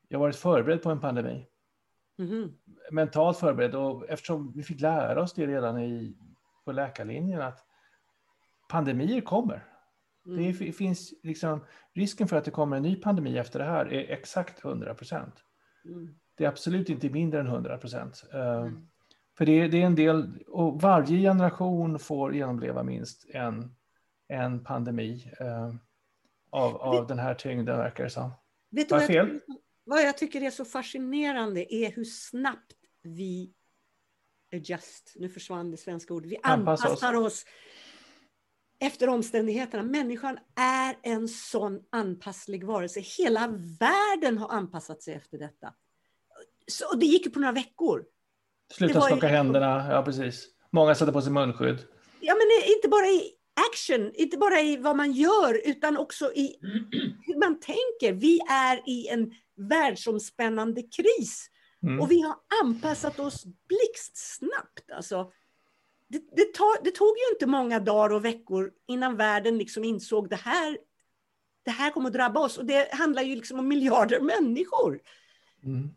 jag varit förberedd på en pandemi. Mm. Mentalt förberedd och eftersom vi fick lära oss det redan i, på läkarlinjen att pandemier kommer. Mm. Det finns liksom, risken för att det kommer en ny pandemi efter det här är exakt 100 procent. Mm. Det är absolut inte mindre än 100 procent. Mm. För det, det, är en del, och varje generation får genomleva minst en, en pandemi uh, av, av den här tyngden, verkar det som. Vet du vad, fel? Jag, vad jag tycker är så fascinerande är hur snabbt vi adjust, nu försvann det svenska ordet, vi anpassar, anpassar oss. oss efter omständigheterna. Människan är en sån anpasslig varelse. Hela världen har anpassat sig efter detta. Så, det gick ju på några veckor. Sluta skaka ju... händerna, ja precis. Många sätter på sig munskydd. Ja, men inte bara i action, inte bara i vad man gör, utan också i hur man tänker. Vi är i en världsomspännande kris. Mm. Och vi har anpassat oss blixtsnabbt. Alltså, det, det, tog, det, tog ju inte många dagar och veckor innan världen liksom insåg det här, det här kommer att drabba oss. Och det handlar ju liksom om miljarder människor. Mm.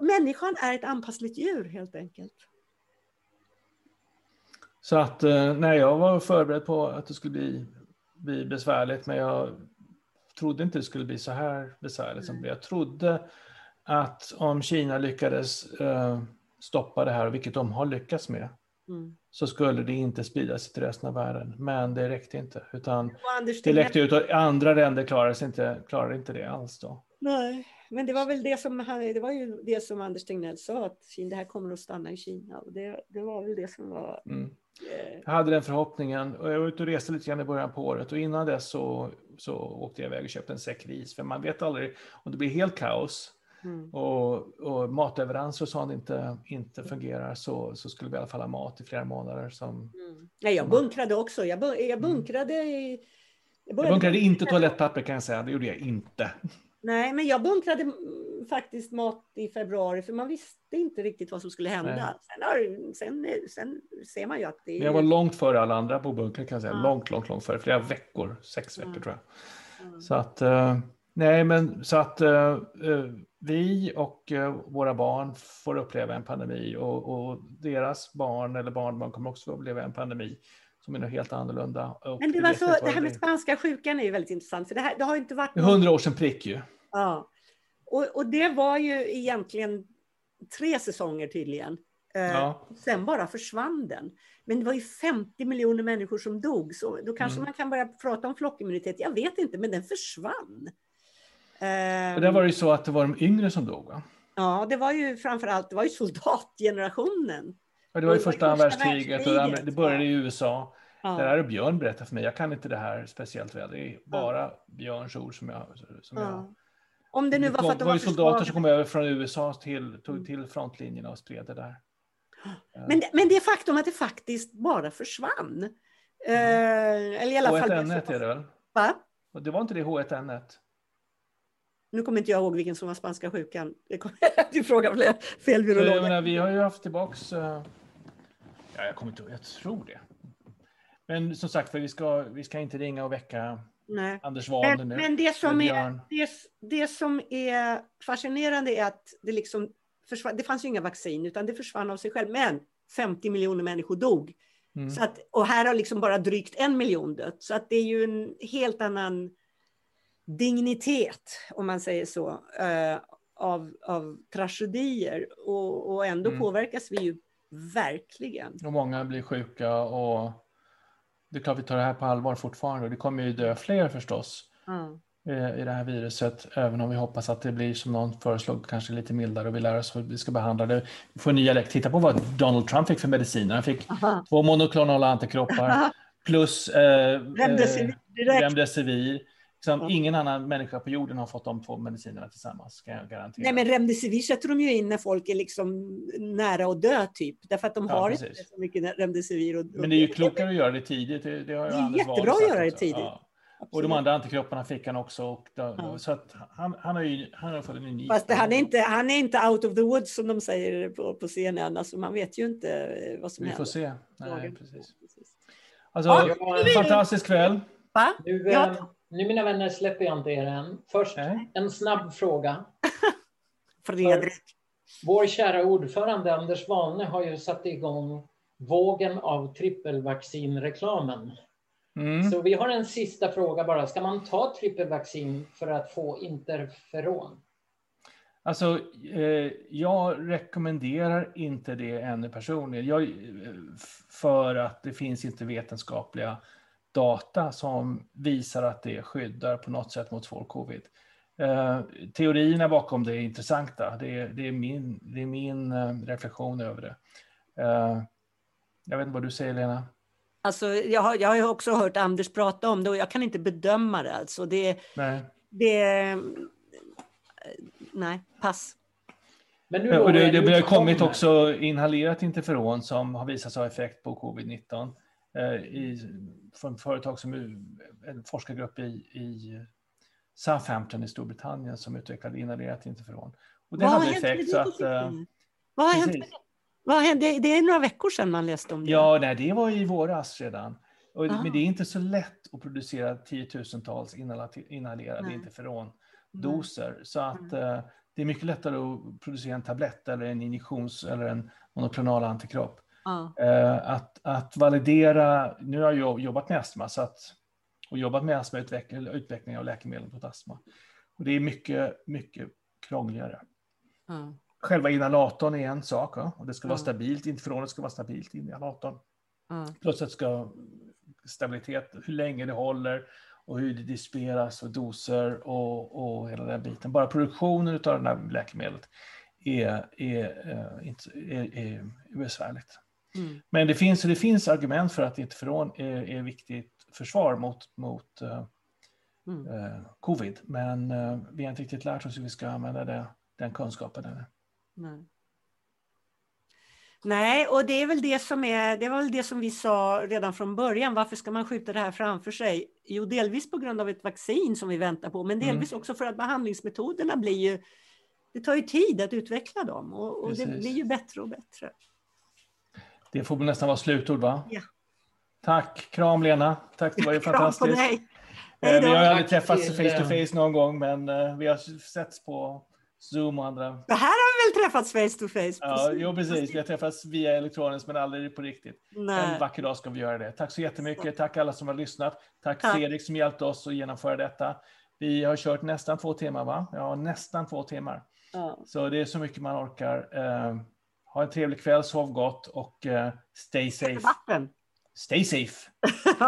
Människan är ett anpassligt djur helt enkelt. Så att eh, nej, jag var förberedd på att det skulle bli, bli besvärligt, men jag trodde inte det skulle bli så här besvärligt som det Jag trodde att om Kina lyckades uh, stoppa det här, vilket de har lyckats med, mm. så skulle det inte sprida sig till resten av världen. Men det räckte inte, utan det läckte ut och andra länder klarade, inte, klarade inte det alls då. Nej men det var väl det som, det var ju det som Anders Tegnell sa, att det här kommer att stanna i Kina. Och det, det var väl det som var... Mm. Eh, jag hade den förhoppningen och jag var ute och reste lite grann i början på året och innan dess så, så åkte jag iväg och köpte en säck ris, för man vet aldrig om det blir helt kaos mm. och, och matleveranser och sånt inte, inte fungerar så, så skulle vi i alla fall ha mat i flera månader. Som, mm. Nej, jag bunkrade också. Jag, jag mm. bunkrade i... Jag, jag bunkrade inte toalettpapper kan jag säga, det gjorde jag inte. Nej, men jag bunkrade faktiskt mat i februari för man visste inte riktigt vad som skulle hända. Sen, sen, sen, ser man ju att det är... Jag var långt före alla andra på bunkern kan jag säga. Ja. Långt, långt, långt före. Flera veckor. Sex veckor ja. tror jag. Ja. Så att, eh, Nej, men så att uh, vi och våra barn får uppleva en pandemi och, och, deras barn eller barnbarn kommer också uppleva en pandemi som är något helt annorlunda. Men det, var så, det här med spanska sjukan är ju väldigt intressant, för det, här, det har inte varit... Hundra år sedan prick ju. Ja, och, och det var ju egentligen tre säsonger tydligen. Ja. Sen bara försvann den. Men det var ju 50 miljoner människor som dog, så då kanske mm. man kan börja prata om flockimmunitet. Jag vet inte, men den försvann. Och där var det ju så att det var de yngre som dog, va? Ja, det var ju framför allt det var ju soldatgenerationen. Ja, det var ju första världskriget och det började i USA. Ja. Det här är Björn berättar för mig. Jag kan inte det här speciellt väl. Det är bara. Björns ord som jag... Som ja. jag Om det nu var för att de var, var soldater som kom över från USA till, tog till frontlinjerna och spred det där. Men, men det faktum att det faktiskt bara försvann. Eh, eller i alla H1N1 fall... är det väl? Va? Det var inte det H1N1? Nu kommer inte jag ihåg vilken som var spanska sjukan. Du frågar fel virolog. Vi har ju haft tillbaks... Uh, ja, jag kommer inte jag tror det. Men som sagt, för vi ska, vi ska inte ringa och väcka Nej. Anders Wahlner nu. Men det som, är, det, det som är fascinerande är att det liksom försvann, det fanns ju inga vaccin, utan det försvann av sig själv. Men 50 miljoner människor dog. Mm. Så att, och här har liksom bara drygt en miljon dött. Så att det är ju en helt annan dignitet, om man säger så, uh, av, av tragedier. Och, och ändå mm. påverkas vi ju verkligen. Och många blir sjuka och det är klart vi tar det här på allvar fortfarande. Det kommer ju dö fler förstås. Mm i det här viruset, även om vi hoppas att det blir som någon föreslog, kanske lite mildare och vi lär oss hur vi ska behandla det. Vi får nya läkare. Titta på vad Donald Trump fick för mediciner. Han fick Aha. två monoklonala antikroppar plus eh, remdesivir. Eh, remdesivir. Liksom, ja. Ingen annan människa på jorden har fått de två medicinerna tillsammans, kan jag garantera. Nej, men remdesivir sätter de ju in när folk är liksom nära att dö, typ. Därför att de ja, har precis. inte så mycket remdesivir. Och, men det är ju klokare att göra det tidigt. Det, det, har det är jättebra att göra det tidigt. Ja. Absolut. Och de andra antikropparna fick han också. Och då, ja. Så att han, han, har ju, han har fått en unik... Fast han är, inte, han är inte out of the woods som de säger på, på CNN. Alltså man vet ju inte eh, vad som Vi händer. Vi får se. Nej, precis. Alltså, ja, en fantastisk kväll. Va? Nu, ja. Eh, nu mina vänner släpper jag inte er än. Först Nej. en snabb fråga. Fredrik. Vår kära ordförande Anders Wahlne har ju satt igång vågen av trippelvaccinreklamen. Mm. Så vi har en sista fråga bara. Ska man ta trippelvaccin för att få interferon? Alltså, eh, jag rekommenderar inte det ännu personligen. Jag, för att det finns inte vetenskapliga data som visar att det skyddar på något sätt mot svår covid. Eh, teorierna bakom det är intressanta. Det är, det är min, det är min eh, reflektion över det. Eh, jag vet inte vad du säger, Lena? Alltså, jag, har, jag har också hört Anders prata om det och jag kan inte bedöma det. Alltså, det, nej. det nej, pass. Men nu och det, det har kommit också inhalerat interferon som har visat sig ha effekt på covid-19 eh, i, från företag som en forskargrupp i, i Southampton i Storbritannien som utvecklade inhalerat interferon. Och det Vad hade effekt. Så att, eh, Vad har hänt vad hände? Det är några veckor sedan man läste om det. Ja, nej, det var i våras redan. Och, men det är inte så lätt att producera tiotusentals inhalerade interferondoser. Så att eh, det är mycket lättare att producera en tablett eller en injektions eller en monoklonal antikropp. Eh, att, att validera, nu har jag jobbat med astma så att, och jobbat med astmautveckling utveckling av läkemedel mot astma. Och det är mycket, mycket krångligare. Ja. Själva inhalatorn är en sak, ja? och det ska vara stabilt, interferonet ska vara stabilt i inhalatorn. Mm. Plus att ska stabilitet, hur länge det håller och hur det disperas och doser och, och hela den biten. Bara produktionen av det här läkemedlet är, är, eh, är, är, är besvärligt. Mm. Men det finns, det finns argument för att interferon är, är viktigt försvar mot, mot uh, mm. uh, covid. Men uh, vi har inte riktigt lärt oss hur vi ska använda det, den kunskapen. Nej. Nej, och det är väl det som är, det var väl det som vi sa redan från början. Varför ska man skjuta det här framför sig? Jo, delvis på grund av ett vaccin som vi väntar på, men delvis mm. också för att behandlingsmetoderna blir ju, det tar ju tid att utveckla dem och, och det blir ju bättre och bättre. Det får nästan vara slutord, va? Ja. Tack, kram Lena. Tack, det var ju fantastiskt. Kram på dig. vi har aldrig träffats face to face någon gång, men vi har setts på Zoom och andra. Det här har vi väl träffats face to face? Ja, jo, precis. Vi har träffats via elektroniskt, men aldrig på riktigt. Nej. En vacker dag ska vi göra det. Tack så jättemycket. Tack alla som har lyssnat. Tack, Tack. Fredrik som hjälpte oss att genomföra detta. Vi har kört nästan två timmar, va? Ja, nästan två timmar. Ja. Så det är så mycket man orkar. Ha en trevlig kväll, sov gott och uh, stay safe. Stay safe.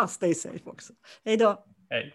stay safe också. Hej då. Hej.